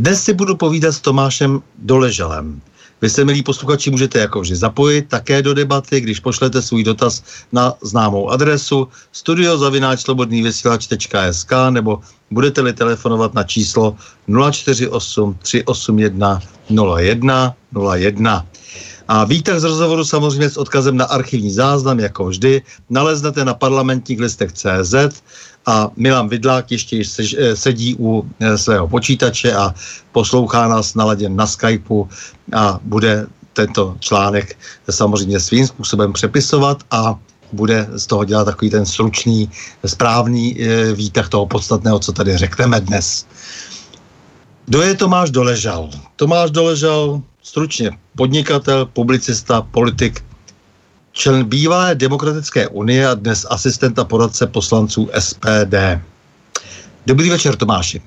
Dnes si budu povídat s Tomášem Doležalem, vy se, milí posluchači, můžete jako vždy zapojit také do debaty, když pošlete svůj dotaz na známou adresu studiozavináčslobodnývysílač.sk nebo budete-li telefonovat na číslo 048 381 01 01. A výtah z rozhovoru samozřejmě s odkazem na archivní záznam, jako vždy, naleznete na parlamentních listech CZ a Milan Vidlák ještě eh, sedí u eh, svého počítače a poslouchá nás naladěn na Skypeu a bude tento článek samozřejmě svým způsobem přepisovat a bude z toho dělat takový ten stručný, správný eh, výtah toho podstatného, co tady řekneme dnes. Kdo je Tomáš Doležal? Tomáš Doležal, stručně podnikatel, publicista, politik, člen bývalé demokratické unie a dnes asistent a poradce poslanců SPD. Dobrý večer, Tomáši.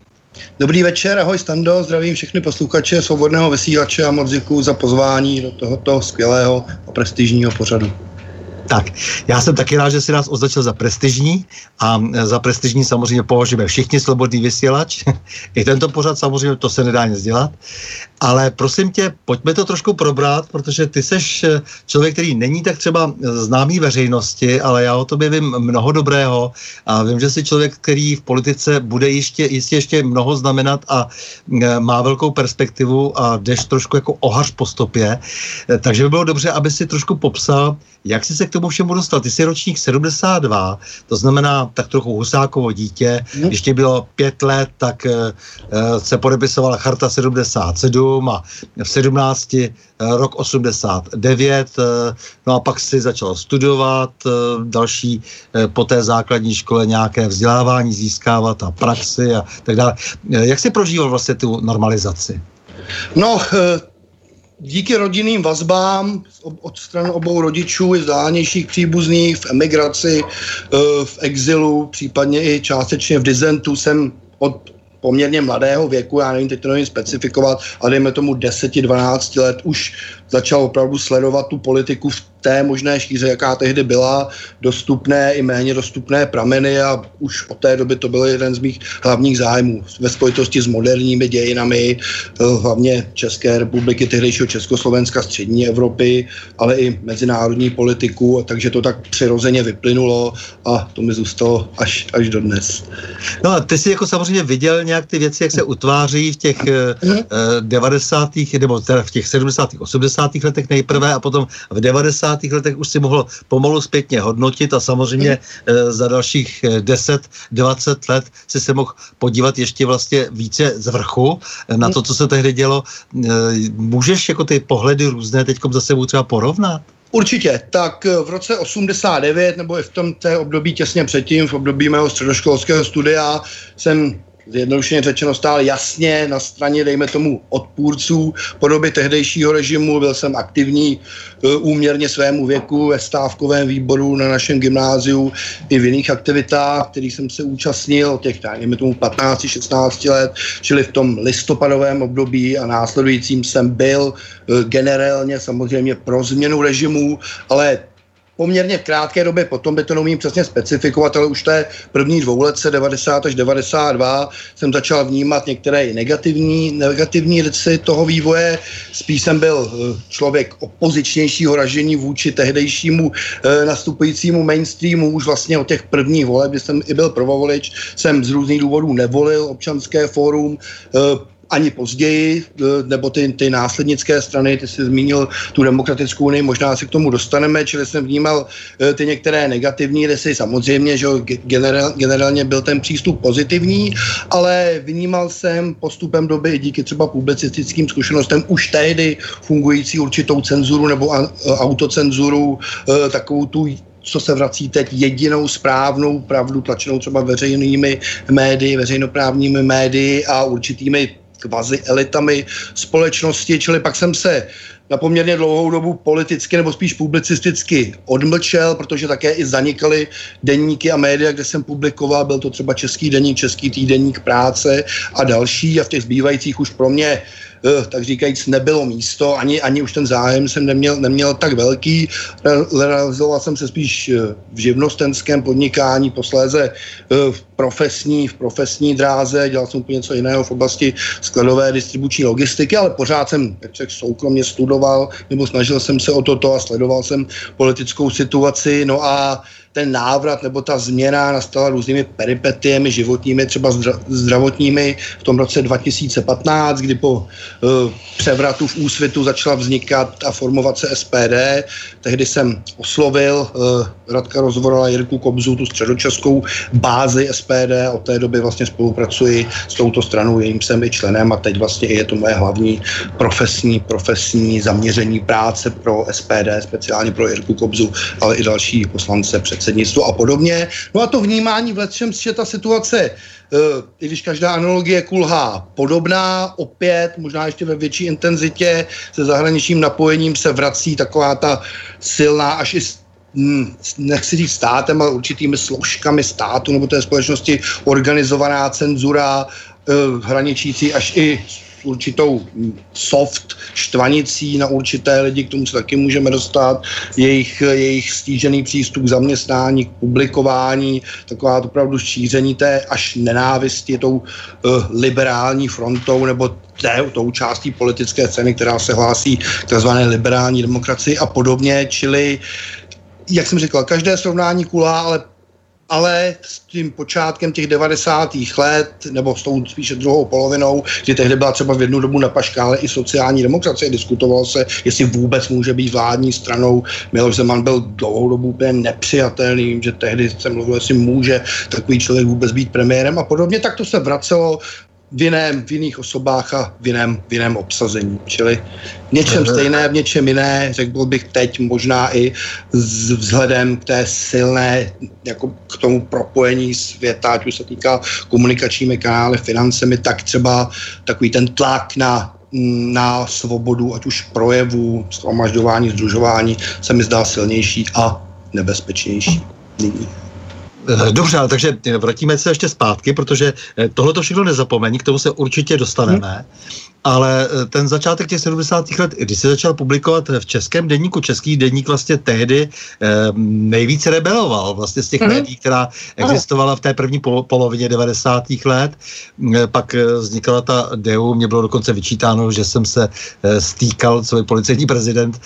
Dobrý večer, ahoj Stando, zdravím všechny posluchače svobodného vysílače a moc za pozvání do tohoto skvělého a prestižního pořadu. Tak, já jsem taky rád, že si nás označil za prestižní a za prestižní samozřejmě považujeme všichni slobodný vysílač. I tento pořad samozřejmě to se nedá nic dělat. Ale prosím tě, pojďme to trošku probrat, protože ty seš eh, člověk, který není tak třeba známý veřejnosti, ale já o tobě vím mnoho dobrého a vím, že jsi člověk, který v politice bude ještě, jistě ještě mnoho znamenat a má velkou perspektivu a jdeš trošku jako ohař po stopě. Takže by bylo dobře, aby si trošku popsal, jak jsi se k tomu všemu dostal? Ty jsi ročník 72, to znamená tak trochu husákovo dítě. Hmm. Když ti bylo pět let, tak uh, se podepisovala charta 77 a v 17 uh, eh, rok 89, uh, no a pak si začal studovat uh, další uh, po té základní škole nějaké vzdělávání získávat a praxi a tak dále. Jak jsi prožíval vlastně tu normalizaci? No, díky rodinným vazbám od stran obou rodičů i vzdálenějších příbuzných v emigraci, eh, v exilu, případně i částečně v dizentu jsem od poměrně mladého věku, já nevím, teď to nevím specifikovat, ale dejme tomu 10-12 let, už začal opravdu sledovat tu politiku v té možné šíře, jaká tehdy byla, dostupné i méně dostupné prameny a už od té doby to byl jeden z mých hlavních zájmů ve spojitosti s moderními dějinami, eh, hlavně České republiky, tehdejšího Československa, střední Evropy, ale i mezinárodní politiku, takže to tak přirozeně vyplynulo a to mi zůstalo až, až do dnes. No a ty jsi jako samozřejmě viděl nějak ty věci, jak se utváří v těch mm. eh, 90. nebo teda v těch 70. 80. letech nejprve a potom v 90. letech už si mohl pomalu zpětně hodnotit a samozřejmě eh, za dalších 10, eh, 20 let si se mohl podívat ještě vlastně více z vrchu eh, na to, co se tehdy dělo. Můžeš jako ty pohledy různé teď za sebou třeba porovnat? Určitě. Tak v roce 89, nebo i v tom té období těsně předtím, v období mého středoškolského studia, jsem zjednodušeně řečeno stál jasně na straně, dejme tomu, odpůrců podoby tehdejšího režimu. Byl jsem aktivní e, úměrně svému věku ve stávkovém výboru na našem gymnáziu i v jiných aktivitách, kterých jsem se účastnil těch, dejme tomu, 15-16 let, čili v tom listopadovém období a následujícím jsem byl e, generálně samozřejmě pro změnu režimu, ale poměrně krátké době potom, by to neumím přesně specifikovat, ale už té první dvouletce 90 až 92 jsem začal vnímat některé negativní, negativní rysy toho vývoje. Spíš jsem byl eh, člověk opozičnějšího ražení vůči tehdejšímu e, nastupujícímu mainstreamu. Už vlastně od těch prvních voleb, kdy jsem i byl prvovolič, jsem z různých důvodů nevolil občanské fórum. E, ani později, e, nebo ty, ty následnické strany, ty jsi zmínil tu demokratickou unii, možná si k tomu dostaneme, čili jsem vnímal e, ty některé negativní rysy, samozřejmě, že generál, generálně byl ten přístup pozitivní, ale vnímal jsem postupem doby i díky třeba publicistickým zkušenostem už tehdy fungující určitou cenzuru nebo e, autocenzuru, takovou tu co se vrací teď jedinou správnou pravdu tlačenou třeba veřejnými médii, veřejnoprávními médii a určitými kvazi elitami společnosti, čili pak jsem se na poměrně dlouhou dobu politicky nebo spíš publicisticky odmlčel, protože také i zanikaly denníky a média, kde jsem publikoval, byl to třeba Český denník, Český týdenník práce a další a v těch zbývajících už pro mě uh, tak říkajíc, nebylo místo, ani, ani už ten zájem jsem neměl, neměl tak velký. Realizoval jsem se spíš eh, v živnostenském podnikání, posléze uh, v profesní, v profesní dráze, dělal jsem úplně něco jiného v oblasti skladové distribuční logistiky, ale pořád jsem jak soukromně studoval, nebo snažil jsem se o toto a sledoval jsem politickou situaci. No a ten návrat nebo ta změna nastala různými peripetiemi životními, třeba zdravotními v tom roce 2015, kdy po uh, převratu v úsvitu začala vznikat a formovat se SPD. Tehdy jsem oslovil uh, Radka Rozvorala Jirku Kobzu, tu středočeskou bázi SPD. Od té doby vlastně spolupracuji s touto stranou, jejím jsem i členem a teď vlastně je to moje hlavní profesní, profesní zaměření práce pro SPD, speciálně pro Jirku Kobzu, ale i další poslance před předsednictvo a podobně. No a to vnímání v letšem že ta situace, uh, i když každá analogie kulhá podobná, opět, možná ještě ve větší intenzitě, se zahraničním napojením se vrací taková ta silná až i hm, nechci říct státem, ale určitými složkami státu nebo té společnosti organizovaná cenzura, uh, hraničící až i určitou soft štvanicí na určité lidi, k tomu se taky můžeme dostat, jejich, jejich stížený přístup k zaměstnání, k publikování, taková opravdu šíření té až nenávisti tou uh, liberální frontou nebo té, tou částí politické scény, která se hlásí k tzv. liberální demokracii a podobně, čili jak jsem říkal, každé srovnání kulá, ale ale s tím počátkem těch 90. let, nebo s tou spíše druhou polovinou, kdy tehdy byla třeba v jednu dobu na paškále i sociální demokracie, diskutovalo se, jestli vůbec může být vládní stranou. Miloš Zeman byl dlouhou dobu úplně nepřijatelný, že tehdy se mluvilo, jestli může takový člověk vůbec být premiérem a podobně, tak to se vracelo v, jiném, v jiných osobách a v jiném, v jiném obsazení. Čili něčem stejné, v něčem jiné, řekl bych teď možná i s vzhledem k té silné, jako k tomu propojení světa, ať už se týká komunikačními kanály, financemi, tak třeba takový ten tlak na na svobodu, ať už projevu, shromažďování, združování, se mi zdá silnější a nebezpečnější nyní. Eh, dobře, ale takže vrátíme se ještě zpátky, protože eh, tohle to všechno nezapomeň, k tomu se určitě dostaneme. Ale eh, ten začátek těch 70. let, když se začal publikovat v českém denníku, český denník vlastně tehdy eh, nejvíce rebeloval vlastně z těch mm-hmm. médií, která existovala v té první polo- polovině 90. let. Eh, pak eh, vznikla ta DEU, mě bylo dokonce vyčítáno, že jsem se stýkal, co je policejní prezident,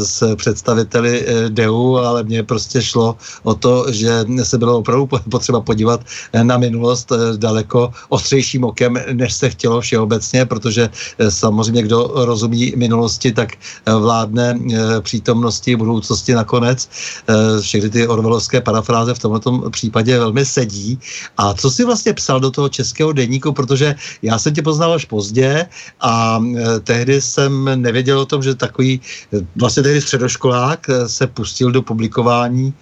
s představiteli DEU, ale mně prostě šlo o to, že se bylo opravdu potřeba podívat na minulost daleko ostřejším okem, než se chtělo všeobecně, protože samozřejmě, kdo rozumí minulosti, tak eh, vládne eh, přítomnosti, budoucnosti nakonec. Všechny ty orvelovské parafráze v tomto případě velmi sedí. A co si vlastně psal do toho českého denníku, protože já jsem tě poznal až pozdě a tehdy jsem nevěděl o tom, že takový vlastně tehdy středoškolák se pustil do publikování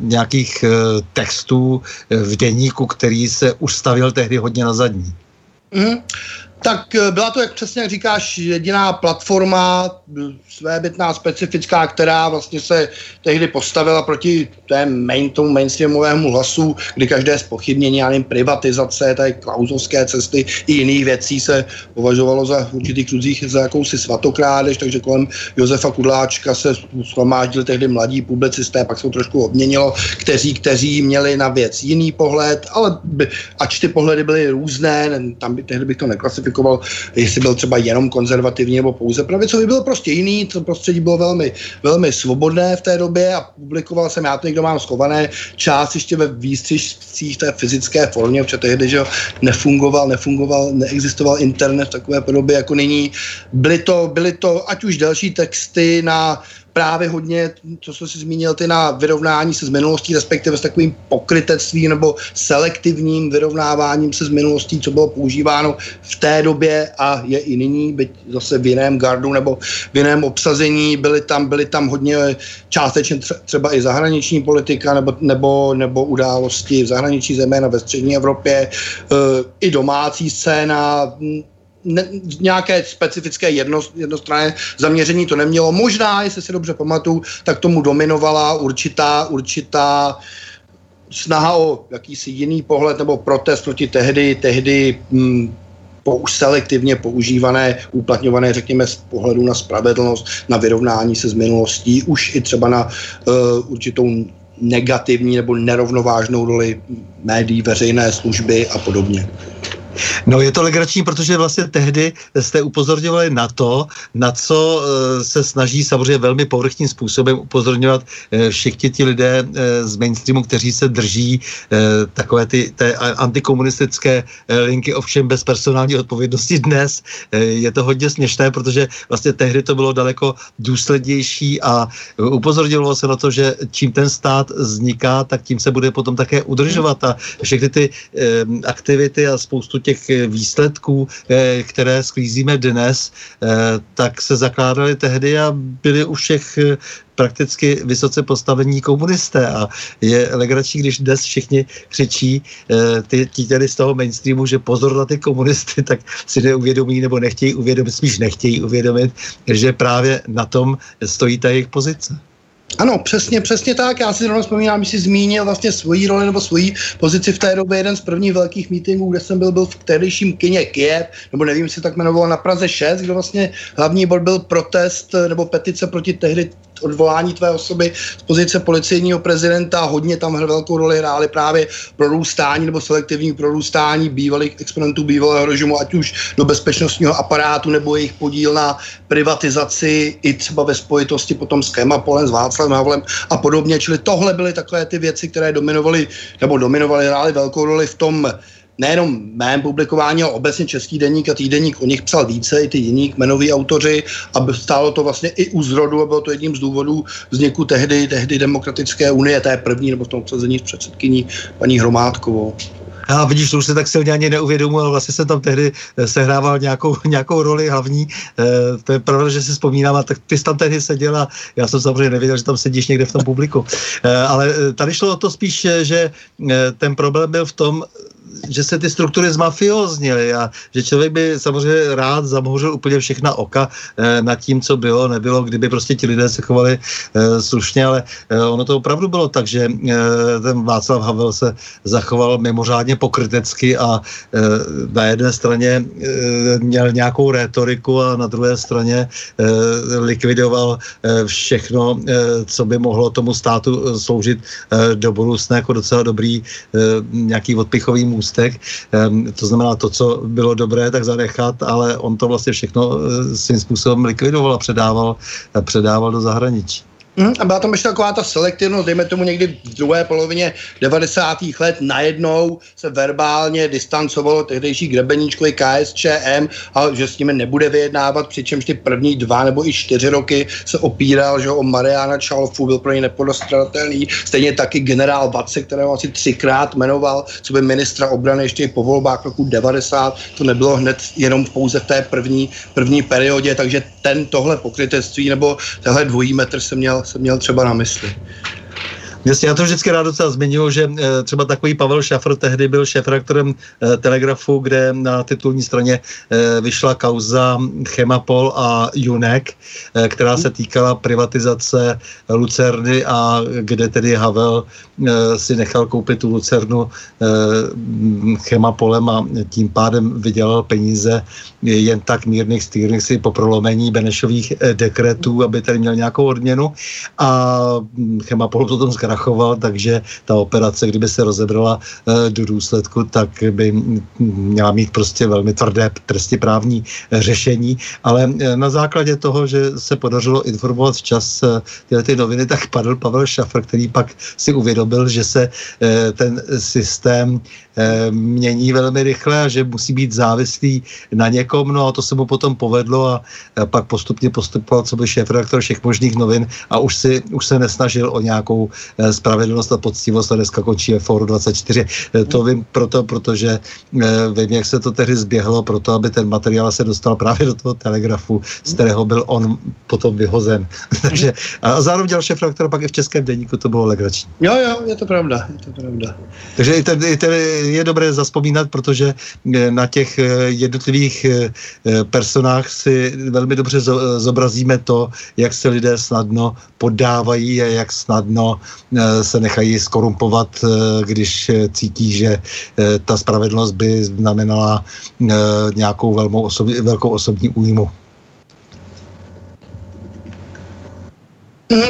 nějakých textů v deníku, který se už stavil tehdy hodně na zadní. Mm. Tak eh, byla to, jak přesně jak říkáš, jediná platforma svébytná, specifická, která vlastně se tehdy postavila proti té main, tomu mainstreamovému hlasu, kdy každé spochybnění, já nevím, privatizace, tady klauzovské cesty i jiných věcí se považovalo za určitých kruzích za jakousi svatokrádež, takže kolem Josefa Kudláčka se shromáždili tehdy mladí publicisté, pak se to trošku obměnilo, kteří, kteří měli na věc jiný pohled, ale ač ty pohledy byly různé, tam by, tehdy bych to neklasifikoval, jestli byl třeba jenom konzervativní nebo pouze pravicový, byl prostě jiný, to prostředí bylo velmi, velmi svobodné v té době a publikoval jsem, já to někdo mám schované, část ještě ve výstřižcích té fyzické formě, protože tehdy, že nefungoval, nefungoval, neexistoval internet v takové podobě jako nyní. Byly to, byly to ať už další texty na právě hodně, co jsi si zmínil, ty na vyrovnání se s minulostí, respektive s takovým pokrytectvím nebo selektivním vyrovnáváním se s minulostí, co bylo používáno v té době a je i nyní, byť zase v jiném gardu nebo v jiném obsazení, byly tam, byly tam hodně částečně třeba i zahraniční politika nebo, nebo, nebo události v zahraničí, zejména ve střední Evropě, e, i domácí scéna, ne, nějaké specifické jedno, jednostranné zaměření to nemělo. Možná, jestli si dobře pamatuju, tak tomu dominovala určitá, určitá snaha o jakýsi jiný pohled nebo protest proti tehdy, tehdy hm, po, selektivně používané, uplatňované, řekněme, z pohledu na spravedlnost, na vyrovnání se s minulostí, už i třeba na uh, určitou negativní nebo nerovnovážnou roli médií, veřejné služby a podobně. No je to legrační, protože vlastně tehdy jste upozorňovali na to, na co e, se snaží samozřejmě velmi povrchním způsobem upozorňovat e, všichni ti lidé e, z mainstreamu, kteří se drží takové ty té antikomunistické linky, ovšem bez personální odpovědnosti dnes. Je to hodně směšné, protože vlastně tehdy to bylo daleko důslednější a upozorňovalo se na to, že čím ten stát vzniká, tak tím se bude potom také udržovat a všechny ty aktivity a spoustu těch eh, výsledků, eh, které sklízíme dnes, eh, tak se zakládaly tehdy a byly u všech prakticky vysoce postavení komunisté a je legrační, když dnes všichni křičí ty, tí tedy z toho mainstreamu, že pozor na ty komunisty, tak si neuvědomí nebo nechtějí uvědomit, spíš nechtějí uvědomit, že právě na tom stojí ta jejich pozice. Ano, přesně, přesně tak. Já si zrovna vzpomínám, že jsi zmínil vlastně svoji roli nebo svoji pozici v té době. Jeden z prvních velkých mítinků, kde jsem byl, byl v tehdejším kině Kiev, nebo nevím, jestli tak jmenovalo na Praze 6, kde vlastně hlavní bod byl protest nebo petice proti tehdy odvolání tvé osoby z pozice policejního prezidenta. Hodně tam velkou roli hrály právě prorůstání nebo selektivní prorůstání bývalých exponentů bývalého režimu, ať už do bezpečnostního aparátu nebo jejich podíl na privatizaci i třeba ve spojitosti potom s Kemapolem, s Václavem Havlem a podobně. Čili tohle byly takové ty věci, které dominovaly nebo dominovaly, hrály velkou roli v tom nejenom mém publikování, ale obecně Český deník a týdeník o nich psal více, i ty jiní kmenoví autoři a stálo to vlastně i u zrodu a bylo to jedním z důvodů vzniku tehdy, tehdy Demokratické unie, té první nebo v tom obsazení s předsedkyní paní Hromádkovou. A vidíš, to už se tak silně ani neuvědomuji, ale vlastně jsem tam tehdy eh, sehrával nějakou, nějakou roli hlavní. E, to je pravda, že si vzpomínám, a tak ty jsi tam tehdy seděl a já jsem samozřejmě nevěděl, že tam sedíš někde v tom publiku. E, ale tady šlo o to spíš, že ten problém byl v tom, že se ty struktury zmafioznily a že člověk by samozřejmě rád zamořil úplně všechna oka eh, nad tím, co bylo, nebylo, kdyby prostě ti lidé se chovali eh, slušně, ale eh, ono to opravdu bylo tak, že eh, ten Václav Havel se zachoval mimořádně pokrytecky a eh, na jedné straně eh, měl nějakou rétoriku a na druhé straně eh, likvidoval eh, všechno, eh, co by mohlo tomu státu eh, sloužit eh, do budoucna jako docela dobrý eh, nějaký odpichový můstek. Eh, to znamená to, co bylo dobré, tak zanechat, ale on to vlastně všechno eh, svým způsobem likvidoval a předával, eh, předával do zahraničí. Hmm, a byla tam ještě taková ta selektivnost, dejme tomu někdy v druhé polovině 90. let najednou se verbálně distancovalo tehdejší grebeníčkovi KSČM a že s nimi nebude vyjednávat, přičemž ty první dva nebo i čtyři roky se opíral, že o Mariana Čalfu byl pro ně nepodostradatelný. Stejně taky generál Vace, kterého asi třikrát jmenoval, co by ministra obrany ještě po volbách roku 90. To nebylo hned jenom pouze v té první, první periodě, takže ten tohle pokrytectví nebo tenhle dvojí metr se měl, se měl třeba na mysli. Jasně, já to vždycky rád docela zmiňuji, že e, třeba takový Pavel Šafr tehdy byl šéfredaktorem e, Telegrafu, kde na titulní straně e, vyšla kauza Chemapol a Junek, která se týkala privatizace Lucerny a kde tedy Havel si nechal koupit tu Lucernu Chemapolem a tím pádem vydělal peníze jen tak mírných stýrných si po prolomení Benešových dekretů, aby tady měl nějakou odměnu. A Chemapol potom zkrachoval, takže ta operace, kdyby se rozebrala e, do důsledku, tak by měla mít prostě velmi tvrdé trestně právní řešení, ale e, na základě toho, že se podařilo informovat včas tyhle ty noviny, tak padl Pavel Šafr, který pak si uvědomil, že se ten systém mění velmi rychle a že musí být závislý na někom, no a to se mu potom povedlo a pak postupně postupoval co by šéf redaktor všech možných novin a už, si, už se nesnažil o nějakou spravedlnost a poctivost a dneska končí ve Fóru 24. To vím proto, protože vím, jak se to tehdy zběhlo, proto, aby ten materiál se dostal právě do toho telegrafu, z kterého byl on potom vyhozen. Takže, a zároveň dělal šéf redaktor pak i v Českém denníku, to bylo legrační. Jo, jo, je to pravda, je to pravda. Takže i ten, i ten je dobré zaspomínat, protože na těch jednotlivých personách si velmi dobře zobrazíme to, jak se lidé snadno poddávají a jak snadno se nechají skorumpovat, když cítí, že ta spravedlnost by znamenala nějakou velkou osobní újmu.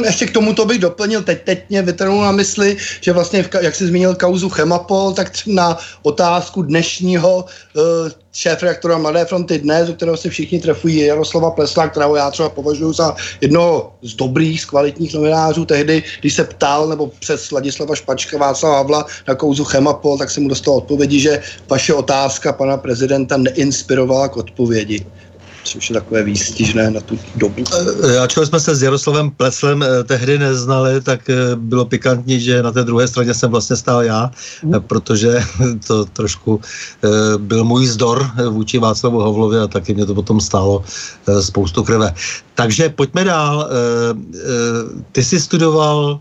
Ještě k tomu to bych doplnil, teď, teď mě vytrhnul na mysli, že vlastně, jak jsi zmínil kauzu Chemapol, tak na otázku dnešního uh, šéf reaktora Mladé fronty dnes, u kterého se všichni trefují, Jaroslava Plesla, kterého já třeba považuji za jednoho z dobrých, z kvalitních novinářů. Tehdy, když se ptal, nebo přes Ladislava Špačka, Václava Havla na kauzu Chemapol, tak jsem mu dostal odpovědi, že vaše otázka pana prezidenta neinspirovala k odpovědi což je takové výstižné na tu dobu. Eh, Ačkoliv jsme se s Jaroslavem Pleslem eh, tehdy neznali, tak eh, bylo pikantní, že na té druhé straně jsem vlastně stál já, mm. protože to trošku byl můj zdor vůči Václavu Havlovi a taky mě to potom stálo spoustu krve. Takže pojďme dál. Ty jsi studoval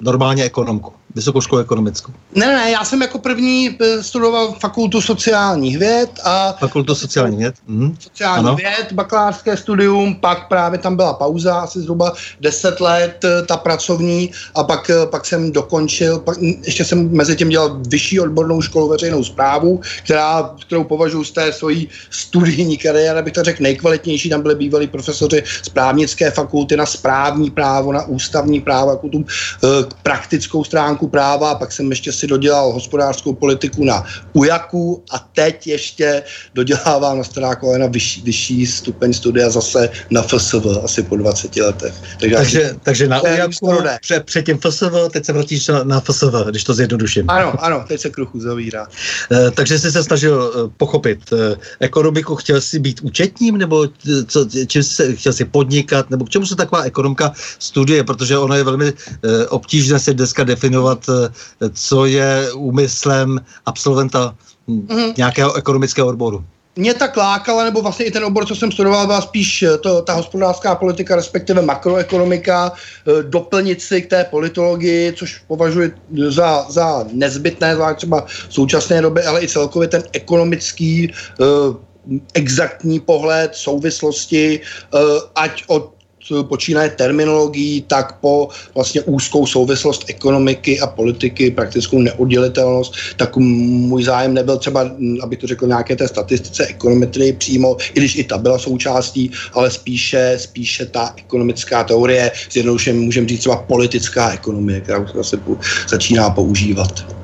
normálně ekonomku vysokou školu ekonomickou. Ne, ne, já jsem jako první eh, studoval fakultu sociálních věd a... Fakultu sociálních věd? Mhm. Sociální ano. věd, bakalářské studium, pak právě tam byla pauza, asi zhruba 10 let, eh, ta pracovní a pak, eh, pak jsem dokončil, pak, ještě jsem mezi tím dělal vyšší odbornou školu veřejnou zprávu, která, kterou považuji z té svojí studijní kariéry, abych to řekl, nejkvalitnější, tam byli bývalí profesoři z právnické fakulty na správní právo, na ústavní právo, jako tu praktickou stránku práva, pak jsem ještě si dodělal hospodářskou politiku na UJAKu a teď ještě dodělávám na stará kolena vyšší, vyšší stupeň studia zase na FSV asi po 20 letech. Takže, takže, takže na UJAKu před, před tím FSV, teď se vracíš na, FSV, když to zjednoduším. Ano, ano, teď se kruchu zavírá. E, takže jsi se snažil e, pochopit e, ekonomiku, chtěl jsi být účetním, nebo co, čím jsi, chtěl jsi podnikat, nebo k čemu se taková ekonomka studuje, protože ono je velmi e, obtížné se dneska definovat definovat, eh, co je úmyslem absolventa mm-hmm. nějakého ekonomického odboru. mě tak lákala, nebo vlastně i ten obor, co jsem studoval, byla spíš eh, to, ta hospodářská politika, respektive makroekonomika, eh, doplnit si k té politologii, což považuji za, za nezbytné, zvlášť třeba v současné době, ale i celkově ten ekonomický exaktní pohled, souvislosti, ať od počínaje terminologií, tak po vlastně úzkou souvislost ekonomiky a politiky, praktickou neoddělitelnost, tak můj zájem nebyl třeba, aby to řekl nějaké té statistice ekonometrii přímo, i když i ta byla součástí, ale spíše, spíše ta ekonomická teorie, zjednodušeně můžeme říct třeba politická ekonomie, která se začíná používat.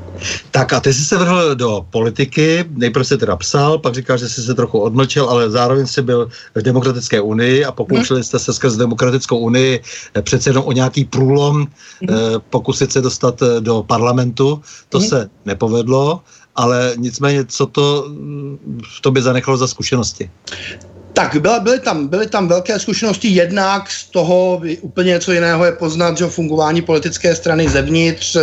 Tak a ty jsi se vrhl do politiky, nejprve jsi teda psal, pak říkal, že jsi se trochu odmlčel, ale zároveň jsi byl v Demokratické unii a pokoušeli jste se skrz Demokratickou unii eh, přece jenom o nějaký průlom eh, pokusit se dostat eh, do parlamentu. To se nepovedlo, ale nicméně, co to mm, v tobě zanechalo za zkušenosti? Tak byla, byly, tam, byly tam velké zkušenosti, jednak z toho úplně něco jiného je poznat, že fungování politické strany zevnitř,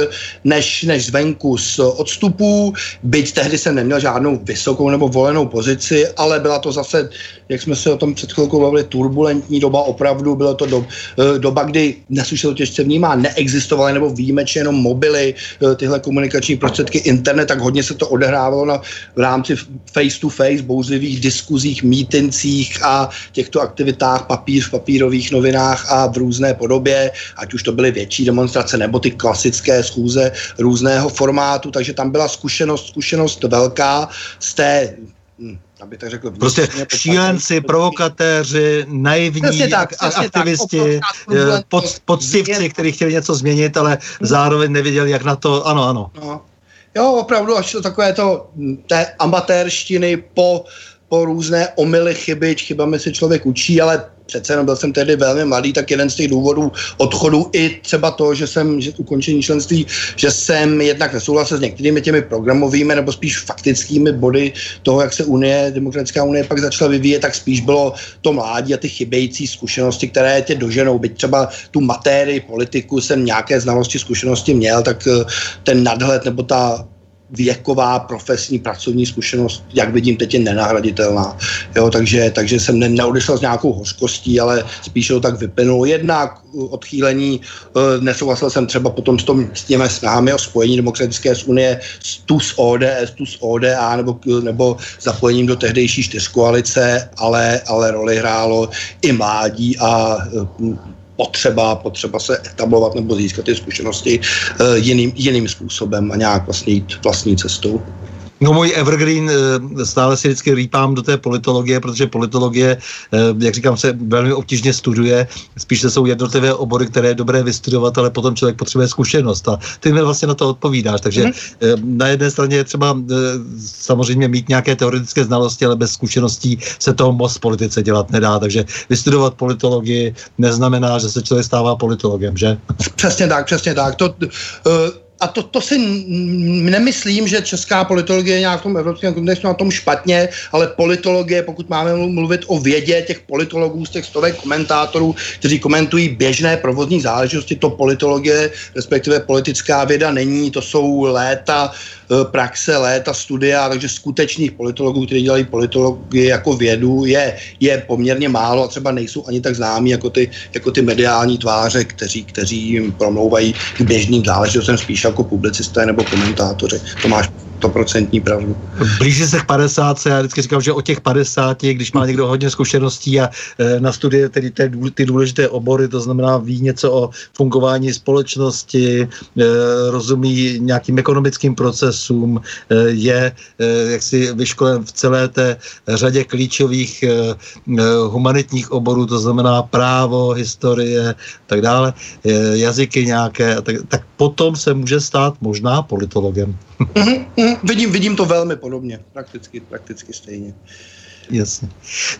než, než zvenku z odstupů, byť tehdy jsem neměl žádnou vysokou nebo volenou pozici, ale byla to zase, jak jsme se o tom před chvilkou bavili, turbulentní doba. Opravdu, byla to do, eh, doba, kdy dnes už se to těžce vnímá, neexistovaly nebo výjimečně jenom mobily, eh, tyhle komunikační prostředky, internet, tak hodně se to odehrávalo na, v rámci face-to-face, bouzlivých diskuzích, mítincích, médiích a těchto aktivitách papír v papírových novinách a v různé podobě, ať už to byly větší demonstrace nebo ty klasické schůze různého formátu, takže tam byla zkušenost, zkušenost velká z té hm, aby tak řekl. Prostě šílenci, provokatéři, naivní tak, aktivisti, tak, eh, pod, poctivci, kteří chtěli něco změnit, ale hmm. zároveň nevěděli, jak na to, ano, ano. No. Jo, opravdu, až to takové to hm, té amatérštiny po po různé omily, chyby, chybami se člověk učí, ale přece jenom byl jsem tehdy velmi mladý, tak jeden z těch důvodů odchodu i třeba to, že jsem, že ukončení členství, že jsem jednak nesouhlasil s některými těmi programovými nebo spíš faktickými body toho, jak se Unie, Demokratická unie pak začala vyvíjet, tak spíš bylo to mládí a ty chybějící zkušenosti, které tě doženou. Byť třeba tu matérii politiku jsem nějaké znalosti, zkušenosti měl, tak eh, ten nadhled nebo ta věková profesní pracovní zkušenost, jak vidím, teď je nenahraditelná. Jo, takže, takže jsem ne, neodešel s nějakou hořkostí, ale spíše to tak vyplynulo. Jednak odchýlení, eh, nesouhlasil jsem třeba potom s, tom, s těmi snahami o spojení demokratické z unie tu s ODS, tu s ODA nebo, nebo zapojením do tehdejší čtyřkoalice, ale, ale roli hrálo i mládí a eh, potřeba, potřeba se etablovat nebo získat ty zkušenosti uh, jiným, jiným způsobem a nějak vlastně jít vlastní cestou. No můj evergreen, eh, stále si vždycky rýpám do té politologie, protože politologie, eh, jak říkám, se velmi obtížně studuje. Spíše jsou jednotlivé obory, které je dobré vystudovat, ale potom člověk potřebuje zkušenost. A ty mi vlastně na to odpovídáš. Takže mm-hmm. na jedné straně je třeba samozřejmě mít nějaké teoretické znalosti, ale bez zkušeností se toho moc v politice dělat nedá. Takže vystudovat politologii neznamená, že se člověk stává politologem, že? Přesně tak, přesně tak. To, uh a to, to si nemyslím, že česká politologie je nějak v tom evropském kontextu na tom špatně, ale politologie, pokud máme mluvit o vědě těch politologů z těch stovek komentátorů, kteří komentují běžné provozní záležitosti, to politologie, respektive politická věda není, to jsou léta E, E, praxe léta, studia, takže skutečných politologů, kteří dělají politologii jako vědu, je, je poměrně málo a třeba nejsou ani tak známí jako ty, jako ty mediální tváře, kteří, kteří jim promlouvají k běžným záležitostem spíš jako publicisté nebo komentátoři. Tomáš. 100% pravdu. Blíží se k 50, já vždycky říkám, že o těch 50, když má někdo hodně zkušeností a e, na studie tedy ty, důležité obory, to znamená ví něco o fungování společnosti, e, rozumí nějakým ekonomickým procesům, e, je jaksi vyškolen v celé té řadě klíčových humanitních oborů, to znamená právo, historie, tak dále, jazyky nějaké, tak, tak potom se může stát možná politologem. Mm-hmm vidím, vidím to velmi podobně, prakticky, prakticky stejně. Jasně.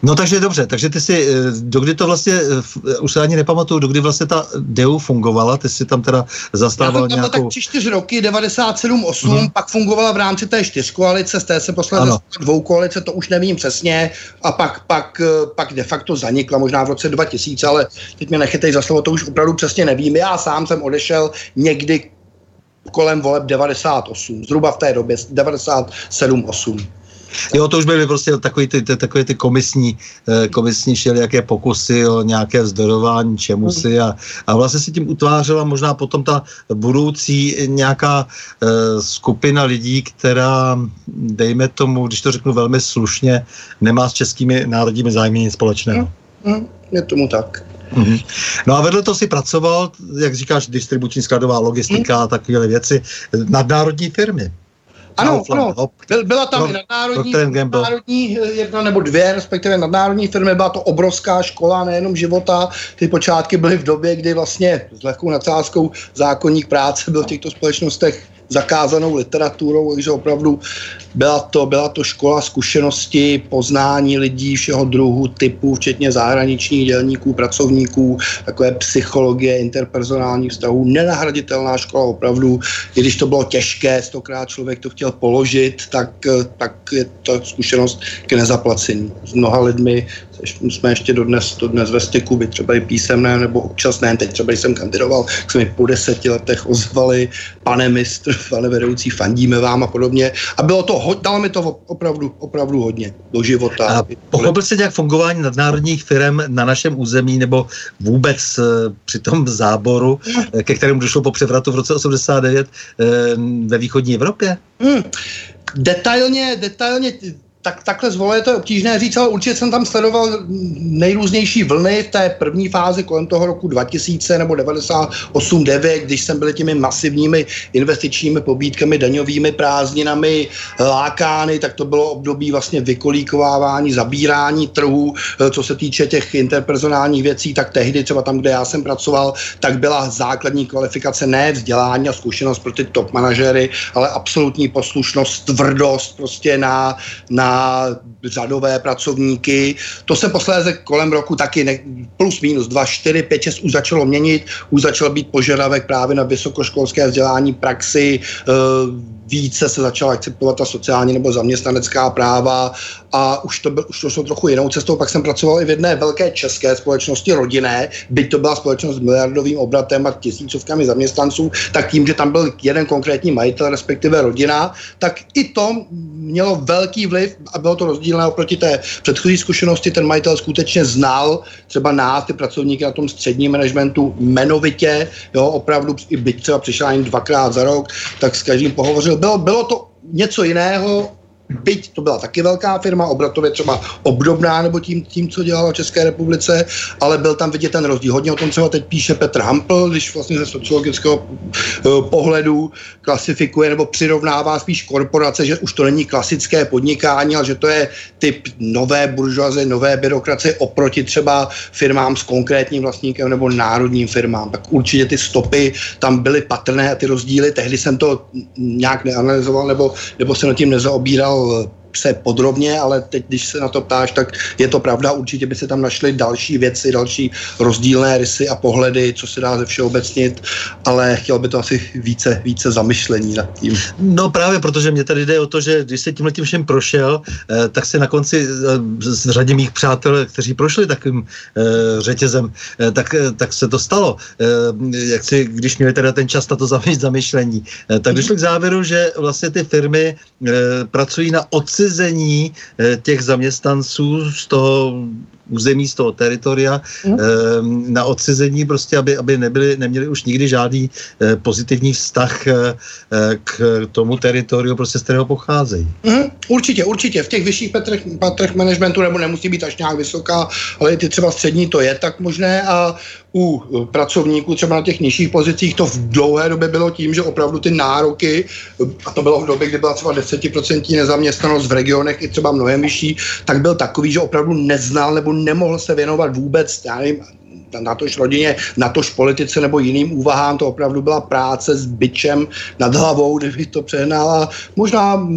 No takže dobře, takže ty si, eh, dokdy to vlastně, eh, už se ani nepamatuju, dokdy vlastně ta DEU fungovala, ty si tam teda zastával Já tam nějakou... tak čtyři roky, 97, 8, hmm. pak fungovala v rámci té čtyřkoalice, z té se posledně dvou koalice, to už nevím přesně, a pak, pak, eh, pak de facto zanikla, možná v roce 2000, ale teď mě nechytej za slovo, to už opravdu přesně nevím. Já sám jsem odešel někdy kolem voleb 98, zhruba v té době 97-8. Jo, to už byly prostě takový ty, ty, takové ty komisní, eh, komisní jaké pokusy o nějaké vzdorování čemu si a, a vlastně si tím utvářela možná potom ta budoucí nějaká uh, skupina lidí, která, dejme tomu, když to řeknu velmi slušně, nemá s českými národními zájmy nic společného. Mm, je tomu tak. Mm-hmm. No a vedle toho si pracoval, jak říkáš, distribuční skladová logistika mm. a takové věci, nadnárodní firmy. Ano, ano. Byl, byla tam i nadnárodní, nadnárodní eh, jedna nebo dvě, respektive nadnárodní firmy, byla to obrovská škola, nejenom života. Ty počátky byly v době, kdy vlastně s lehkou nadsázkou zákonník práce byl v těchto společnostech zakázanou literaturou, takže opravdu byla to, byla to škola zkušenosti, poznání lidí všeho druhu, typu, včetně zahraničních dělníků, pracovníků, takové psychologie, interpersonálních vztahů, nenahraditelná škola opravdu, i když to bylo těžké, stokrát člověk to chtěl položit, tak, tak je to zkušenost k nezaplacení. S mnoha lidmi jsme ještě dodnes, dodnes ve styku, by třeba i písemné nebo občas ne, teď třeba jsem kandidoval, se mi po deseti letech ozvali, pane mistr, pane vedoucí, fandíme vám a podobně. A bylo to, dalo mi to opravdu, opravdu hodně do života. A pochopil jsi nějak fungování nadnárodních firm na našem území nebo vůbec e, při tom záboru, e, ke kterému došlo po převratu v roce 89 e, ve východní Evropě? Hmm. Detailně, detailně tak takhle zvolit to je obtížné říct, ale určitě jsem tam sledoval nejrůznější vlny v té první fázi kolem toho roku 2000 nebo 98 9 když jsem byli těmi masivními investičními pobídkami, daňovými prázdninami lákány, tak to bylo období vlastně vykolíkovávání, zabírání trhů, eh, co se týče těch interpersonálních věcí, tak tehdy třeba tam, kde já jsem pracoval, tak byla základní kvalifikace ne vzdělání a zkušenost pro ty top manažery, ale absolutní poslušnost, tvrdost prostě na, na řadové pracovníky. To se posléze kolem roku taky ne, plus minus 2, 4, 5, 6 už začalo měnit, už začal být požadavek právě na vysokoškolské vzdělání, praxi, e, více se začala akceptovat ta sociální nebo zaměstnanecká práva a už to, byl, už to šlo trochu jinou cestou. Pak jsem pracoval i v jedné velké české společnosti rodinné, byť to byla společnost s miliardovým obratem a tisícovkami zaměstnanců, tak tím, že tam byl jeden konkrétní majitel, respektive rodina, tak i to mělo velký vliv a bylo to rozdílné oproti té předchozí zkušenosti. Ten majitel skutečně znal třeba nás, ty pracovníky na tom středním managementu jmenovitě, jo, opravdu, i byť třeba přišel jen dvakrát za rok, tak s každým pohovořil. Bylo, bylo to něco jiného, byť to byla taky velká firma, obratově třeba obdobná nebo tím, tím, co dělala v České republice, ale byl tam vidět ten rozdíl. Hodně o tom třeba teď píše Petr Hampl, když vlastně ze sociologického uh, pohledu klasifikuje nebo přirovnává spíš korporace, že už to není klasické podnikání, ale že to je typ nové buržoaze, nové byrokracie oproti třeba firmám s konkrétním vlastníkem nebo národním firmám. Tak určitě ty stopy tam byly patrné a ty rozdíly. Tehdy jsem to nějak neanalyzoval nebo, nebo se nad tím nezaobíral all se podrobně, ale teď, když se na to ptáš, tak je to pravda, určitě by se tam našly další věci, další rozdílné rysy a pohledy, co se dá ze všeobecnit, ale chtěl by to asi více, více zamyšlení nad tím. No právě, protože mě tady jde o to, že když se tímhle tím všem prošel, eh, tak se na konci z eh, řadě mých přátel, kteří prošli takovým eh, řetězem, tak, tak se to stalo. Jak si, když měli teda ten čas na to zamyšlení, tak došli k závěru, že vlastně ty firmy pracují na odci odcizení eh, těch zaměstnanců z toho území, z toho teritoria, mm. na odcizení prostě, aby, aby nebyli, neměli už nikdy žádný eh, pozitivní vztah k tomu teritoriu, prostě z kterého pocházejí. Mm, určitě, určitě. V těch vyšších patrech, patrech managementu nebo nemusí být až nějak vysoká, ale ty třeba střední to je tak možné a u pracovníků třeba na těch nižších pozicích to v dlouhé době bylo tím, že opravdu ty nároky, a to bylo v době, kdy byla třeba 10% nezaměstnanost v regionech i třeba mnohem vyšší, tak byl takový, že opravdu neznal nebo nemohl se věnovat vůbec, já nevím, na tož rodině, na tož politice nebo jiným úvahám, to opravdu byla práce s byčem nad hlavou, kdybych to přehnal. A možná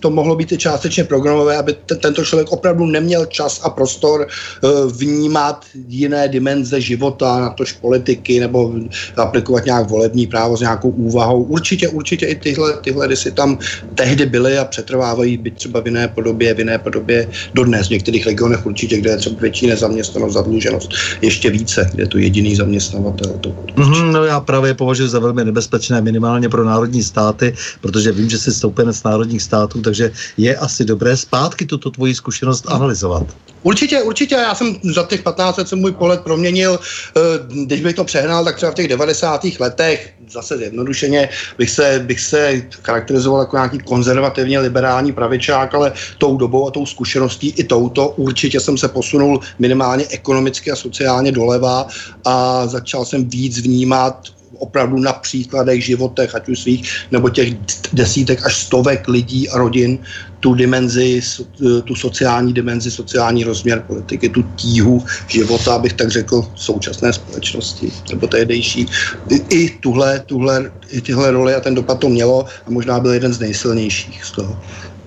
to mohlo být i částečně programové, aby t- tento člověk opravdu neměl čas a prostor uh, vnímat jiné dimenze života, na tož politiky nebo aplikovat nějak volební právo s nějakou úvahou. Určitě, určitě i tyhle, tyhle si tam tehdy byly a přetrvávají, byť třeba v jiné podobě, v jiné podobě dodnes. V některých regionech určitě, kde je třeba větší nezaměstnanost, zadluženost, ještě více více, kde je to jediný zaměstnavatel. To, mm-hmm, no já právě považuji za velmi nebezpečné minimálně pro národní státy, protože vím, že jsi stoupenec národních států, takže je asi dobré zpátky tuto tvoji zkušenost analyzovat. Určitě, určitě. Já jsem za těch 15 let jsem můj pohled proměnil. Eh, když bych to přehnal, tak třeba v těch 90. letech, zase zjednodušeně, bych se, bych se charakterizoval jako nějaký konzervativně liberální pravičák, ale tou dobou a tou zkušeností i touto určitě jsem se posunul minimálně ekonomicky a sociálně doleva a začal jsem víc vnímat opravdu na příkladech, životech, ať už svých, nebo těch desítek až stovek lidí a rodin, tu dimenzi, tu sociální dimenzi, sociální rozměr politiky, tu tíhu života, abych tak řekl, současné společnosti, nebo tehdejší. I, i tuhle, tuhle, i tyhle roli a ten dopad to mělo a možná byl jeden z nejsilnějších z toho.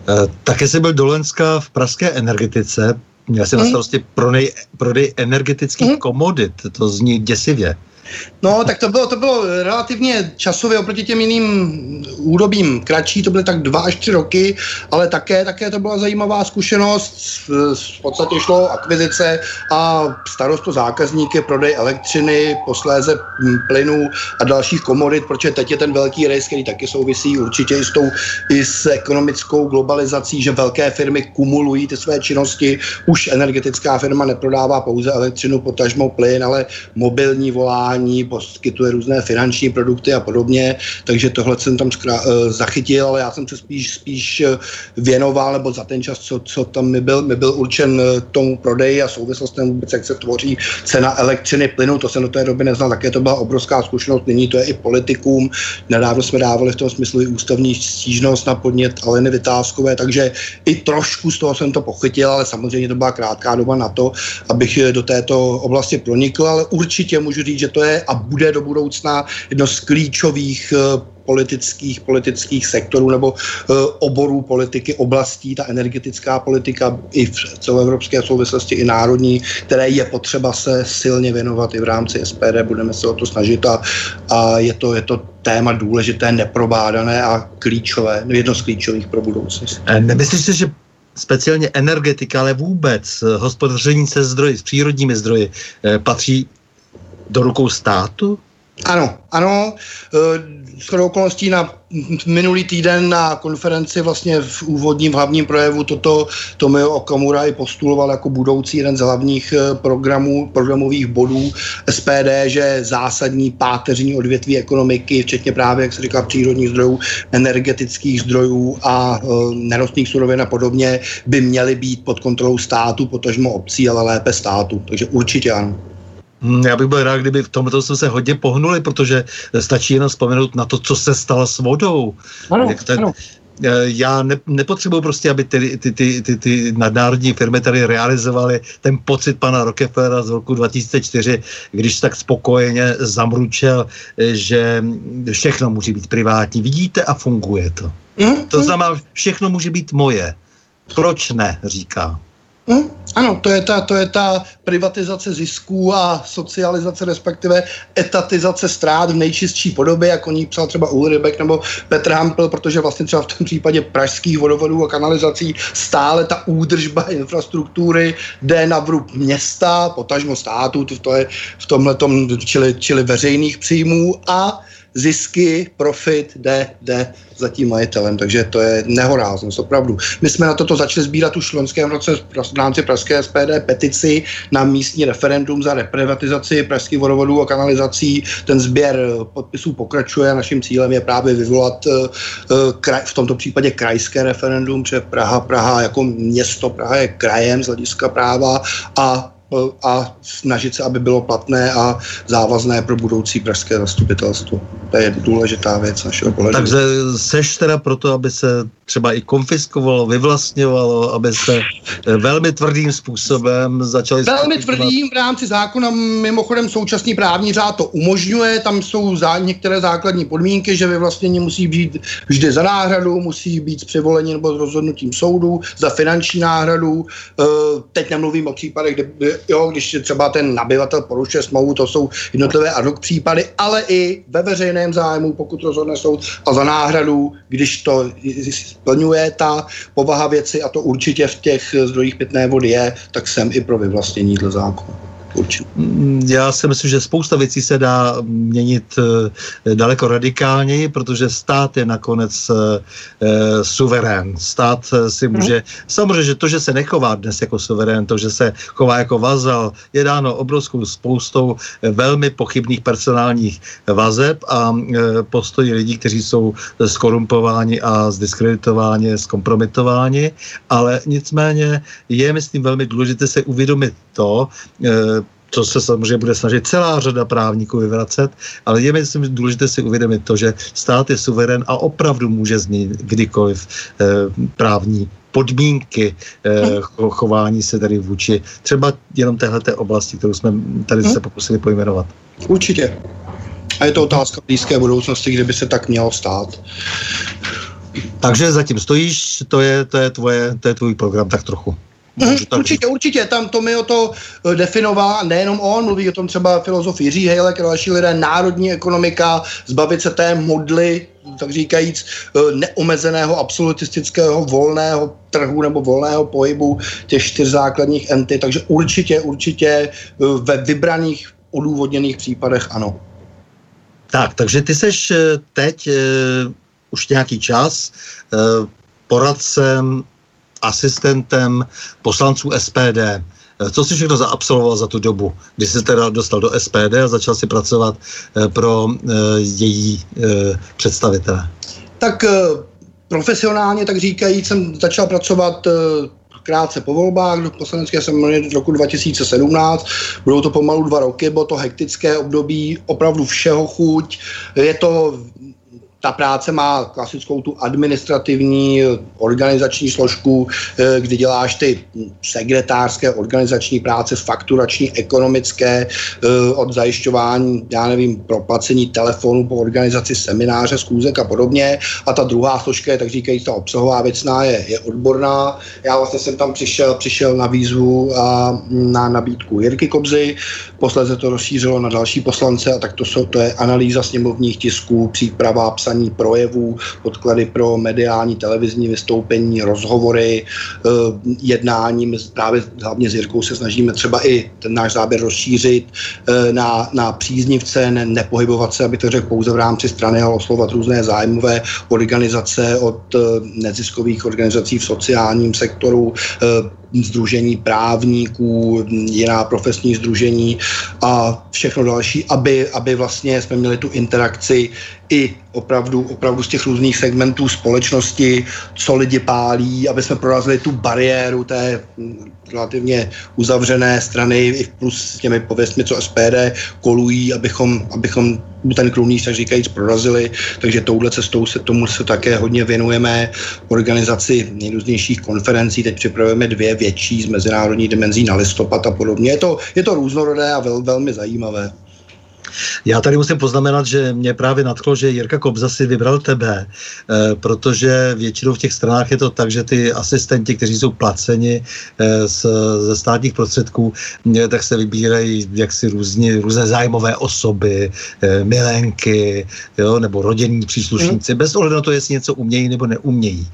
E, také jsi byl do Lenska v pražské energetice, měl jsi mm. na mhm. starosti prodej, prodej energetických mm. komodit, to zní děsivě. No, tak to bylo, to bylo relativně časově oproti těm jiným údobím kratší, to byly tak dva až tři roky, ale také, také to byla zajímavá zkušenost. V podstatě šlo akvizice a starost o zákazníky, prodej elektřiny, posléze plynu a dalších komodit, protože teď je ten velký rejs, který taky souvisí určitě i s, tou, i s ekonomickou globalizací, že velké firmy kumulují ty své činnosti. Už energetická firma neprodává pouze elektřinu, potažmo plyn, ale mobilní volání vzdělávání, poskytuje různé finanční produkty a podobně, takže tohle jsem tam zkrá, uh, zachytil, ale já jsem se spíš, spíš eh, věnoval, nebo za ten čas, co, co tam mi byl, mi byl určen uh, tomu prodeji a souvislostem vůbec, jak se tvoří cena elektřiny, plynu, to jsem do té doby neznal, také to byla obrovská zkušenost, nyní to je i politikům, nedávno jsme dávali v tom smyslu i ústavní stížnost na podnět Aleny Vytázkové, takže i trošku z toho jsem to pochytil, ale samozřejmě to byla krátká doba na to, abych do této oblasti pronikl, ale určitě můžu říct, že to je je a bude do budoucna jedno z klíčových eh, politických, politických sektorů nebo uh, oborů politiky, oblastí, ta energetická politika i v celoevropské souvislosti, i národní, které je potřeba se silně věnovat i v rámci SPD, budeme se o to snažit a, a je, to, je to téma důležité, neprobádané a klíčové, jedno z klíčových pro budoucnost. Nemyslíš si, že speciálně energetika, ale vůbec hospodaření se zdroji, s přírodními zdroji, patří do rukou státu? Ano, ano. E, s okolností na minulý týden na konferenci vlastně v úvodním hlavním projevu toto Tomio Okamura i postuloval jako budoucí jeden z hlavních e, programů, programových bodů SPD, že zásadní páteřní odvětví ekonomiky, včetně právě, jak se říká, přírodních zdrojů, energetických zdrojů a e, nerostných surovin a podobně, by měly být pod kontrolou státu, potažmo obcí, ale lépe státu. Takže určitě ano. Hmm, já bych byl rád, kdyby v tomto jsme se hodně pohnuli, protože stačí jenom vzpomenout na to, co se stalo s vodou. Ano, Jak ten, ano. Eh, já ne, nepotřebuji prostě, aby ty, ty, ty, ty, ty nadnárodní firmy tady realizovaly ten pocit pana Rockefellera z roku 2004, když tak spokojeně zamručel, eh, že všechno může být privátní. Vidíte a funguje to. Mm, to znamená, všechno může být moje. Proč ne, říká. Hmm, ano, to je, ta, to je ta privatizace zisků a socializace, respektive etatizace ztrát v nejčistší podobě, jako ní psal třeba Ulrybek nebo Petr Hampel, protože vlastně třeba v tom případě pražských vodovodů a kanalizací stále ta údržba infrastruktury jde na vrub města, potažmo státu, to je v tomhle čili, čili veřejných příjmů a zisky, profit jde, jde za tím majitelem, takže to je nehoráznost, opravdu. My jsme na toto začali sbírat už v loňském roce v rámci Pražské SPD petici na místní referendum za reprivatizaci pražských vodovodů a kanalizací. Ten sběr podpisů pokračuje a naším cílem je právě vyvolat uh, kraj, v tomto případě krajské referendum, protože Praha, Praha jako město, Praha je krajem z hlediska práva a a snažit se, aby bylo platné a závazné pro budoucí pražské zastupitelstvo. To je důležitá věc našeho pohledu. Takže seš teda proto, aby se třeba i konfiskovalo, vyvlastňovalo, aby se eh, velmi tvrdým způsobem začali... Velmi tvrdým v rámci zákona, mimochodem současný právní řád to umožňuje, tam jsou za některé základní podmínky, že vyvlastnění musí být vždy za náhradu, musí být s přivolením nebo s rozhodnutím soudu, za finanční náhradu. Eh, teď nemluvím o případech, kde, jo, když třeba ten nabyvatel porušuje smlouvu, to jsou jednotlivé ad hoc případy, ale i ve veřejném zájmu, pokud rozhodne soud a za náhradu, když to splňuje ta povaha věci a to určitě v těch zdrojích pitné vody je, tak jsem i pro vyvlastnění dle zákona. Určitě. Mm, já si myslím, že spousta věcí se dá měnit eh, daleko radikálněji, protože stát je nakonec uh, suverén. Stát si mhm. může, hmm. samozřejmě, že to, že se nechová dnes jako suverén, to, že se chová jako vazal, je dáno obrovskou spoustou velmi pochybných personálních vazeb a postoji lidí, kteří jsou skorumpováni a zdiskreditováni, zkompromitováni, ale nicméně je, myslím, velmi důležité se uvědomit to, co se samozřejmě bude snažit celá řada právníků vyvracet, ale je myslím důležité si uvědomit to, že stát je suverén a opravdu může změnit kdykoliv eh, právní podmínky eh, chování se tady vůči třeba jenom téhleté oblasti, kterou jsme tady se pokusili pojmenovat. Určitě. A je to otázka blízké budoucnosti, kde by se tak mělo stát. Takže zatím stojíš, to je, to je, tvoje, to je tvůj program tak trochu. Mm, určitě, určitě, tam to mi o to eh, definoval, nejenom on, mluví o tom třeba filozof Jiří Hejlek a další lidé, národní ekonomika, zbavit se té modly, tak říkajíc, eh, neomezeného, absolutistického, volného trhu nebo volného pohybu těch čtyř základních enty, takže určitě, určitě eh, ve vybraných odůvodněných případech ano. Tak, takže ty seš teď uh, už nějaký čas uh, poradcem asistentem poslanců SPD. Eh, co jsi všechno zaabsolvoval za tu dobu, kdy jsi teda dostal do SPD a začal si pracovat eh, pro eh, její představitele? Tak profesionálně, tak říkají, jsem začal pracovat krátce po volbách do poslanecké sněmovny roku 2017. Budou to pomalu dva roky, bylo to hektické období, opravdu všeho chuť. Je to ta práce má klasickou tu administrativní organizační složku, eh, kdy děláš ty sekretářské organizační práce, fakturační, ekonomické, eh, od zajišťování, já nevím, proplacení telefonu po organizaci semináře, zkůzek a podobně. A ta druhá složka je, tak říkají, ta obsahová věcná je, je odborná. Já vlastně jsem tam přišel, přišel na výzvu a na nabídku Jirky Kobzy, posledně to rozšířilo na další poslance a tak to, jsou, to je analýza sněmovních tisků, příprava, psa psaní projevů, podklady pro mediální televizní vystoupení, rozhovory, eh, jednáním, právě hlavně s Jirkou se snažíme třeba i ten náš záběr rozšířit eh, na, na příznivce, ne, nepohybovat se, aby to řekl pouze v rámci strany, ale oslovat různé zájmové organizace od eh, neziskových organizací v sociálním sektoru, združení právníků, jiná profesní združení a všechno další, aby, aby vlastně jsme měli tu interakci i opravdu, opravdu z těch různých segmentů společnosti, co lidi pálí, aby jsme prorazili tu bariéru té relativně uzavřené strany plus s těmi pověstmi, co SPD kolují, abychom, abychom ten krumný, tak říkajíc, prorazili. Takže touhle cestou se tomu se také hodně věnujeme. Organizaci nejrůznějších konferencí, teď připravujeme dvě větší z mezinárodní dimenzí na listopad a podobně. Je to, je to různorodé a vel, velmi zajímavé. Já tady musím poznamenat, že mě právě nadchlo, že Jirka Kobza si vybral tebe, eh, protože většinou v těch stranách je to tak, že ty asistenti, kteří jsou placeni eh, z, ze státních prostředků, eh, tak se vybírají jaksi různě, různé zájmové osoby, milenky, jo, nebo rodinní příslušníci, mm. bez ohledu na to, jestli něco umějí nebo neumějí.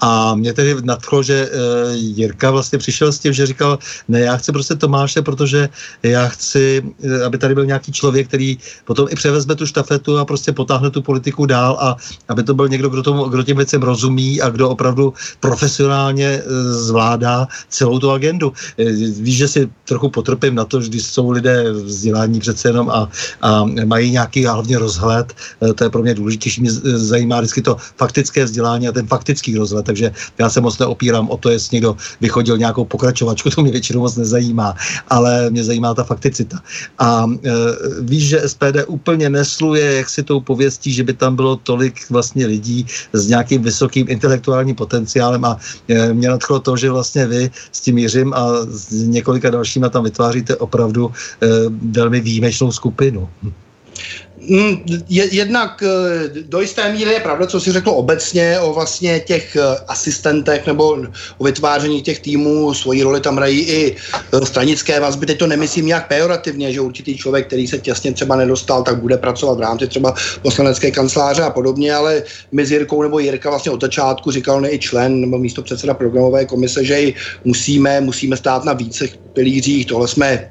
A mě tedy nadchlo, že Jirka vlastně přišel s tím, že říkal, ne, já chci prostě Tomáše, protože já chci, aby tady byl nějaký člověk, který potom i převezme tu štafetu a prostě potáhne tu politiku dál a aby to byl někdo, kdo, tomu, kdo těm věcem rozumí a kdo opravdu profesionálně e, zvládá celou tu agendu. E, víš, že si trochu potrpím na to, když jsou lidé vzdělání přece jenom a, a mají nějaký hlavně rozhled, e, to je pro mě důležitější, mě zajímá vždycky to faktické vzdělání a ten faktický rozhled, takže já se moc neopírám o to, jestli někdo vychodil nějakou pokračovačku, to mě většinou moc nezajímá, ale mě zajímá ta fakticita. A e, víš, že SPD úplně nesluje jak si tou pověstí, že by tam bylo tolik vlastně lidí s nějakým vysokým intelektuálním potenciálem a e, mě nadchlo to, že vlastně vy s tím Jiřím a s několika dalšíma tam vytváříte opravdu e, velmi výjimečnou skupinu. Mm, jednak eh, do jisté míry je pravda, co si řekl obecně o vlastně těch eh, asistentech nebo o vytváření těch týmů. Svoji roli tam hrají i eh, stranické vazby. Teď to nemyslím nějak pejorativně, že určitý člověk, který se těsně třeba nedostal, tak bude pracovat v rámci třeba poslanecké kanceláře a podobně, ale my s Jirkou nebo Jirka vlastně od začátku říkal ne i člen nebo místo předseda programové komise, že musíme, musíme stát na více pilířích. Tohle jsme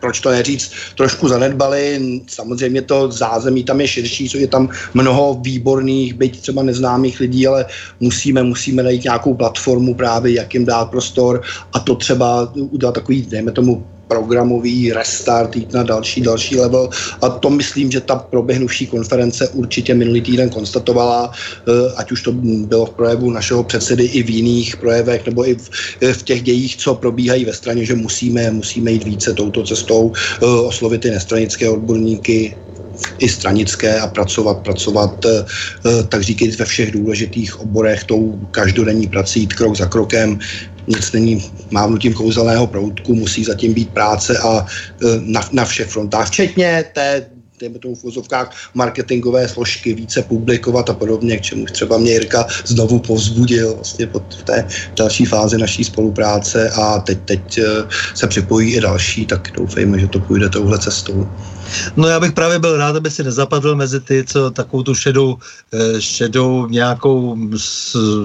proč to neříct, trošku zanedbali. Samozřejmě to zázemí tam je širší, co je tam mnoho výborných, byť třeba neznámých lidí, ale musíme, musíme najít nějakou platformu právě, jak jim dát prostor a to třeba udělat takový, dejme tomu, programový restart, jít na další, další level. A to myslím, že ta proběhnuvší konference určitě minulý týden konstatovala, eh, ať už to bylo v projevu našeho předsedy i v jiných projevech, nebo i v, eh, v těch dějích, co probíhají ve straně, že musíme, musíme jít více touto cestou, eh, oslovit ty nestranické odborníky, i stranické a pracovat, pracovat tak říkajíc ve všech důležitých oborech tou každodenní prací, jít krok za krokem, nic není mávnutím kouzelného proutku, musí zatím být práce a e, na, na všech frontách, včetně té dejme tomu v vozovkách, marketingové složky více publikovat a podobně, k čemu třeba mě Jirka znovu povzbudil vlastně pod v té další fázi naší spolupráce a teď, teď e, se připojí i další, tak doufejme, že to půjde touhle cestou. No já bych právě byl rád, aby si nezapadl mezi ty, co takovou tu šedou, eh, šedou nějakou,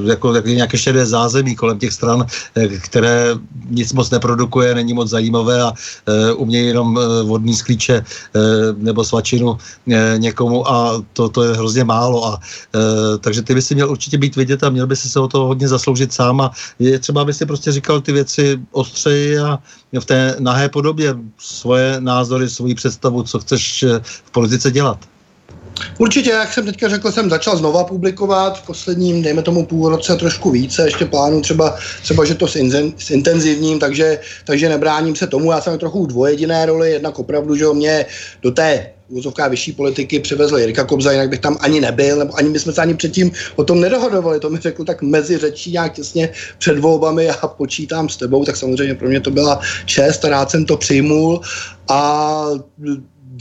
jako, nějaké šedé zázemí kolem těch stran, eh, které nic moc neprodukuje, není moc zajímavé a uh, umějí jenom vodní sklíče nebo svačinu někomu a to, to je hrozně málo. A, takže ty by si měl určitě být vidět a měl by si se o to hodně zasloužit sám a je třeba, aby si prostě říkal ty věci ostřeji a v té nahé podobě svoje názory, svoji představu, co chceš eh, v politice dělat. Určitě, jak jsem teďka řekl, jsem začal znova publikovat v posledním, dejme tomu půl roce trošku více, ještě plánu třeba, třeba že to s, inzen, s intenzivním, takže, takže nebráním se tomu, já jsem trochu v dvojediné roli, jednak opravdu, že mě do té úzovká vyšší politiky přivezl Jirka Kobza, jinak bych tam ani nebyl, nebo ani bychom se ani předtím o tom nedohodovali. To mi řekl tak mezi řečí nějak těsně před volbami a počítám s tebou, tak samozřejmě pro mě to byla čest a rád jsem to přijmul. A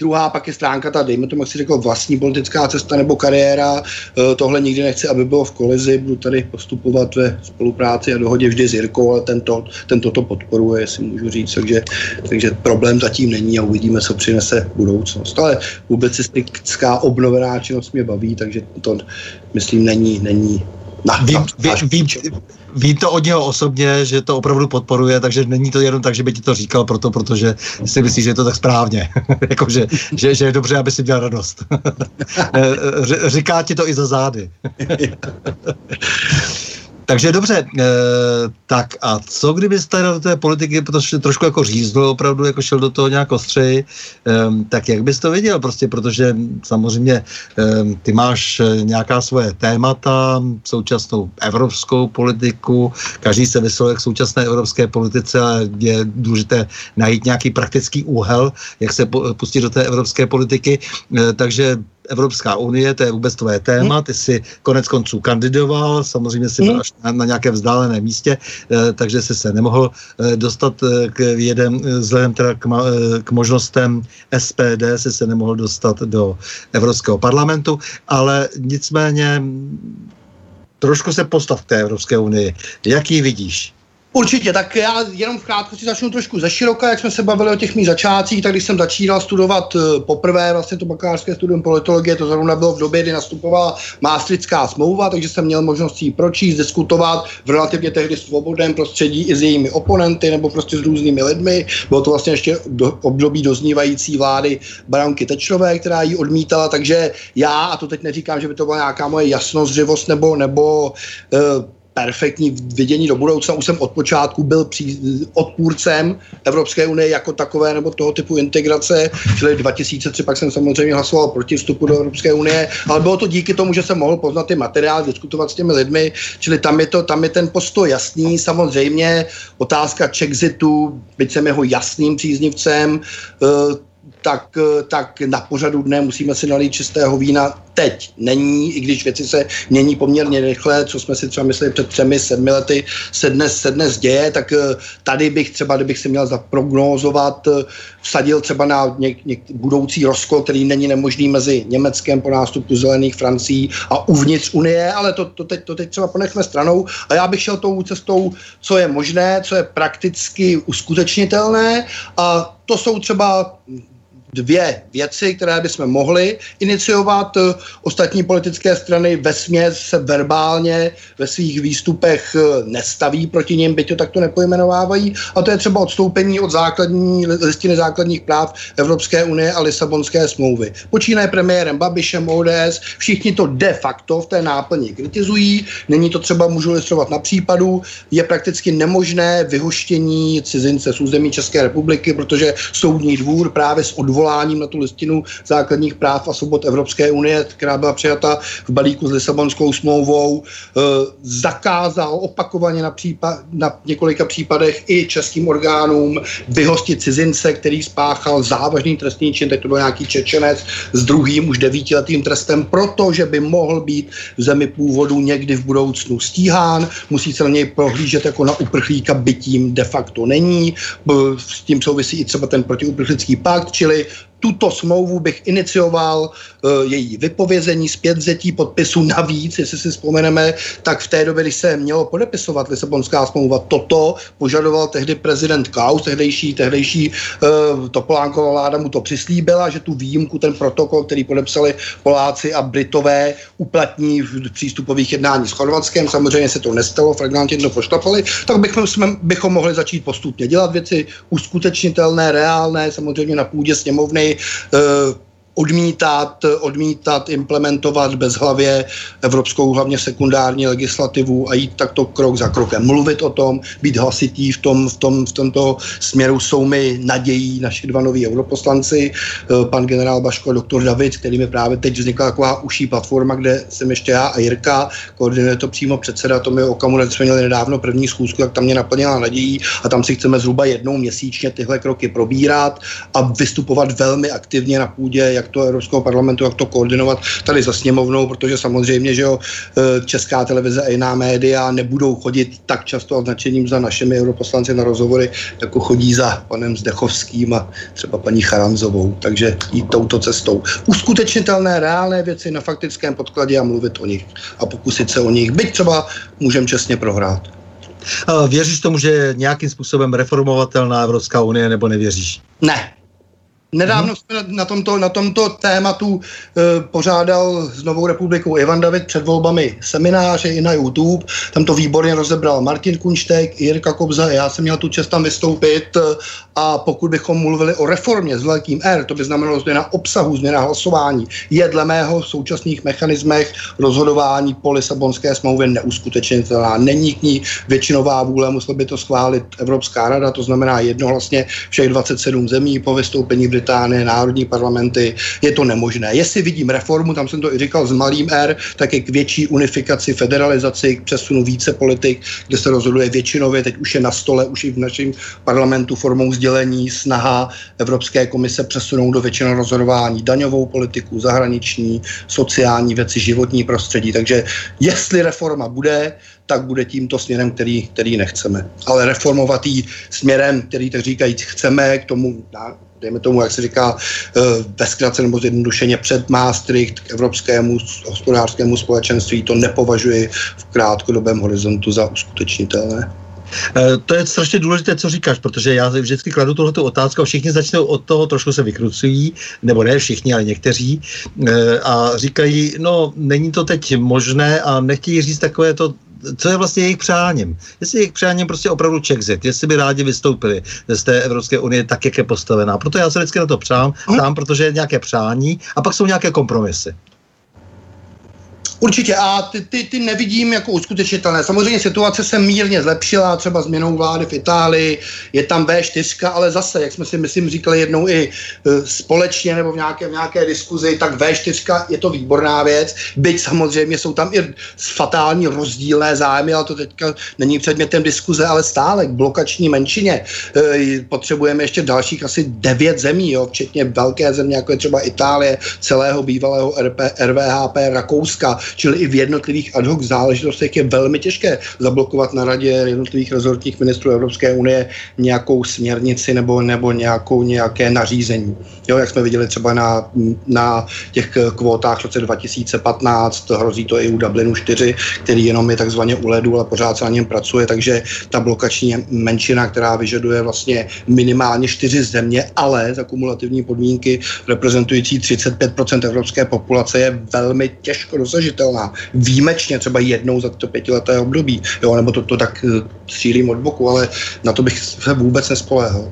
Druhá pak je stránka ta, dejme tomu, jak si řekl, vlastní politická cesta nebo kariéra. E, tohle nikdy nechci, aby bylo v kolizi. Budu tady postupovat ve spolupráci a dohodě vždy s Jirkou, ale tento, tento to podporuje, jestli můžu říct. Takže, takže problém zatím není a uvidíme, co přinese budoucnost. Ale publicistická obnovená činnost mě baví, takže to myslím není, není na, vím, vím, vím, vím to od něho osobně, že to opravdu podporuje, takže není to jenom tak, že by ti to říkal proto, protože si myslí, že je to tak správně. jako, že, že, že, je dobře, aby si měl radost. Říká ti to i za zády. Takže dobře, e, tak a co kdybyste do té politiky protože trošku jako říznul, opravdu jako šel do toho nějak ostřeji, e, tak jak bys to viděl? Prostě, protože samozřejmě e, ty máš nějaká svoje témata, současnou evropskou politiku, každý se vyslovuje k současné evropské politice a je důležité najít nějaký praktický úhel, jak se pustit do té evropské politiky, e, takže Evropská unie, to je vůbec tvoje téma, ty jsi konec konců kandidoval, samozřejmě si byl hmm. až na, na nějakém vzdáleném místě, eh, takže jsi se nemohl eh, dostat eh, k jedem, vzhledem teda k, k možnostem SPD, si se nemohl dostat do Evropského parlamentu, ale nicméně trošku se postav k té Evropské unii. Jak ji vidíš? Určitě, tak já jenom v krátkosti začnu trošku ze široka, jak jsme se bavili o těch mých začátcích, tak když jsem začínal studovat eh, poprvé vlastně to bakalářské studium politologie, to zrovna bylo v době, kdy nastupovala Maastrichtská smlouva, takže jsem měl možnost ji pročíst, diskutovat v relativně tehdy svobodném prostředí i s jejími oponenty nebo prostě s různými lidmi. Bylo to vlastně ještě do, období doznívající vlády Baranky Tečrové, která ji odmítala, takže já, a to teď neříkám, že by to byla nějaká moje jasnozřivost nebo, nebo uh, perfektní vidění do budoucna. Už jsem od počátku byl při, odpůrcem Evropské unie jako takové nebo toho typu integrace, čili 2003 pak jsem samozřejmě hlasoval proti vstupu do Evropské unie, ale bylo to díky tomu, že jsem mohl poznat ty materiály, diskutovat s těmi lidmi, čili tam je, to, tam je ten postoj jasný. Samozřejmě otázka Chexitu, byť jsem jeho jasným příznivcem, uh, tak, eh, tak na pořadu dne musíme si nalít čistého vína. Teď není, i když věci se mění poměrně rychle, co jsme si třeba mysleli před třemi, sedmi lety, se dnes, se dnes děje, tak eh, tady bych třeba, kdybych si měl zaprognózovat, eh, vsadil třeba na něk, něk, budoucí rozkol, který není nemožný mezi Německem po nástupu zelených Francií a uvnitř Unie, ale to, to, teď, to teď třeba ponechme stranou. A já bych šel tou cestou, co je možné, co je prakticky uskutečnitelné a to jsou třeba dvě věci, které bychom mohli iniciovat. Ostatní politické strany ve směs se verbálně ve svých výstupech nestaví proti nim, byť to takto nepojmenovávají. A to je třeba odstoupení od základní, listiny základních práv Evropské unie a Lisabonské smlouvy. Počínaje premiérem Babišem, ODS, všichni to de facto v té náplni kritizují. Není to třeba, můžu ilustrovat na případu, je prakticky nemožné vyhoštění cizince z území České republiky, protože soudní dvůr právě s odvoláním na tu listinu základních práv a svobod Evropské unie, která byla přijata v balíku s Lisabonskou smlouvou, e, zakázal opakovaně na, případ, na několika případech i českým orgánům vyhostit cizince, který spáchal závažný trestný čin, teď to byl nějaký Čečenec s druhým už devítiletým trestem, protože by mohl být v zemi původu někdy v budoucnu stíhán, musí se na něj prohlížet jako na uprchlíka, bytím de facto není. S tím souvisí i třeba ten protiuprchlický pakt, čili life. Tuto smlouvu bych inicioval uh, její vypovězení, zpětvzetí podpisu navíc, jestli si vzpomeneme, tak v té době, když se mělo podepisovat Lisabonská smlouva, toto požadoval tehdy prezident Klaus, tehdejší, tehdejší uh, vláda mu to přislíbila, že tu výjimku, ten protokol, který podepsali Poláci a Britové, uplatní v přístupových jednání s Chorvatskem. Samozřejmě se to nestalo, fragmentně to poštapali, tak bychom, jsme, bychom mohli začít postupně dělat věci uskutečnitelné, reálné, samozřejmě na půdě sněmovny, uh, odmítat, odmítat implementovat bezhlavě evropskou hlavně sekundární legislativu a jít takto krok za krokem. Mluvit o tom, být hlasitý v, tom, v, tom, v tomto směru jsou mi nadějí naši dva noví europoslanci, eh, pan generál Baško a doktor David, který mi právě teď vznikla taková uší platforma, kde jsem ještě já a Jirka, koordinuje to přímo předseda Tomi Okamura, jsme měli nedávno první schůzku, tak tam mě naplnila nadějí a tam si chceme zhruba jednou měsíčně tyhle kroky probírat a vystupovat velmi aktivně na půdě jak to Evropského parlamentu, jak to koordinovat tady za sněmovnou, protože samozřejmě, že jo, e, česká televize a jiná média nebudou chodit tak často a značením za našimi europoslanci na rozhovory, jako chodí za panem Zdechovským a třeba paní Charanzovou. Takže jít touto cestou. Uskutečnitelné reálné věci na faktickém podkladě a mluvit o nich a pokusit se o nich, byť třeba můžeme čestně prohrát. Věříš tomu, že je nějakým způsobem reformovatelná Evropská unie, nebo nevěříš? Ne, Nedávno jsme na, tomto, na tomto tématu e, pořádal s Novou republikou Ivan David před volbami semináře i na YouTube. Tam to výborně rozebral Martin Kunštek, Jirka Kobza, já jsem měl tu čest tam vystoupit e, a pokud bychom mluvili o reformě s velkým R, to by znamenalo změna obsahu, změna hlasování, je dle mého v současných mechanismech rozhodování po Lisabonské smlouvě neuskutečnitelná. Není k ní většinová vůle, musela by to schválit Evropská rada, to znamená jednohlasně všech 27 zemí po vystoupení v Británie, národní parlamenty, je to nemožné. Jestli vidím reformu, tam jsem to i říkal s malým R, tak je k větší unifikaci, federalizaci, k přesunu více politik, kde se rozhoduje většinově, teď už je na stole, už i v našem parlamentu formou sdělení snaha Evropské komise přesunout do většinou rozhodování daňovou politiku, zahraniční, sociální věci, životní prostředí. Takže jestli reforma bude, tak bude tímto směrem, který, který nechceme. Ale reformovatý směrem, který tak říkají, chceme, k tomu dejme tomu, jak se říká, eh, ve zkratce nebo zjednodušeně před Maastricht k evropskému hospodářskému společenství, to nepovažuji v krátkodobém horizontu za uskutečnitelné. Eh, to je strašně důležité, co říkáš, protože já vždycky kladu tuhle otázku a všichni začnou od toho, trošku se vykrucují, nebo ne všichni, ale někteří, eh, a říkají, no není to teď možné a nechtějí říct takové to co je vlastně jejich přáním. Jestli jejich přáním prostě opravdu Czexit, jestli by rádi vystoupili z té Evropské unie tak, jak je postavená. Proto já se vždycky na to přám, tam, protože je nějaké přání a pak jsou nějaké kompromisy. Určitě a ty, ty, ty nevidím jako uskutečnitelné. Samozřejmě situace se mírně zlepšila, třeba změnou vlády v Itálii, je tam V4, ale zase, jak jsme si myslím říkali jednou i e, společně nebo v nějaké, v nějaké diskuzi, tak V4 je to výborná věc, byť samozřejmě jsou tam i fatální rozdílné zájmy, ale to teďka není předmětem diskuze, ale stále k blokační menšině. E, potřebujeme ještě dalších asi devět zemí, jo, včetně velké země, jako je třeba Itálie, celého bývalého RP, RVHP, Rakouska, čili i v jednotlivých ad hoc záležitostech je velmi těžké zablokovat na radě jednotlivých rezortních ministrů Evropské unie nějakou směrnici nebo, nebo nějakou, nějaké nařízení. Jo, jak jsme viděli třeba na, na těch kvótách v roce 2015, hrozí to i u Dublinu 4, který jenom je takzvaně u ledu, ale pořád se na něm pracuje, takže ta blokační menšina, která vyžaduje vlastně minimálně čtyři země, ale za kumulativní podmínky reprezentující 35% evropské populace je velmi těžko dosažitelná. Výjimečně třeba jednou za to pětileté období, jo, nebo to, to tak eh, střílím od boku, ale na to bych se vůbec nespoléhal.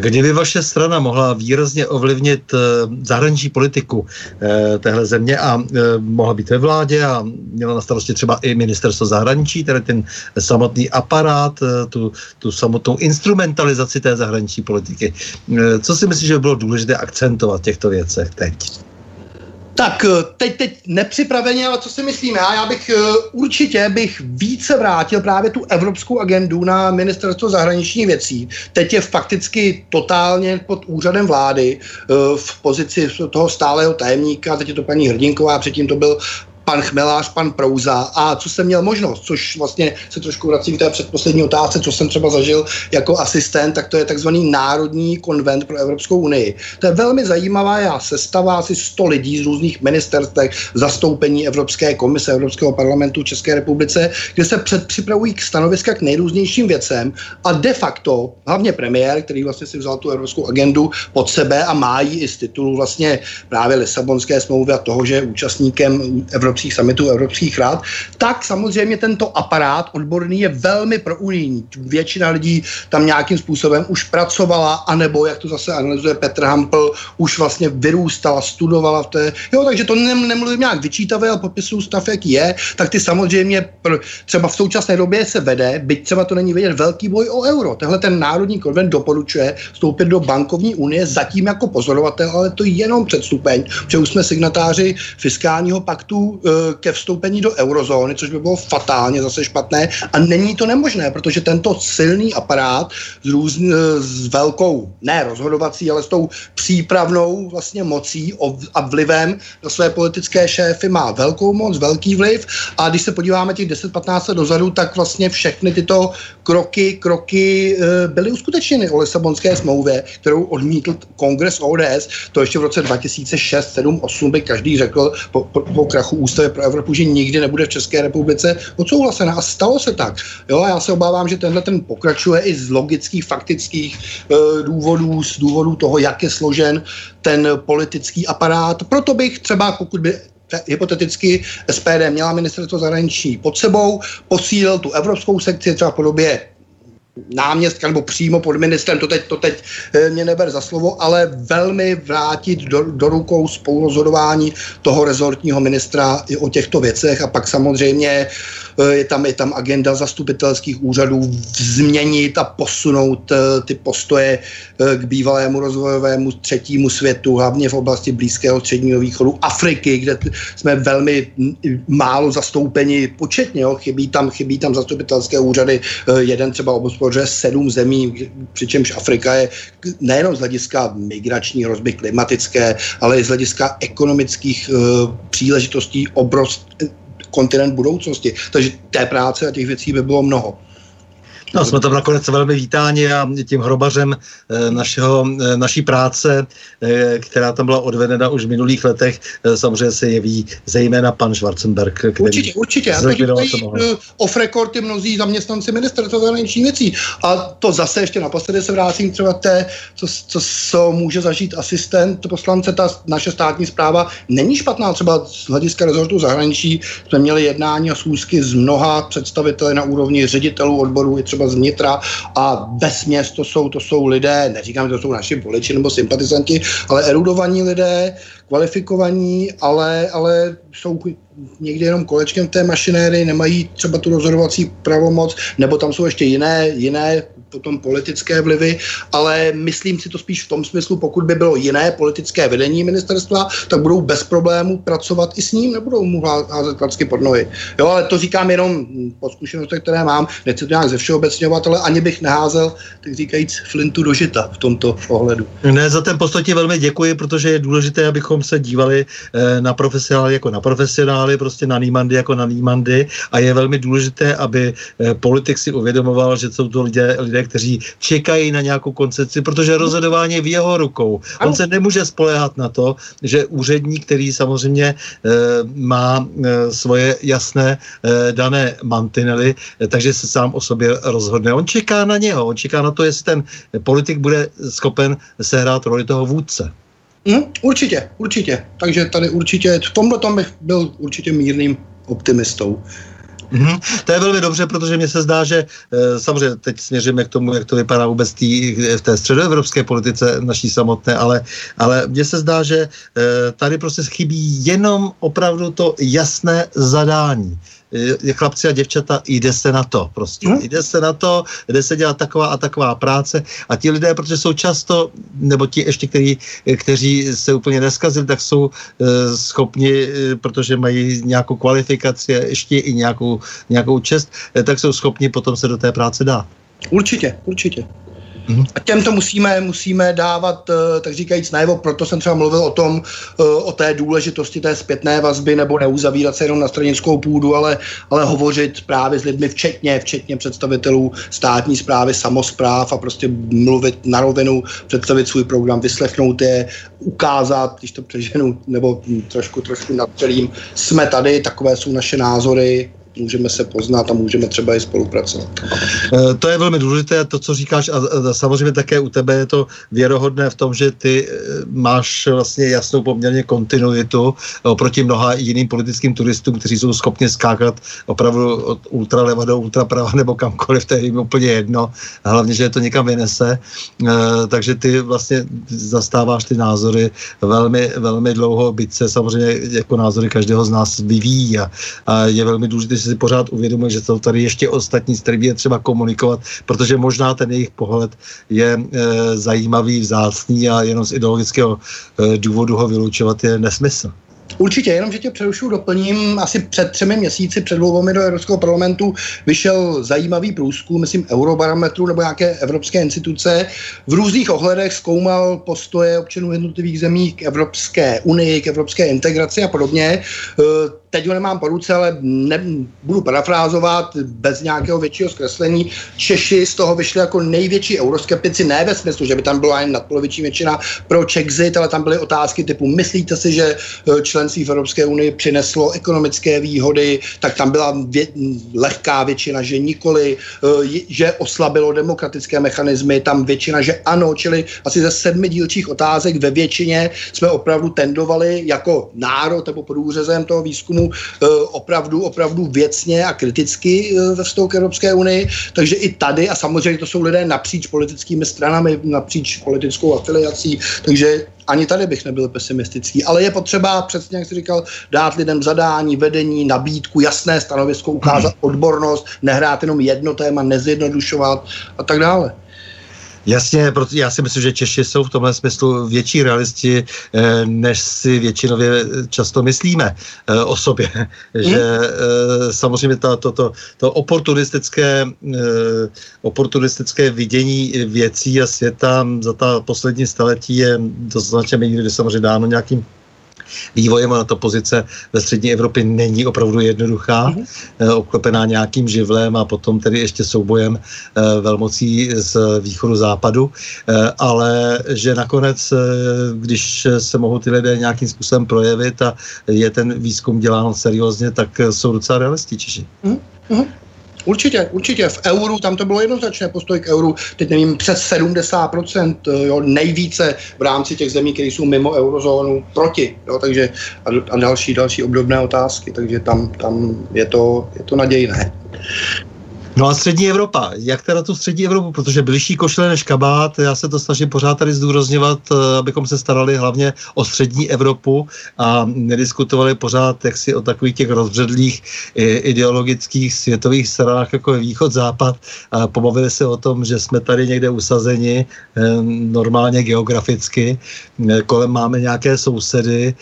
Kdyby vaše strana mohla výrazně ovlivnit eh, zahraniční politiku eh, téhle země a eh, mohla být ve vládě a měla na starosti třeba i ministerstvo zahraničí, tedy ten samotný aparát, tu, tu samotnou instrumentalizaci té zahraniční politiky. Co si myslíš, že by bylo důležité akcentovat v těchto věcech teď? Tak eh, teď, teď nepřipraveně, ale co si myslíme? Já, já bych eh, určitě bych více vrátil právě tu evropskou agendu na ministerstvo zahraničních věcí. Teď je fakticky totálně pod úřadem vlády eh, v pozici toho stálého tajemníka, teď je to paní Hrdinková, předtím to byl pan Chmelář, pan Prouza a co jsem měl možnost, což vlastně se trošku vracím k té předposlední otázce, co jsem třeba zažil jako asistent, tak to je takzvaný Národní konvent pro Evropskou unii. To je velmi zajímavá já sestava asi 100 lidí z různých ministerstvech, zastoupení Evropské komise, Evropského parlamentu České republice, kde se předpřipravují k stanoviska k nejrůznějším věcem a de facto, hlavně premiér, který vlastně si vzal tu evropskou agendu pod sebe a má ji i z titulu vlastně právě Lisabonské smlouvy a toho, že je účastníkem Evropské evropských summitů, evropských rád, tak samozřejmě tento aparát odborný je velmi pro unijní. Většina lidí tam nějakým způsobem už pracovala, anebo, jak to zase analyzuje Petr Hampl, už vlastně vyrůstala, studovala v té. Jo, takže to nem, nemluvím nějak vyčítavé, ale popisuju stav, jak je, tak ty samozřejmě pr, třeba v současné době se vede, byť třeba to není vidět, velký boj o euro. Tehle ten Národní konvent doporučuje vstoupit do bankovní unie zatím jako pozorovatel, ale to jenom předstupeň, protože už jsme signatáři fiskálního paktu ke vstoupení do eurozóny, což by bylo fatálně zase špatné. A není to nemožné, protože tento silný aparát s, různ, eh, s velkou, ne rozhodovací, ale s tou přípravnou vlastně mocí a vlivem na své politické šéfy má velkou moc, velký vliv. A když se podíváme těch 10-15 let dozadu, tak vlastně všechny tyto kroky, kroky eh, byly uskutečněny o Lisabonské smlouvě, kterou odmítl kongres ODS. To ještě v roce 2006, 7, 8 by každý řekl po, po, po krachu ústavy je pro Evropu, že nikdy nebude v České republice odsouhlasena. A stalo se tak. Jo, a já se obávám, že tenhle ten pokračuje i z logických, faktických e, důvodů, z důvodů toho, jak je složen ten politický aparát. Proto bych třeba, pokud by hypoteticky SPD měla ministerstvo zahraničí pod sebou, posílil tu evropskou sekci třeba v podobě náměstka nebo přímo pod ministrem, to teď, to teď eh, mě neber za slovo, ale velmi vrátit do, do rukou spolurozhodování toho rezortního ministra i o těchto věcech a pak samozřejmě Eh, je tam, je tam agenda zastupitelských úřadů změnit a posunout eh, ty postoje k bývalému rozvojovému třetímu světu, hlavně v oblasti Blízkého středního východu, Afriky, kde jsme velmi málo zastoupeni početně, jo. Chybí, tam, chybí tam zastupitelské úřady, jeden třeba obospoře sedm zemí, přičemž Afrika je nejenom z hlediska migrační hrozby klimatické, ale i z hlediska ekonomických uh, příležitostí obrovských kontinent budoucnosti. Takže té práce a těch věcí by bylo mnoho. No, jsme tam nakonec velmi vítáni a tím hrobařem eh, našeho, eh, naší práce, eh, která tam byla odvedena už v minulých letech, samozřejmě se jeví zejména pan Schwarzenberg. Který určitě, určitě. A říkají off record mnozí zaměstnanci ministerstva zahraničních věcí. A to zase ještě naposledy se vrátím třeba té, co, co, co může zažít asistent poslance, ta naše státní zpráva není špatná. Třeba z hlediska rezortu zahraničí jsme měli jednání a schůzky s mnoha představiteli na úrovni ředitelů odborů i třeba z vnitra a vesměs to jsou, to jsou lidé, neříkám, že to jsou naši voliči nebo sympatizanti, ale erudovaní lidé, kvalifikovaní, ale, ale jsou někdy jenom kolečkem té mašinéry, nemají třeba tu rozhodovací pravomoc, nebo tam jsou ještě jiné, jiné potom politické vlivy, ale myslím si to spíš v tom smyslu, pokud by bylo jiné politické vedení ministerstva, tak budou bez problémů pracovat i s ním, nebudou mu házet klacky pod nohy. Jo, ale to říkám jenom po zkušenostech, které mám, nechci to nějak ze všeobecňovat, ale ani bych neházel, tak říkajíc, flintu do žita v tomto ohledu. Ne, za ten postoj ti velmi děkuji, protože je důležité, abychom se dívali eh, na profesionály jako na profesionály, prostě na nýmandy jako na nýmandy a je velmi důležité, aby eh, politik si uvědomoval, že jsou to lidé, lidé, kteří čekají na nějakou koncepci, protože rozhodování je v jeho rukou. On se nemůže spolehat na to, že úředník, který samozřejmě e, má e, svoje jasné e, dané mantinely, e, takže se sám o sobě rozhodne. On čeká na něho, on čeká na to, jestli ten politik bude schopen sehrát roli toho vůdce. Hmm, určitě, určitě. Takže tady určitě, v tomhle tom bych byl určitě mírným optimistou. Mm-hmm. To je velmi dobře, protože mně se zdá, že e, samozřejmě teď směříme k tomu, jak to vypadá vůbec tý, v té středoevropské politice naší samotné, ale, ale mně se zdá, že e, tady prostě chybí jenom opravdu to jasné zadání chlapci a děvčata, jde se na to prostě. Hmm? Jde se na to, jde se dělat taková a taková práce a ti lidé, protože jsou často, nebo ti ještě, který, kteří se úplně neskazili, tak jsou e, schopni, e, protože mají nějakou kvalifikaci a ještě i nějakou, nějakou čest, e, tak jsou schopni potom se do té práce dát. Určitě, určitě. A těm to musíme, musíme dávat, eh, tak říkajíc, najevo, proto jsem třeba mluvil o tom, eh, o té důležitosti té zpětné vazby, nebo neuzavírat se jenom na stranickou půdu, ale, ale hovořit právě s lidmi, včetně, včetně představitelů státní zprávy, samozpráv a prostě mluvit na rovinu, představit svůj program, vyslechnout je, ukázat, když to přeženu, nebo trošku, trošku nadpřelím, jsme tady, takové jsou naše názory, můžeme se poznat a můžeme třeba i spolupracovat. Eh, to je velmi důležité, to, co říkáš, a samozřejmě také u tebe je to věrohodné v tom, že ty eh, máš vlastně jasnou poměrně kontinuitu oproti mnoha jiným politickým turistům, kteří jsou schopni skákat opravdu od ultraleva do ultraprava nebo kamkoliv, to je jim úplně jedno, hlavně, že je to někam vynese, eh, takže ty vlastně zastáváš ty názory velmi, velmi dlouho, byť se samozřejmě jako názory každého z nás vyvíjí a, a je velmi důležité, si pořád uvědomuje, že jsou tady ještě ostatní, s kterými je třeba komunikovat, protože možná ten jejich pohled je e, zajímavý, vzácný a jenom z ideologického e, důvodu ho vylučovat je nesmysl. Určitě, jenom že tě přerušu, doplním. Asi před třemi měsíci, před volbami do Evropského parlamentu, vyšel zajímavý průzkum, myslím, Eurobarometru nebo nějaké evropské instituce. V různých ohledech zkoumal postoje občanů jednotlivých zemí k Evropské unii, k evropské integraci a podobně. Teď ho nemám po ruce, ale ne, budu parafrázovat bez nějakého většího zkreslení. Češi z toho vyšli jako největší euroskeptici, ne ve smyslu, že by tam byla jen nadpoloviční většina pro Czexit, ale tam byly otázky typu, myslíte si, že e, členství v Evropské unii přineslo ekonomické výhody, tak tam byla vě, lehká většina, že nikoli, e, že oslabilo demokratické mechanismy, tam většina, že ano, čili asi ze sedmi dílčích otázek ve většině jsme opravdu tendovali jako národ nebo průřezem toho výzkumu Eh, opravdu, opravdu věcně a kriticky eh, ve vztahu k Evropské unii. Takže i tady, a samozřejmě to jsou lidé napříč politickými stranami, napříč politickou afiliací, takže ani tady bych nebyl pesimistický, ale je potřeba, přesně jak jsi říkal, dát lidem zadání, vedení, nabídku, jasné stanovisko, ukázat odbornost, nehrát jenom jedno téma, nezjednodušovat a tak dále. Jasně, protože já si myslím, že Češi jsou v tomhle smyslu větší realisti, eh, než si většinově často myslíme eh, o sobě. Hmm. Že eh, samozřejmě to, to, to, to oportunistické, oportunistické vidění věcí a světa za ta poslední staletí je do značné míry samozřejmě dáno nějakým vývojem a ta pozice ve střední Evropě není opravdu jednoduchá, mm-hmm. obklopená nějakým živlem a potom tedy ještě soubojem eh, velmocí z východu západu, eh, ale že nakonec, když se mohou ty lidé nějakým způsobem projevit a je ten výzkum dělán seriózně, tak jsou docela realisti Češi. Mm-hmm. Určitě, určitě. V euru tam to bylo jednoznačné postoj k euru. Teď nevím, přes 70%, eh, jo, nejvíce v rámci těch zemí, které jsou mimo eurozónu, proti. Jo, takže a, a další, další obdobné otázky. Takže tam, tam je, to, je to nadějné. No a střední Evropa, jak teda tu střední Evropu, protože blížší košle než kabát, já se to snažím pořád tady zdůrazňovat, eh, abychom se starali hlavně o střední Evropu a nediskutovali pořád jaksi o takových těch rozbředlých ideologických světových stranách, jako je východ-západ. A pobavili se o tom, že jsme tady někde usazeni, eh, normálně geograficky, eh, kolem máme nějaké sousedy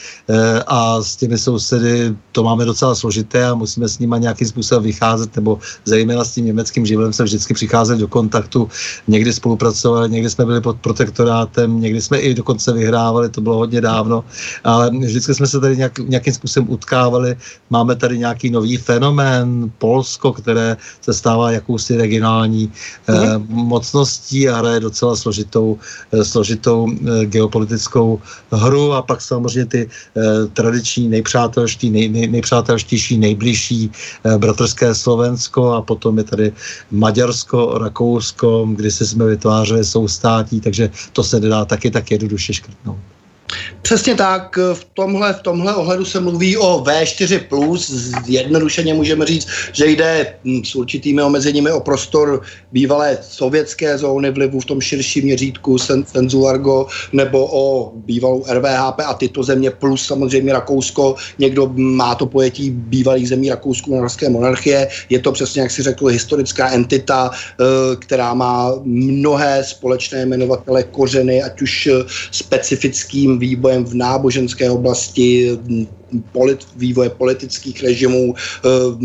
a s těmi sousedy to máme docela složité a musíme s nimi nějakým způsobem vycházet, nebo zejména s tím německým živlem se vždycky přicházet do kontaktu. Někdy spolupracovali, někdy jsme byli pod protektorátem, někdy jsme i dokonce vyhrávali, to bylo hodně dávno, ale vždycky jsme se tady nějak, nějakým způsobem utkávali. Máme tady nějaký nový fenomén, Polsko, které se stává jakousi regionální eh, mocností a hraje docela složitou, eh, složitou eh, geopolitickou hru a pak samozřejmě ty eh, tradiční nejpřátelští, nej, nej, nejpřátelštější, nejbližší eh, bratrské Slovensko a potom je tady Maďarsko, Rakousko, kdy jsme vytvářeli soustátí, takže to se nedá taky tak jednoduše škrtnout. Přesně tak, v tomhle, v tomhle ohledu se mluví o V4+, jednodušeně můžeme říct, že jde hm, s určitými omezeními o prostor bývalé sovětské zóny vlivu v tom širším měřítku Senzulargo, nebo o bývalou RVHP a tyto země plus samozřejmě Rakousko. Někdo má to pojetí bývalých zemí Rakousko-Moravské monarchie. Je to přesně, jak si řekl, historická entita, eh, která má mnohé společné jmenovatele kořeny, ať už specifickým vývojem v náboženské oblasti, polit, vývoje politických režimů, uh,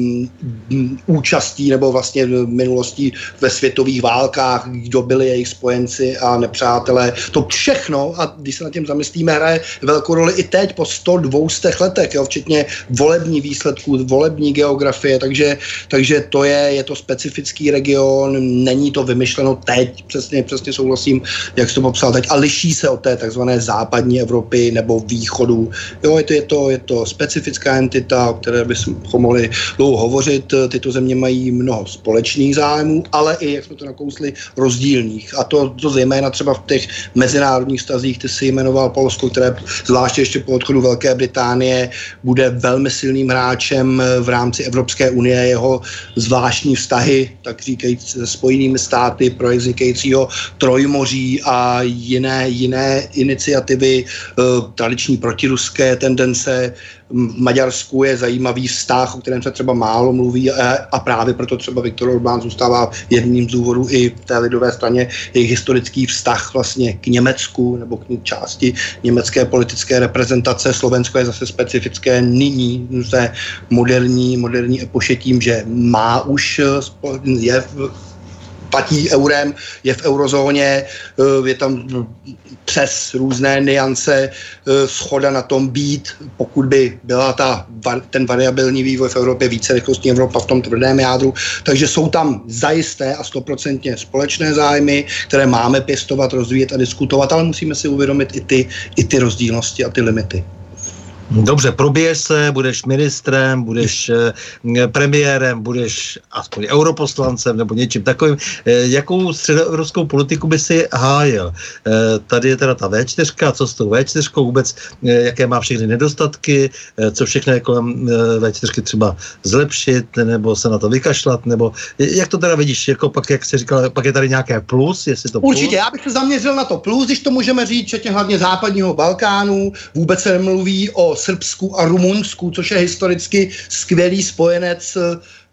účastí nebo vlastně minulostí ve světových válkách, kdo byli jejich spojenci a nepřátelé. To všechno, a když se nad tím zamyslíme, hraje velkou roli i teď po 100-200 letech, jo, včetně volební výsledků, volební geografie, takže, takže to je, je to specifický region, není to vymyšleno teď, přesně, přesně souhlasím, jak jsi to popsal teď, a liší se od té takzvané západní Evropy nebo východu. Jo, je to, je to, je to specifická entita, o které bychom mohli dlouho hovořit. Tyto země mají mnoho společných zájmů, ale i, jak jsme to nakousli, rozdílných. A to, to zejména třeba v těch mezinárodních stazích, ty si jmenoval Polsko, které zvláště ještě po odchodu Velké Británie bude velmi silným hráčem v rámci Evropské unie. Jeho zvláštní vztahy, tak říkajíc, se spojenými státy pro vznikajícího trojmoří a jiné, jiné iniciativy, eh, tradiční protiruské tendence, v Maďarsku je zajímavý vztah, o kterém se třeba málo mluví a, a právě proto třeba Viktor Orbán zůstává jedním z důvodů i v té lidové straně jejich historický vztah vlastně k Německu nebo k části německé politické reprezentace. Slovensko je zase specifické nyní v moderní, moderní epoše tím, že má už je platí eurem, je v eurozóně, eh, je tam přes různé niance eh, schoda na tom být, pokud by byla ta, ten variabilní vývoj v Evropě více rychlostní Evropa v tom tvrdém jádru. Takže jsou tam zajisté a stoprocentně společné zájmy, které máme pěstovat, rozvíjet a diskutovat, ale musíme si uvědomit i ty, i ty rozdílnosti a ty limity. Dobře, probiješ se, budeš ministrem, budeš eh, premiérem, budeš aspoň europoslancem nebo něčím takovým. Eh, jakou středoevropskou politiku by si hájil? Eh, tady je teda ta V4, co s tou V4 vůbec, jaké má všechny nedostatky, co všechno je kolem V4 třeba zlepšit, nebo se na to vykašlat, nebo jak to teda vidíš, jako pak, jak jsi říkal, pak je tady nějaké plus, jestli to plus? Určitě, já bych se zaměřil na to plus, když to můžeme říct, včetně hlavně západního Balkánu, vůbec se nemluví o Srbsku a Rumunsku, což je historicky skvělý spojenec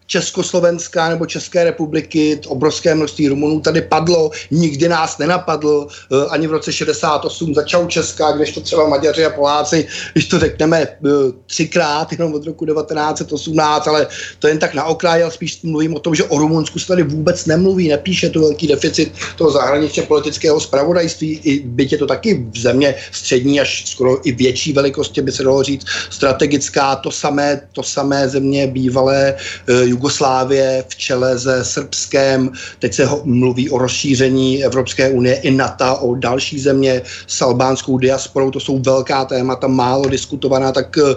Československá nebo České republiky, obrovské množství Rumunů tady padlo, nikdy nás nenapadl, eh, ani v roce 68 začal Česká, když to třeba Maďaři a Poláci, když to řekneme eh, třikrát, jenom od roku 1918, ale to jen tak na okraj, ale spíš mluvím o tom, že o Rumunsku se tady vůbec nemluví, nepíše to velký deficit toho zahraničně politického spravodajství, i byť je to taky v země střední až skoro i větší velikosti, by se dalo říct, strategická, to samé, to samé země bývalé uh, Jugoslávie v čele se Srbskem, teď se ho, mluví o rozšíření Evropské unie i NATO, o další země s albánskou diasporou, to jsou velká témata, málo diskutovaná, tak uh,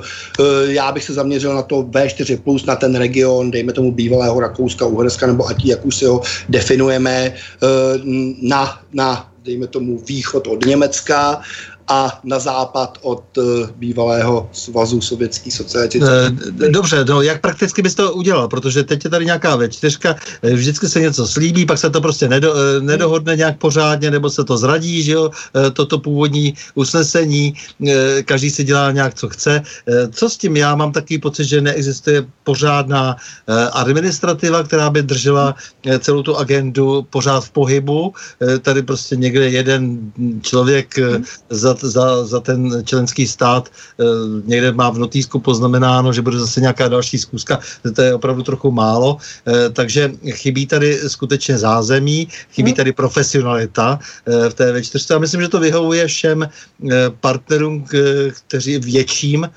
já bych se zaměřil na to V4+, plus na ten region, dejme tomu bývalého Rakouska, Uherska, nebo ať jak už si ho definujeme, uh, na, na dejme tomu východ od Německa a na západ od uh, bývalého svazu sovětský socialistický. Dobře, no jak prakticky bys to udělal, protože teď je tady nějaká večtyřka, vždycky se něco slíbí, pak se to prostě nedo, nedohodne nějak pořádně, nebo se to zradí, že jo, toto původní usnesení, každý si dělá nějak, co chce. Co s tím? Já mám takový pocit, že neexistuje pořádná administrativa, která by držela celou tu agendu pořád v pohybu. Tady prostě někde jeden člověk hmm. Za, za, za ten členský stát eh, někde má v notýsku poznamenáno, že bude zase nějaká další zkuska, to je opravdu trochu málo, eh, takže chybí tady skutečně zázemí, chybí hmm. tady profesionalita v té V4 a myslím, že to vyhovuje všem partnerům, kteří větším,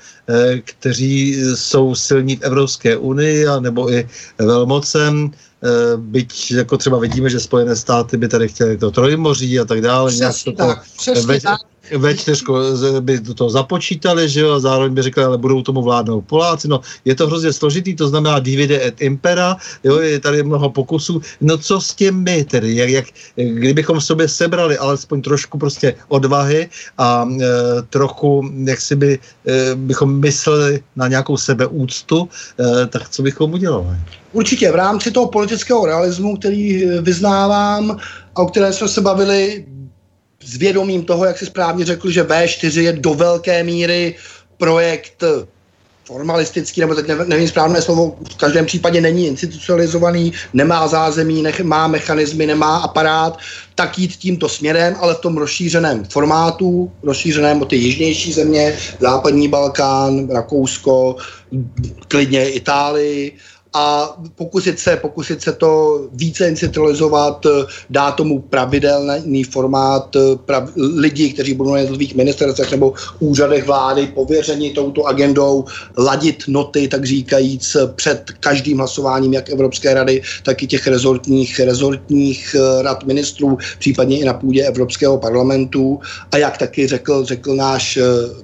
kteří jsou silní v Evropské unii, nebo i velmocem, Eh, byť jako třeba vidíme, že Spojené státy by tady chtěli to trojmoří a tak dále. Přesně tak, přesně ve, tak. Ve čtyřku by do toho započítali, že jo, a zároveň by řekli, ale budou tomu vládnout Poláci. No, je to hrozně složitý, to znamená divide et impera, jo, je tady mnoho pokusů. No co s tím my tedy, jak, jak, kdybychom v sobě sebrali alespoň trošku prostě odvahy a e, trochu, jak si by, e, bychom mysleli na nějakou sebeúctu, e, tak co bychom udělali? Určitě v rámci toho politického realismu, který eh, vyznávám a o které jsme se bavili s vědomím toho, jak si správně řekl, že V4 je do velké míry projekt eh, formalistický, nebo teď nevím správné slovo, v každém případě není institucionalizovaný, nemá zázemí, nech, má mechanismy, nemá aparát, tak jít tímto směrem, ale v tom rozšířeném formátu, rozšířeném o ty jižnější země, západní Balkán, Rakousko, klidně Itálii, a pokusit se, pokusit se to více institucionalizovat, dát tomu pravidelný formát prav, lidí, kteří budou na jednotlivých ministerstvech nebo úřadech vlády pověřeni touto agendou, ladit noty, tak říkajíc, před každým hlasováním jak Evropské rady, tak i těch rezortních, rezortních eh, rad ministrů, případně i na půdě Evropského parlamentu. A jak taky řekl, řekl náš eh,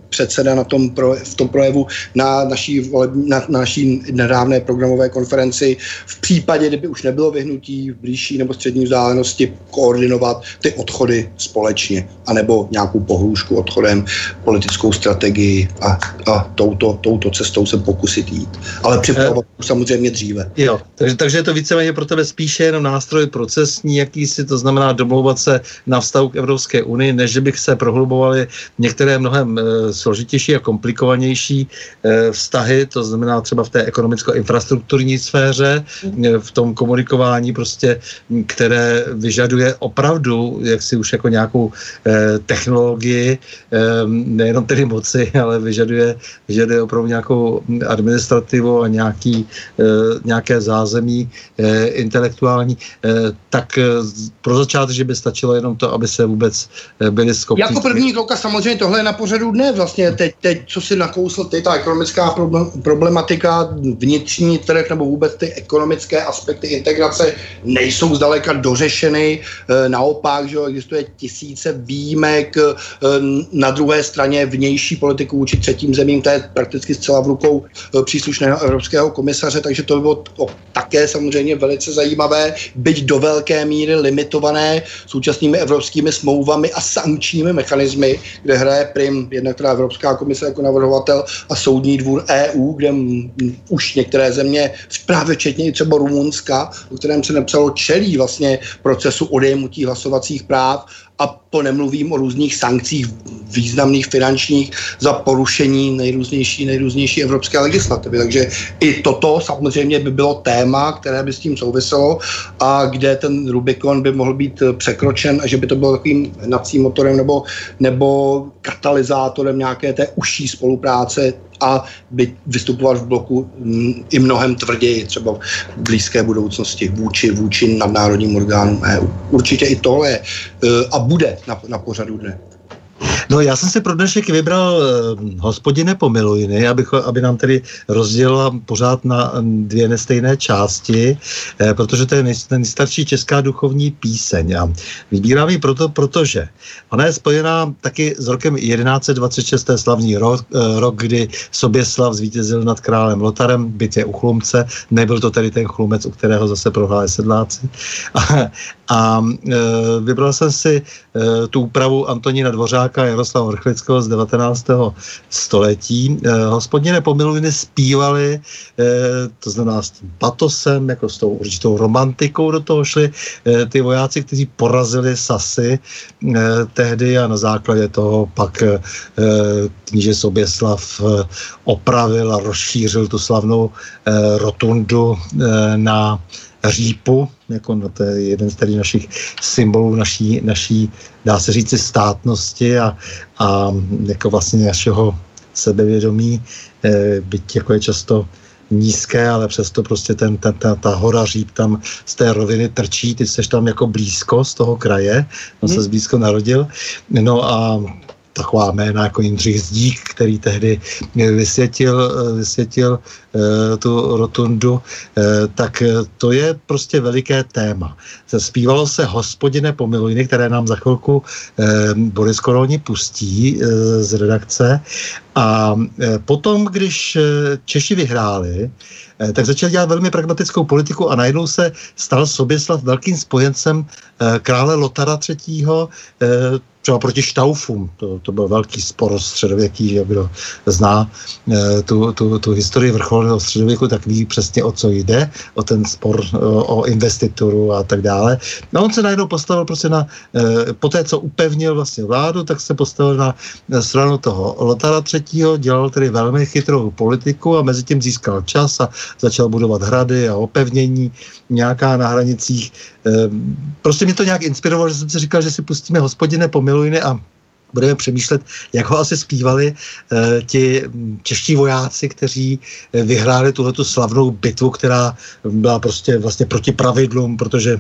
předseda na tom pro, v tom projevu na naší, na, na naší nedávné programové konferenci v případě, kdyby už nebylo vyhnutí v blížší nebo střední vzdálenosti koordinovat ty odchody společně, anebo nějakou pohrůžku odchodem, politickou strategii a, a touto, touto cestou se pokusit jít. Ale připravovat e, samozřejmě dříve. Jo, takže, takže je to víceméně pro tebe spíše jenom nástroj procesní, jakýsi, to znamená domlouvat se na vztahu k Evropské unii, než bych se prohlubovali některé mnohem e, složitější a komplikovanější e, vztahy, to znamená třeba v té ekonomicko-infrastrukturní sféře, eh, v tom komunikování prostě, které vyžaduje opravdu, jak si už jako nějakou eh, technologii, eh, nejenom tedy moci, ale vyžaduje, vyžaduje opravdu nějakou administrativu a nějaký, eh, nějaké zázemí eh, intelektuální, eh, tak eh, pro začátek, že by stačilo jenom to, aby se vůbec eh, byli schopni... Jako první kroka samozřejmě tohle je na pořadu dne vlastně teď, teď co si nakousl ty, ta ekonomická problematika, vnitřní trh nebo vůbec ty ekonomické aspekty integrace nejsou zdaleka dořešeny. E, naopak, že existuje tisíce výjimek e, na druhé straně vnější politiku vůči třetím zemím, to je prakticky zcela v rukou e, příslušného evropského komisaře, takže to by bylo také samozřejmě velice zajímavé, byť do velké míry limitované současnými evropskými smlouvami a sankčními mechanismy, kde hraje prim jednak teda Evropská komise jako navrhovatel a Soudní dvůr EU, kde už některé země právě včetně i třeba Rumunska, o kterém se napsalo, čelí vlastně procesu odejmutí hlasovacích práv a to nemluvím o různých sankcích významných finančních za porušení nejrůznější, nejrůznější evropské legislativy. Takže i toto samozřejmě by bylo téma, které by s tím souviselo a kde ten Rubikon by mohl být překročen a že by to bylo takovým hnacím motorem nebo, nebo katalyzátorem nějaké té užší spolupráce a by vystupovat v bloku mm, i mnohem tvrději, třeba v blízké budoucnosti vůči, vůči nadnárodním orgánům EU. Určitě i tohle je a bude na, na pořadu dne. No já jsem si pro dnešek vybral uh, hospodine pomilujny, aby, aby nám tedy rozdělila pořád na dvě nestejné části, uh, protože to je nej, nejstarší česká duchovní píseň. A vybírám ji proto, protože ona je spojená taky s rokem 1126, to je slavný rok, uh, rok kdy Soběslav zvítězil nad králem Lotarem, bytě u Chlumce, nebyl to tedy ten Chlumec, u kterého zase prohráli sedláci. A, a vybral jsem si uh, tu úpravu Antonína Dvořáka, Jaroslava Vrchlického z 19. století. Hospodine pomilujny zpívali, to znamená s tím patosem, jako s tou určitou romantikou do toho šli ty vojáci, kteří porazili Sasy tehdy a na základě toho pak kníže Soběslav opravil a rozšířil tu slavnou rotundu na řípu, jako na to je jeden z tady našich symbolů naší, naší dá se říci, státnosti a, a jako vlastně našeho sebevědomí, e, byť jako je často nízké, ale přesto prostě ten, ten, ta, ta hora říp tam z té roviny trčí, ty jsi tam jako blízko z toho kraje, on hmm. se blízko narodil, no a taková jména jako Jindřich Zdík, který tehdy vysvětil, vysvětil eh, tu rotundu, eh, tak to je prostě veliké téma. Zpívalo se Hospodine pomilujny, které nám za chvilku eh, Boris Koroni pustí z redakce. A potom, když Češi vyhráli, tak začal dělat velmi pragmatickou politiku a najednou se stal Soběslav velkým spojencem krále Lotara III třeba proti Štaufům, to, to byl velký spor středověký, že kdo zná e, tu, tu, tu historii vrcholného středověku, tak ví přesně o co jde, o ten spor o, investituru a tak dále. No on se najednou postavil prostě na, e, po té, co upevnil vlastně vládu, tak se postavil na stranu toho Lotara třetího, dělal tedy velmi chytrou politiku a mezi tím získal čas a začal budovat hrady a opevnění nějaká na hranicích. E, prostě mě to nějak inspirovalo, že jsem si říkal, že si pustíme hospodine pomilu Halloween a budeme přemýšlet, jak ho asi zpívali uh, ti čeští vojáci, kteří eh, vyhráli tuhletu slavnou bitvu, která byla prostě vlastně proti pravidlům, protože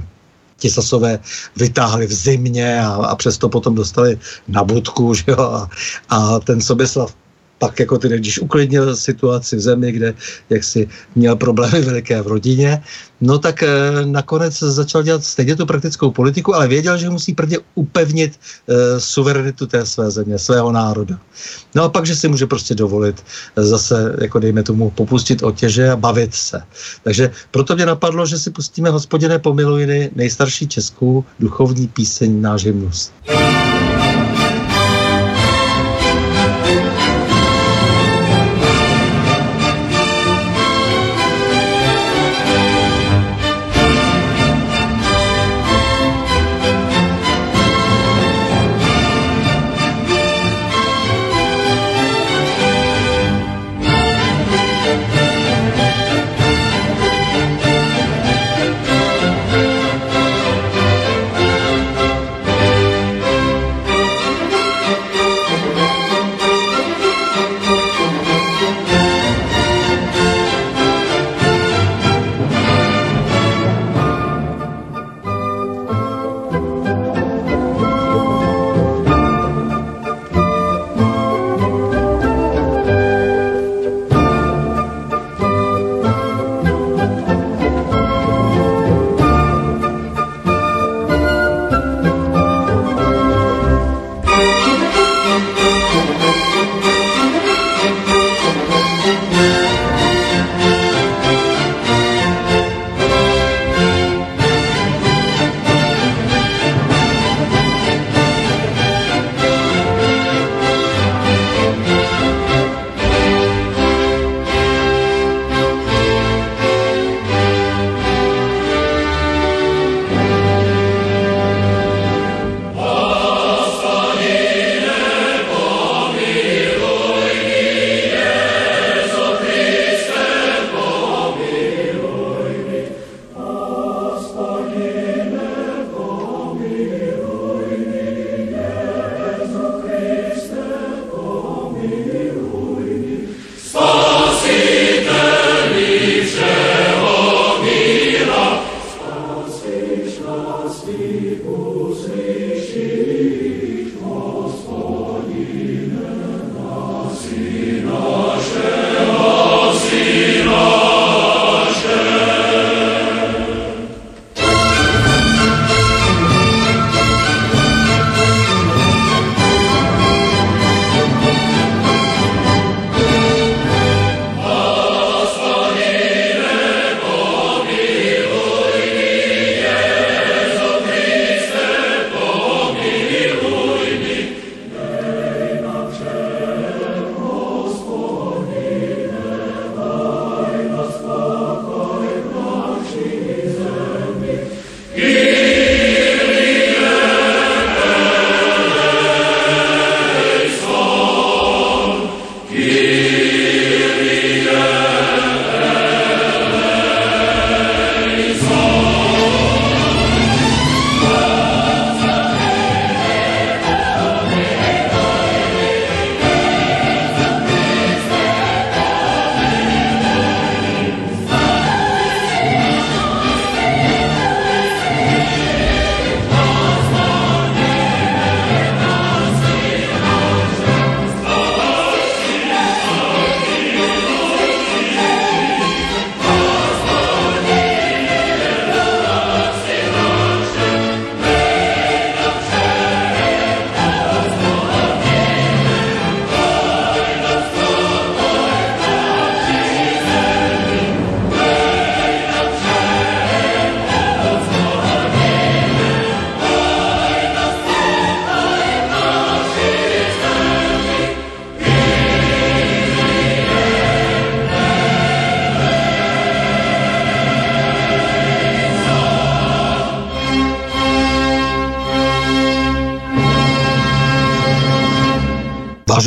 ti Sasové vytáhli v zimě a, a přesto potom dostali na budku, že jo, a, a ten Soběslav pak jako tedy, když uklidnil situaci v zemi, kde jaksi měl problémy veliké v rodině, no tak e, nakonec začal dělat stejně tu praktickou politiku, ale věděl, že musí prvně upevnit e, suverenitu té své země, svého národa. No a pak, že si může prostě dovolit e, zase, jako dejme tomu, popustit otěže a bavit se. Takže proto mě napadlo, že si pustíme hospodiné pomilujiny nejstarší českou duchovní píseň Náš hymnus.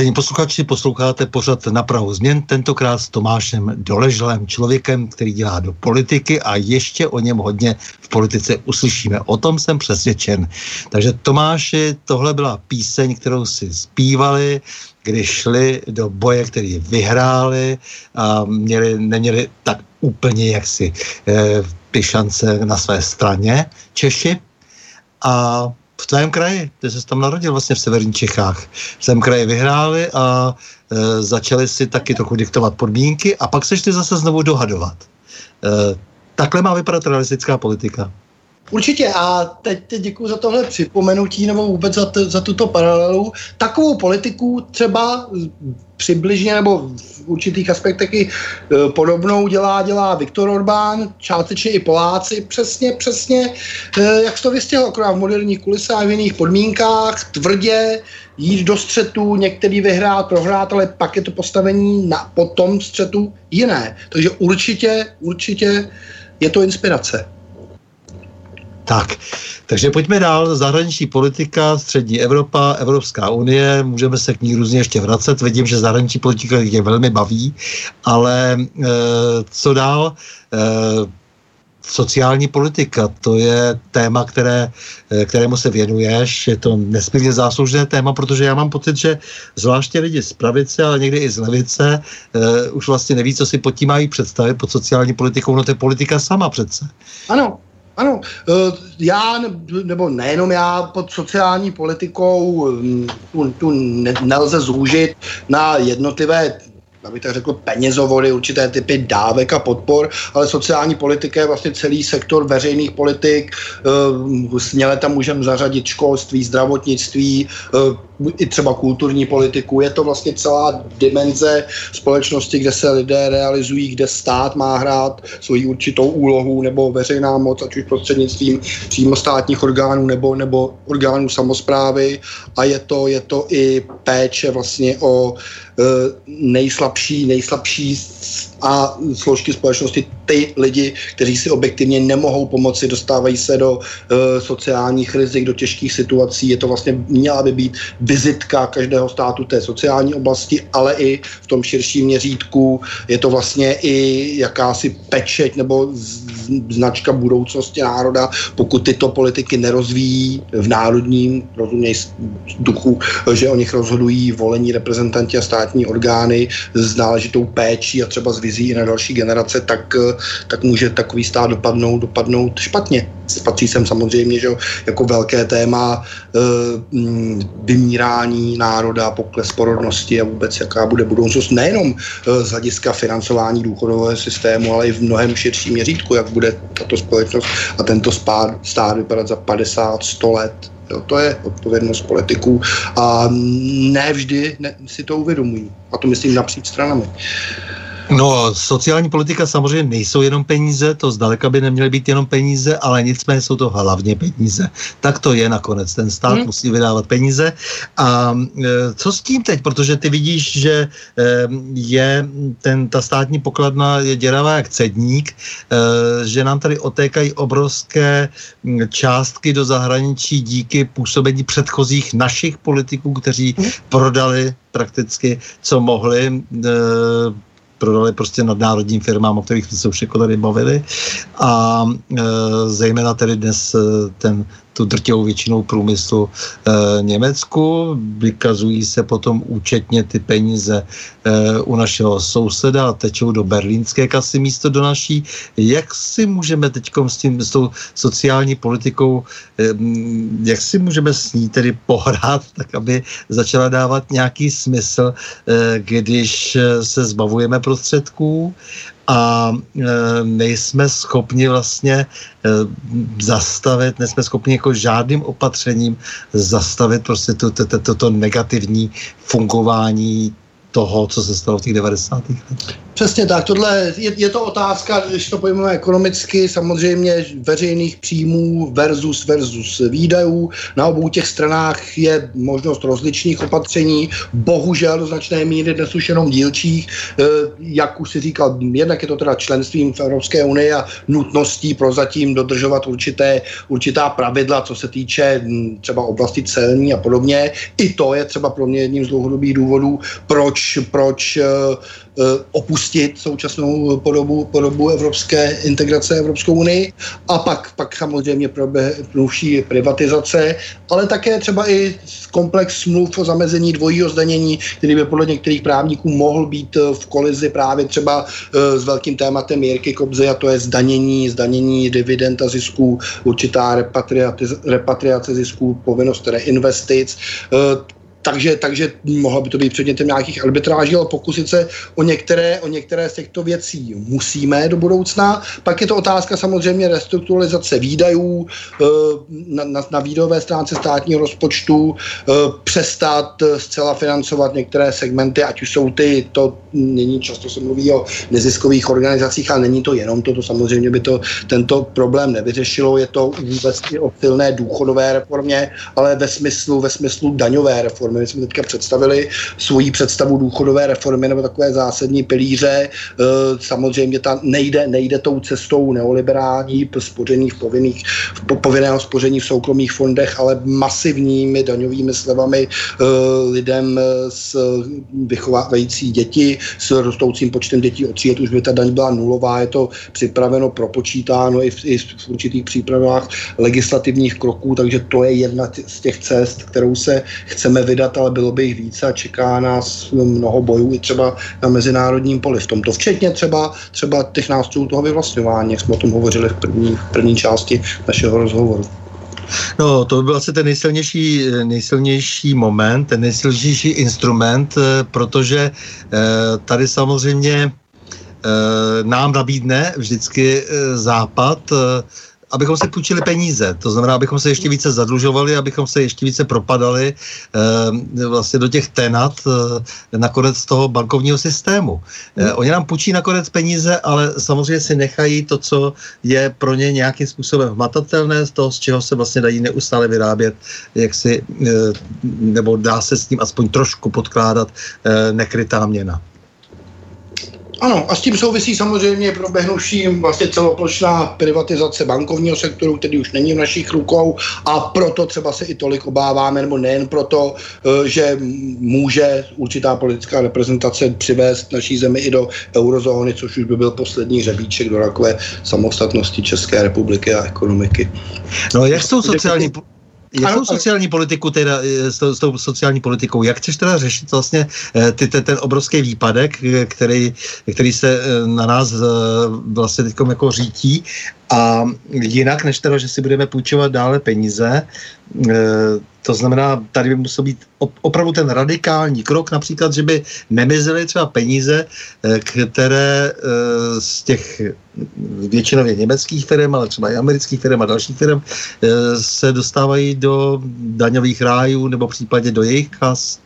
Vážení posluchači, posloucháte pořad na Prahu změn, tentokrát s Tomášem Doležlem, člověkem, který dělá do politiky a ještě o něm hodně v politice uslyšíme. O tom jsem přesvědčen. Takže Tomáši, tohle byla píseň, kterou si zpívali, když šli do boje, který vyhráli a měli, neměli tak úplně jaksi eh, ty šance na své straně Češi. A v tvém kraji, ty jsi tam narodil vlastně v severních Čechách. V tvém kraji vyhráli a e, začali si taky trochu diktovat podmínky a pak se šli zase znovu dohadovat. E, takhle má vypadat realistická politika. Určitě a teď, teď děkuji za tohle připomenutí nebo vůbec za, t, za tuto paralelu. Takovou politiku třeba přibližně nebo v určitých aspektech i e, podobnou dělá, dělá Viktor Orbán, částečně i Poláci, přesně, přesně, e, jak to vystihl, akorát v moderních kulisách, v jiných podmínkách, tvrdě, jít do střetu, některý vyhrát, prohrát, ale pak je to postavení na, po tom střetu jiné. Takže určitě, určitě je to inspirace. Tak, takže pojďme dál. Zahraniční politika, střední Evropa, Evropská unie, můžeme se k ní různě ještě vracet. Vidím, že zahraniční politika je velmi baví, ale e, co dál? E, sociální politika, to je téma, které, eh, kterému se věnuješ, je to nesmírně záslužné téma, protože já mám pocit, že zvláště lidi z pravice, ale někdy i z levice, uh, už vlastně neví, co si pod tím mají představit pod sociální politikou, no to je politika sama přece. Ano, ano, eh, já, nebo nejenom já, pod sociální politikou hm, tu, tu nelze zúžit na jednotlivé abych tak řekl, penězovody, určité typy dávek a podpor, ale sociální politika je vlastně celý sektor veřejných politik. Eh, směle tam můžeme zařadit školství, zdravotnictví, eh, i třeba kulturní politiku. Je to vlastně celá dimenze společnosti, kde se lidé realizují, kde stát má hrát svoji určitou úlohu nebo veřejná moc, ať už prostřednictvím přímo státních orgánů nebo, nebo orgánů samozprávy a je to, je to i péče vlastně o e, nejslabší, nejslabší a složky společnosti, ty lidi, kteří si objektivně nemohou pomoci, dostávají se do uh, sociálních rizik, do těžkých situací. Je to vlastně, měla by být vizitka každého státu té sociální oblasti, ale i v tom širším měřítku je to vlastně i jakási pečeť nebo značka budoucnosti národa, pokud tyto politiky nerozvíjí v národním, rozuměj duchu, že o nich rozhodují volení reprezentanti a státní orgány s náležitou péčí a třeba s vizí na další generace, tak, tak může takový stát dopadnout, dopadnout špatně. Patří sem samozřejmě, že jako velké téma e, vymírání národa, pokles porodnosti a vůbec jaká bude budoucnost nejenom e, z hlediska financování důchodového systému, ale i v mnohem širším měřítku, jak bude tato společnost a tento stát, stát vypadat za 50-100 let. Jo, to je odpovědnost politiků a ne vždy ne, si to uvědomují. A to myslím napříč stranami. No, sociální politika samozřejmě nejsou jenom peníze, to zdaleka by neměly být jenom peníze, ale nicméně jsou to hlavně peníze. Tak to je nakonec. Ten stát hmm. musí vydávat peníze. A e, co s tím teď? Protože ty vidíš, že e, je ten, ta státní pokladna je děravá jak cedník, e, že nám tady otékají obrovské částky do zahraničí díky působení předchozích našich politiků, kteří hmm. prodali prakticky, co mohli prodali prostě nadnárodním firmám, o kterých jsme se už jako tady bavili. A e, zejména tedy dnes e, ten tu drtivou většinou průmyslu e, Německu. Vykazují se potom účetně ty peníze e, u našeho souseda a tečou do berlínské kasy místo do naší. Jak si můžeme teď s tím, s tou sociální politikou, e, jak si můžeme s ní tedy pohrát, tak aby začala dávat nějaký smysl, e, když se zbavujeme prostředků a e, nejsme schopni vlastně e, zastavit, nejsme schopni jako žádným opatřením zastavit prostě toto to, to, to negativní fungování toho, co se stalo v těch 90. letech. Přesně tak, tohle je, je to otázka, když to pojmeme ekonomicky, samozřejmě veřejných příjmů versus versus výdajů. Na obou těch stranách je možnost rozličných opatření, bohužel do značné míry dnes už jenom dílčích, e, jak už si říkal, jednak je to teda členstvím v Evropské unii a nutností prozatím dodržovat určité, určitá pravidla, co se týče třeba oblasti celní a podobně. I to je třeba pro mě jedním z dlouhodobých důvodů, proč, proč e, opustit současnou podobu, podobu evropské integrace Evropskou unii. A pak, pak samozřejmě proběhnuvší privatizace, ale také třeba i komplex smluv o zamezení dvojího zdanění, který by podle některých právníků mohl být eh, v kolizi právě třeba eh, s velkým tématem Jirky Kobzy a to je zdanění, zdanění dividend a zisků, určitá repatriace zisků, povinnost reinvestic takže, takže mohlo by to být předmětem nějakých arbitráží, ale pokusit se o některé, o některé z těchto věcí musíme do budoucna. Pak je to otázka samozřejmě restrukturalizace výdajů eh, na, na, na výdajové stránce státního rozpočtu, eh, přestat zcela financovat některé segmenty, ať už jsou ty, to není často se mluví o neziskových organizacích, ale není to jenom to, to samozřejmě by to tento problém nevyřešilo, je to vůbec i o silné důchodové reformě, ale ve smyslu, ve smyslu daňové reformy reformy. My jsme teďka představili svoji představu důchodové reformy nebo takové zásadní pilíře. E, samozřejmě ta nejde, nejde tou cestou neoliberální spoření v povinných, v povinného spoření v soukromých fondech, ale masivními daňovými slevami e, lidem s vychovávající děti, s rostoucím počtem dětí od tří už by ta daň byla nulová, je to připraveno, propočítáno i v, i v určitých přípravách legislativních kroků, takže to je jedna z těch cest, kterou se chceme vydat vydat, ale bylo by jich více a čeká nás mnoho bojů i třeba na mezinárodním poli v tomto, včetně třeba, třeba těch nástrojů toho vyvlastňování, jak jsme o tom hovořili v první, v první části našeho rozhovoru. No, to by byl asi ten nejsilnější, nejsilnější moment, ten nejsilnější instrument, eh, protože eh, tady samozřejmě eh, nám nabídne vždycky Západ abychom se půjčili peníze. To znamená, abychom se ještě více zadlužovali, abychom se ještě více propadali e, vlastně do těch tenat e, nakonec toho bankovního systému. E, oni nám půjčí nakonec peníze, ale samozřejmě si nechají to, co je pro ně nějakým způsobem hmatatelné, z toho, z čeho se vlastně dají neustále vyrábět, jak si, e, nebo dá se s tím aspoň trošku podkládat e, nekrytá měna. Ano, a s tím souvisí samozřejmě proběhnuvší vlastně celoplošná privatizace bankovního sektoru, který už není v našich rukou a proto třeba se i tolik obáváme, nebo nejen proto, eh, že může určitá politická reprezentace přivést naší zemi i do eurozóny, což už by byl poslední řebíček do takové samostatnosti České republiky a ekonomiky. No jak jsou sociální... Jak tou sociální politiku teda, eh, s, tou, s tou sociální politikou, jak chceš teda řešit vlastně eh, ty, ten, ten obrovský výpadek, eh, který, který se na nás vlastně teď jako řítí a jinak, než teda, že si budeme půjčovat dále peníze, e, to znamená, tady by musel být opravdu ten radikální krok, například, že by nemizely třeba peníze, e, které e, z těch většinově německých firm, ale třeba i amerických firm a dalších firm se dostávají do daňových rájů nebo případně do jejich kas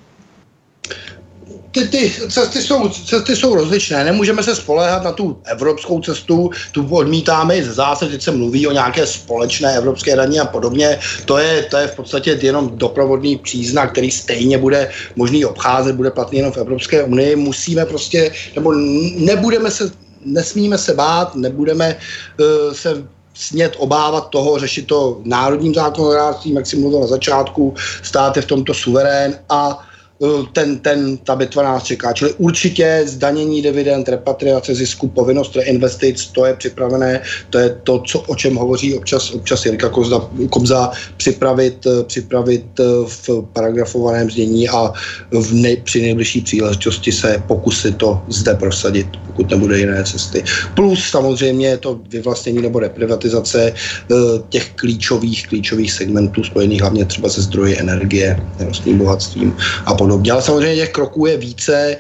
ty, ty cesty, jsou, cesty jsou rozličné. Nemůžeme se spoléhat na tu evropskou cestu, tu odmítáme i ze zásad, teď se mluví o nějaké společné evropské daní a podobně. To je, to je v podstatě jenom doprovodný příznak, který stejně bude možný obcházet, bude platný jenom v Evropské unii. Musíme prostě, nebo nebudeme se, nesmíme se bát, nebudeme uh, se smět obávat toho, řešit to národním zákonodárstvím, jak si mluvil na začátku, stát je v tomto suverén a ten, ten, ta bitva nás čeká. Čili určitě zdanění dividend, repatriace zisku, povinnost reinvestic, to je připravené, to je to, co, o čem hovoří občas, občas Jirka Kozda, Kobza, připravit, eh, připravit eh, v paragrafovaném znění a v nej, při nejbližší příležitosti se pokusit to zde prosadit, pokud nebude jiné cesty. Plus samozřejmě to vyvlastnění nebo reprivatizace těch klíčových, klíčových segmentů spojených hlavně třeba se zdroji energie, nerostným bohatstvím a podobně podobně. Ale samozřejmě těch kroků je více.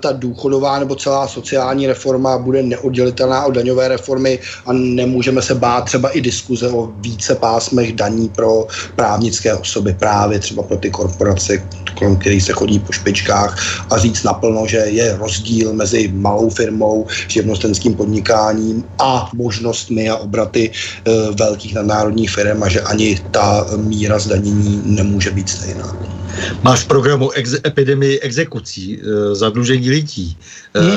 Ta důchodová nebo celá sociální reforma bude neoddělitelná od daňové reformy a nemůžeme se bát třeba i diskuze o více pásmech daní pro právnické osoby, právě třeba pro ty korporace, kolem kterých se chodí po špičkách a říct naplno, že je rozdíl mezi malou firmou, živnostenským podnikáním a možnostmi a obraty e, velkých nadnárodních firm a že ani ta míra zdanění nemůže být stejná. Máš v programu ex- epidemii exekucí, e, zadlužení lidí. E, hmm.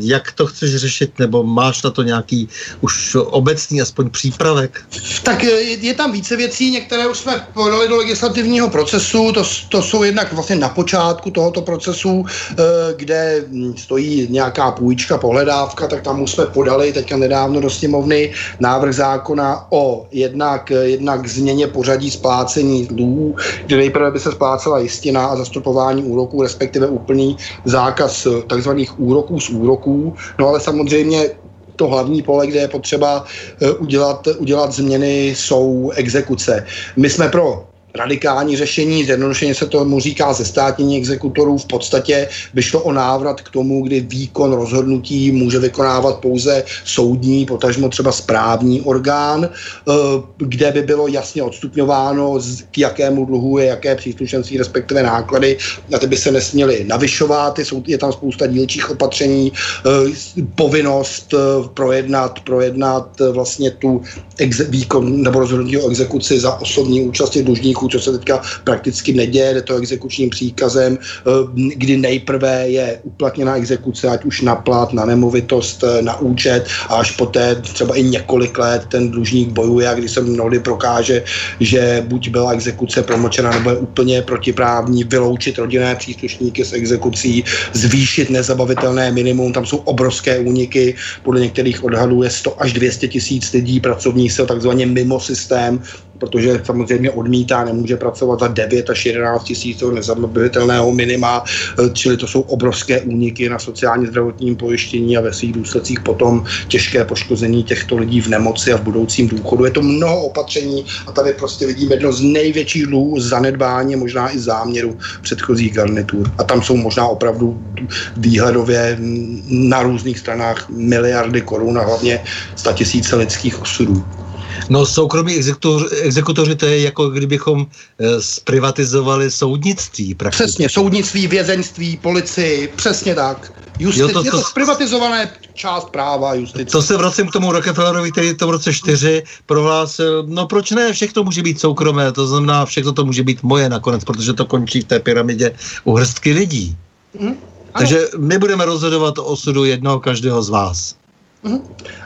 Jak to chceš řešit, nebo máš na to nějaký už obecný aspoň přípravek? Tak je, je tam více věcí, některé už jsme podali do legislativního procesu, to, to jsou jednak vlastně na počátku tohoto procesu, e, kde stojí nějaká půjčka, pohledávka, tak tam už jsme podali teďka nedávno do sněmovny návrh zákona o jednak, jednak změně pořadí splácení dluhů, kde nejprve by se splácela jistina a zastupování úroků, respektive úplný zákaz takzvaných úroků z úroků. No ale samozřejmě to hlavní pole, kde je potřeba eh, udělat, udělat změny, jsou exekuce. My jsme pro radikální řešení, zjednodušeně se tomu říká ze státní exekutorů, v podstatě by šlo o návrat k tomu, kdy výkon rozhodnutí může vykonávat pouze soudní, potažmo třeba správní orgán, eh, kde by bylo jasně odstupňováno, k jakému dluhu je jaké příslušenství, respektive náklady, a ty by se nesměly navyšovat, je tam spousta dílčích opatření, eh, povinnost eh, projednat, projednat vlastně tu exe- výkon nebo rozhodnutí o exekuci za osobní účasti dlužníků co se teďka prakticky neděje, jde to exekučním příkazem, eh, kdy nejprve je uplatněna exekuce, ať už na plat, na nemovitost, eh, na účet a až poté třeba i několik let ten dlužník bojuje a když se mnohdy prokáže, že buď byla exekuce promočena nebo je úplně protiprávní, vyloučit rodinné příslušníky z exekucí, zvýšit nezabavitelné minimum, tam jsou obrovské úniky, podle některých odhadů je 100 až 200 tisíc lidí pracovních sil takzvaně mimo systém, protože samozřejmě odmítá, nemůže pracovat za 9 až 11 tisíc nezabavitelného minima, eh, čili to jsou obrovské úniky na sociálně zdravotním pojištění a ve svých důsledcích potom těžké poškození těchto lidí v nemoci a v budoucím důchodu. Je to mnoho opatření a tady prostě vidíme jedno z největších dluhů zanedbání, možná i záměru předchozích garnitur. A tam jsou možná opravdu výhledově na různých stranách miliardy korun a hlavně tisíce lidských osudů. No soukromí exekutor, exekutoři to je jako kdybychom e, zprivatizovali soudnictví prakticky. Přesně, soudnictví, vězeňství, policii, přesně tak. Justice, jo, to, to, je to zprivatizované část práva justice. To se vracím k tomu Rockefellerovi, který to v roce 4 prohlásil, no proč ne, všechno může být soukromé, to znamená, všechno to může být moje nakonec, protože to končí v té pyramidě u hrstky lidí. Mm, Takže my budeme rozhodovat o osudu jednoho každého z vás.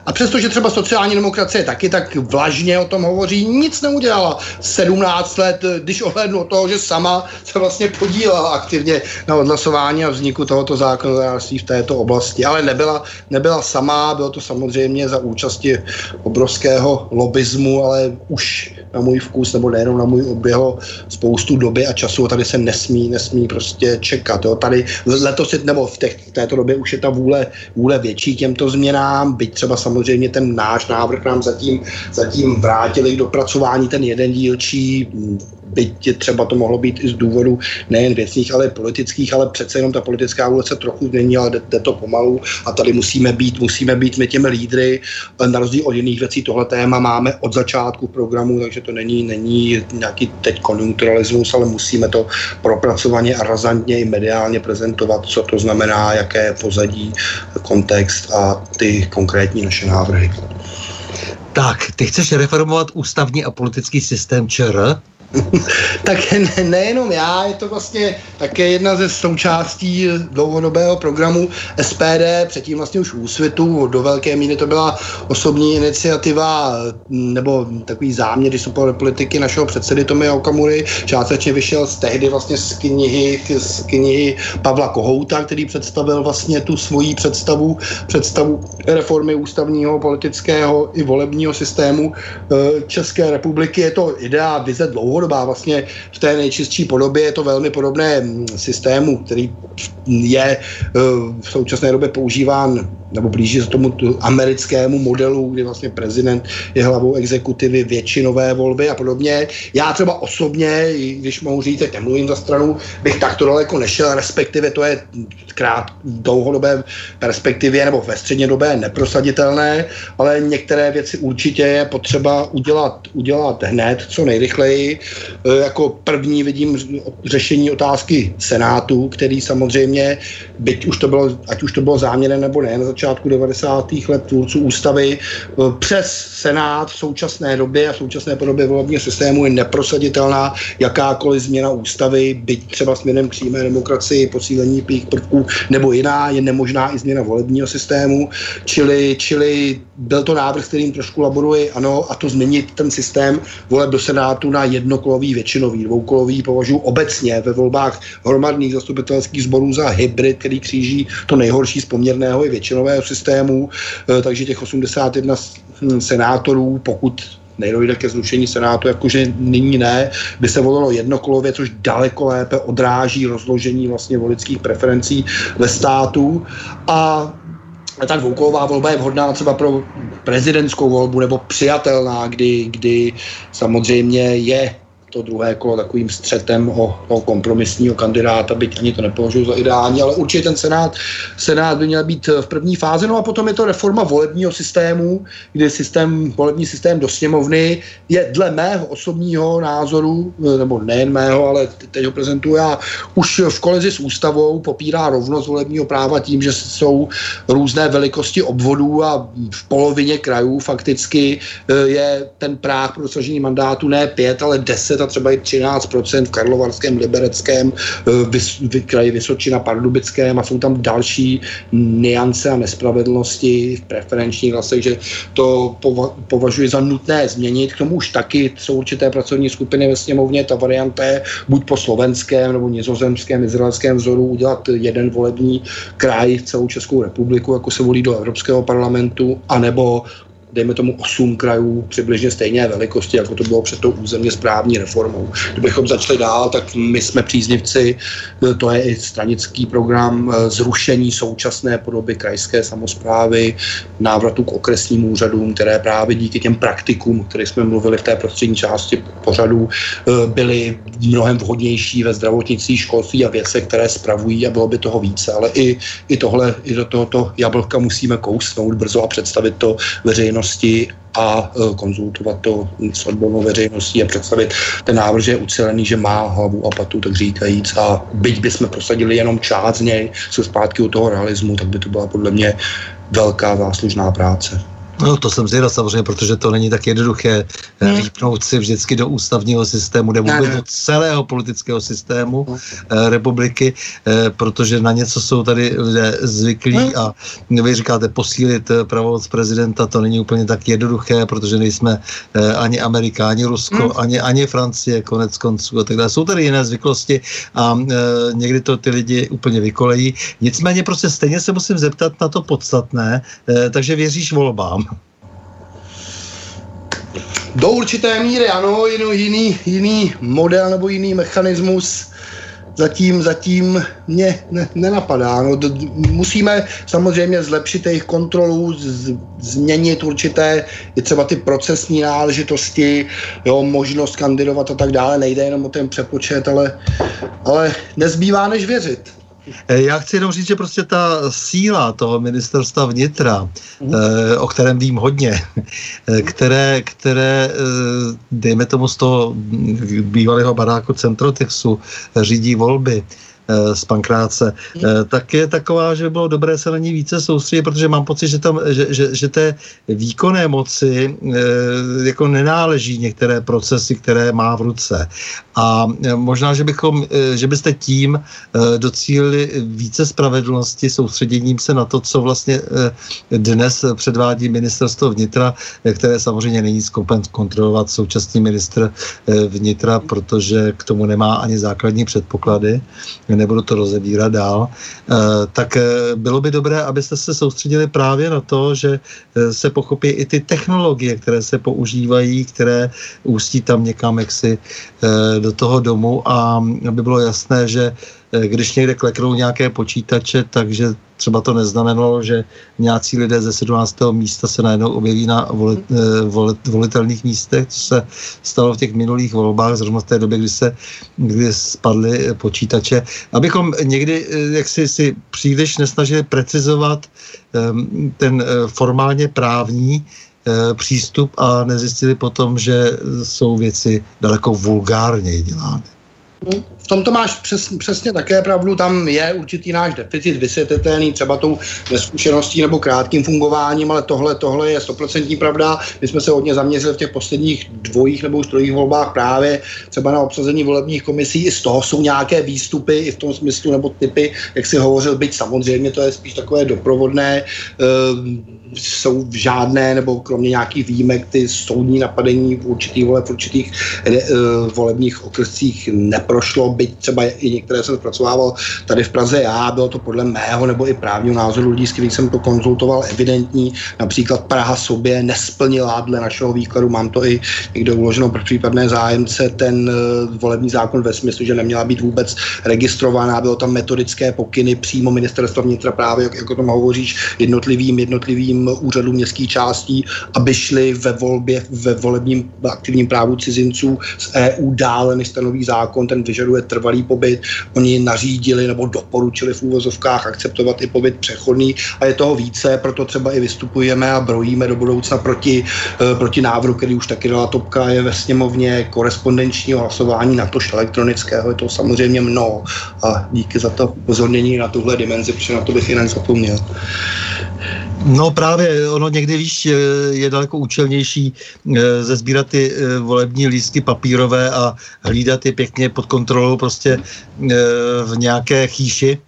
A přestože třeba sociální demokracie taky tak vlažně o tom hovoří, nic neudělala 17 let, když ohlednu o toho, že sama se vlastně podílela aktivně na odhlasování a vzniku tohoto zákonodárství v této oblasti. Ale nebyla, nebyla sama, bylo to samozřejmě za účasti obrovského lobismu, ale už na můj vkus, nebo nejenom na můj oběho spoustu doby a času. Tady se nesmí, nesmí prostě čekat. Jo. Tady letos, nebo v, těch, v této době už je ta vůle, vůle větší těmto změnám, byť třeba samozřejmě ten náš návrh nám zatím, zatím vrátili k dopracování ten jeden dílčí byť třeba to mohlo být i z důvodu nejen věcných, ale politických, ale přece jenom ta politická vůle se trochu změní, ale jde, to pomalu a tady musíme být, musíme být my těmi lídry. Na rozdíl od jiných věcí tohle téma máme od začátku programu, takže to není, není nějaký teď konjunkturalismus, ale musíme to propracovaně a razantně i mediálně prezentovat, co to znamená, jaké pozadí, kontext a ty konkrétní naše návrhy. Tak, ty chceš reformovat ústavní a politický systém ČR? tak ne, nejenom já, je to vlastně také jedna ze součástí dlouhodobého programu SPD, předtím vlastně už úsvitu, do velké míry to byla osobní iniciativa nebo takový záměr vystupové politiky našeho předsedy Tomia Okamury, částečně vyšel z tehdy vlastně z knihy, z knihy Pavla Kohouta, který představil vlastně tu svoji představu, představu reformy ústavního, politického i volebního systému eh, České republiky. Je to idea vize dlouho dlouhodobá. Vlastně v té nejčistší podobě je to velmi podobné mm, systému, který je eh, v současné době používán nebo blíží se tomu americkému modelu, kdy vlastně prezident je hlavou exekutivy, většinové volby a podobně. Já třeba osobně, když mohu říct, teď nemluvím za stranu, bych takto daleko nešel, respektive to je krát dlouhodobé perspektivě nebo ve střednědobé neprosaditelné, ale některé věci určitě je potřeba udělat, udělat hned, co nejrychleji. E, jako první vidím řešení otázky Senátu, který samozřejmě, byť už to bylo, ať už to bylo záměrem nebo ne, na začátku 90. let tvůrců ústavy, e, přes Senát v současné době a v současné podobě volebního systému je neprosaditelná jakákoliv změna ústavy, byť třeba směrem k přímé demokracii, posílení pých prvků nebo jiná, je nemožná i změna volebního systému, čili, čili byl to návrh, kterým trošku laboruji, ano, a to změnit ten systém voleb do Senátu na jednokolový většinový, dvoukolový považuji obecně ve volbách hromadných zastupitelských sborů za hybrid, který kříží to nejhorší z poměrného i většinového systému, e, takže těch 81 senátorů, pokud nedojde ke zrušení Senátu, jakože nyní ne, by se volilo jednokolově, což daleko lépe odráží rozložení vlastně volických preferencí ve státu. A ta dvoukolová volba je vhodná třeba pro prezidentskou volbu nebo přijatelná, kdy, kdy samozřejmě je to druhé kolo takovým střetem o, o kompromisního kandidáta, byť ani to nepovažuji za ideální, ale určitě ten Senát, Senát by měl být v první fázi. No a potom je to reforma volebního systému, kde systém, volební systém do sněmovny je dle mého osobního názoru, eh, nebo nejen mého, ale teď ho prezentuji já, už v kolezi s ústavou popírá rovnost volebního práva tím, že jsou různé velikosti obvodů a v polovině krajů fakticky eh, je ten práh pro dosažení mandátu ne 5, ale 10 za třeba je 13% v Karlovarském, Libereckém, eh, v kraji Vysočina, Pardubickém a jsou tam další niance a nespravedlnosti v preferenčních hlasech, že to považuji za nutné změnit. K tomu už taky jsou určité pracovní skupiny ve sněmovně. Ta varianta je buď po slovenském nebo nizozemském, izraelském vzoru udělat jeden volební kraj v celou Českou republiku, jako se volí do Evropského parlamentu, anebo dejme tomu 8 krajů přibližně stejné velikosti, jako to bylo před tou územně správní reformou. Kdybychom začali dál, tak my jsme příznivci, e, to je i stranický program e, zrušení současné podoby krajské samozprávy, návratu k okresním úřadům, které právě díky těm praktikům, o kterých jsme mluvili v té prostřední části pořadu, e, byly mnohem vhodnější ve zdravotnictví, školství a věcech, které spravují a bylo by toho více. Ale i, i tohle, i do tohoto jablka musíme kousnout brzo a představit to veřejnosti veřejnosti a e, konzultovat to s odbornou veřejností a představit ten návrh, že je ucelený, že má hlavu a patu, tak říkajíc. A byť bychom prosadili jenom část z něj, se zpátky u toho realismu, tak by to byla podle mě velká záslužná práce. No to jsem zvědav samozřejmě, protože to není tak jednoduché hmm. rýpnout si vždycky do ústavního systému nebo vůbec do celého politického systému hmm. eh, republiky, eh, protože na něco jsou tady lidé zvyklí hmm. a vy říkáte posílit pravomoc prezidenta, to není úplně tak jednoduché, protože nejsme eh, ani Amerika, ani Rusko, hmm. ani, ani Francie, konec konců a tak dále. Jsou tady jiné zvyklosti a eh, někdy to ty lidi úplně vykolejí. Nicméně prostě stejně se musím zeptat na to podstatné, eh, takže věříš volbám? Do určité míry ano, jiný, jiný, jiný model nebo jiný mechanismus zatím, zatím mě ne, nenapadá. No, d, musíme samozřejmě zlepšit jejich kontrolu, z, změnit určité, je třeba ty procesní náležitosti, jo, možnost kandidovat a tak dále. Nejde jenom o ten přepočet, ale, ale nezbývá než věřit. Eh, já chci jenom říct, že prostě ta síla toho ministerstva vnitra, mm. o kterém vím hodně, eh, které, které dejme tomu z toho bývalého baráku Centrotexu, řídí volby, Eh, z Pankráce, eh, tak je taková, že by bylo dobré se na ní více soustředit, protože mám pocit, že, tam, že, že, že té výkonné moci eh, jako nenáleží některé procesy, které má v ruce. A možná, že, bychom, že byste tím docílili více spravedlnosti soustředěním se na to, co vlastně dnes předvádí ministerstvo vnitra, které samozřejmě není schopen kontrolovat současný ministr vnitra, protože k tomu nemá ani základní předpoklady nebudu to rozebírat dál, eh, tak eh, bylo by dobré, abyste se soustředili právě na to, že eh, se pochopí i ty technologie, které se používají, které ústí tam někam jaksi do toho domu a aby bylo jasné, že když někde kleknou nějaké počítače, takže třeba to neznamenalo, že nějací lidé ze 17. místa se najednou objeví na volit, volit, volitelných místech, co se stalo v těch minulých volbách, zrovna v té době, kdy se kdy spadly počítače. Abychom někdy, jak si, si příliš nesnažili precizovat um, ten formálně právní Eh, přístup a nezjistili potom, že jsou věci daleko vulgárněji dělány. V tom to máš přes, přesně také pravdu, tam je určitý náš deficit vysvětlitelný třeba tou neskušeností nebo krátkým fungováním, ale tohle, tohle je stoprocentní pravda. My jsme se hodně zaměřili v těch posledních dvojích nebo už trojích volbách právě třeba na obsazení volebních komisí. I z toho jsou nějaké výstupy i v tom smyslu nebo typy, jak si hovořil, byť samozřejmě to je spíš takové doprovodné. Uh, jsou žádné, nebo kromě nějakých výjimek, ty soudní napadení v určitých vole, v určitých uh, volebních okrescích neprošlo, byť třeba i některé jsem zpracovával tady v Praze já, bylo to podle mého nebo i právního názoru lidí, s kterým jsem to konzultoval, evidentní. Například Praha sobě nesplnila dle našeho výkladu, mám to i někde uloženo pro případné zájemce, ten uh, volební zákon ve smyslu, že neměla být vůbec registrovaná, bylo tam metodické pokyny přímo ministerstva vnitra právě, jak, jak o tom hovoříš, jednotlivým, jednotlivým úřadů městských částí, aby šli ve volbě, ve volebním aktivním právu cizinců z EU dále, než stanoví zákon, ten vyžaduje trvalý pobyt. Oni nařídili nebo doporučili v úvozovkách akceptovat i pobyt přechodný a je toho více, proto třeba i vystupujeme a brojíme do budoucna proti, eh, proti návrhu, který už taky dala topka, je ve sněmovně korespondenčního hlasování, na tož elektronického, je to samozřejmě mnoho a díky za to upozornění na tuhle dimenzi, protože na to bych jinak zapomněl. No právě, ono někdy, víš, je daleko účelnější eh, zezbírat ty eh, volební lístky papírové a hlídat je pěkně pod kontrolou prostě eh, v nějaké chýši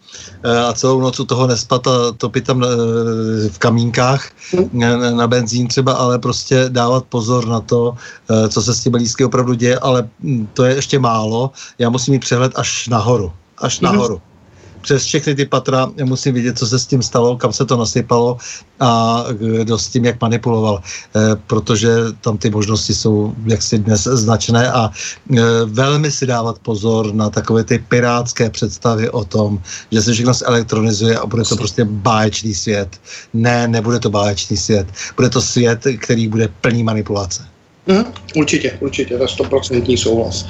a celou noc u toho nespat a topit tam v kamínkách na benzín třeba, ale prostě dávat pozor na to, co se s těmi lístky opravdu děje, ale hm, to je ještě málo. Já musím mít přehled až nahoru. Až mhm. nahoru. Mm-hmm přes všechny ty patra musím vidět, co se s tím stalo, kam se to nasypalo a kdo s tím jak manipuloval, e, protože tam ty možnosti jsou jaksi dnes značné a e, velmi si dávat pozor na takové ty pirátské představy o tom, že se všechno elektronizuje a bude to prostě báječný svět. Ne, nebude to báječný svět. Bude to svět, který bude plný manipulace. Mm, určitě, určitě, to je stoprocentní souhlas.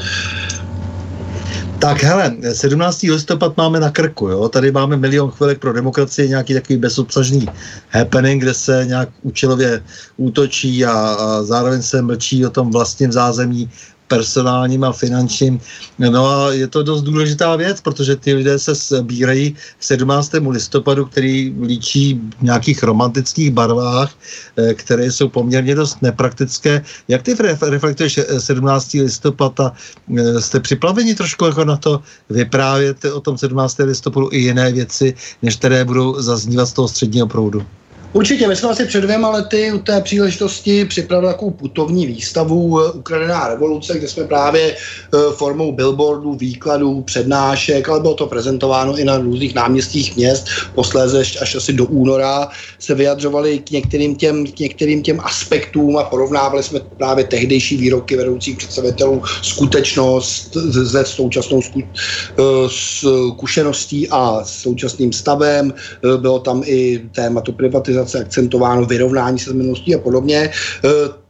Tak hele, 17. listopad máme na krku, jo? tady máme milion chvilek pro demokracii, nějaký takový bezobsažný happening, kde se nějak účelově útočí a, a zároveň se mlčí o tom vlastním zázemí personálním a finančním. No a je to dost důležitá věc, protože ty lidé se sbírají 17. listopadu, který líčí v nějakých romantických barvách, eh, které jsou poměrně dost nepraktické. Jak ty reflektuješ 17. listopad a eh, jste připraveni trošku jako na to vyprávět o tom 17. listopadu i jiné věci, než které budou zaznívat z toho středního proudu? Určitě, my jsme asi před dvěma lety u té příležitosti připravili takovou putovní výstavu eh, Ukradená revoluce, kde jsme právě eh, formou billboardů, výkladů, přednášek, ale bylo to prezentováno i na různých náměstích měst, posléze až asi do února se vyjadřovali k některým těm, k některým těm aspektům a porovnávali jsme právě tehdejší výroky vedoucích představitelů, skutečnost se současnou zku, eh, zkušeností a současným stavem. Bylo tam i tématu privatizace organizace akcentováno vyrovnání se s minulostí a podobně.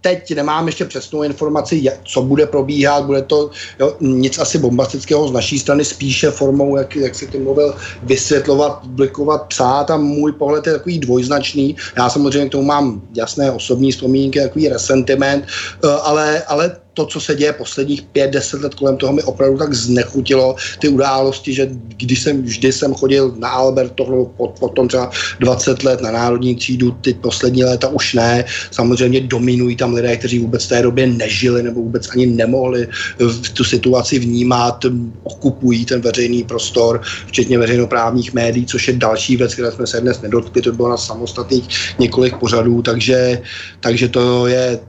Teď nemám ještě přesnou informaci, jak, co bude probíhat, bude to jo, nic asi bombastického z naší strany, spíše formou, jak, jak si ty mluvil, vysvětlovat, publikovat, psát a můj pohled je takový dvojznačný. Já samozřejmě k tomu mám jasné osobní vzpomínky, takový resentiment, e, ale, ale to, co se děje posledních pět, deset let kolem toho, mi opravdu tak znechutilo ty události, že když jsem, vždy jsem chodil na Albert, tohle potom třeba 20 let na národní třídu, ty poslední léta už ne. Samozřejmě dominují tam lidé, kteří vůbec v té době nežili nebo vůbec ani nemohli v tu situaci vnímat, okupují ten veřejný prostor, včetně veřejnoprávních médií, což je další věc, které jsme se dnes nedotkli, to bylo na samostatných několik pořadů, takže, takže to je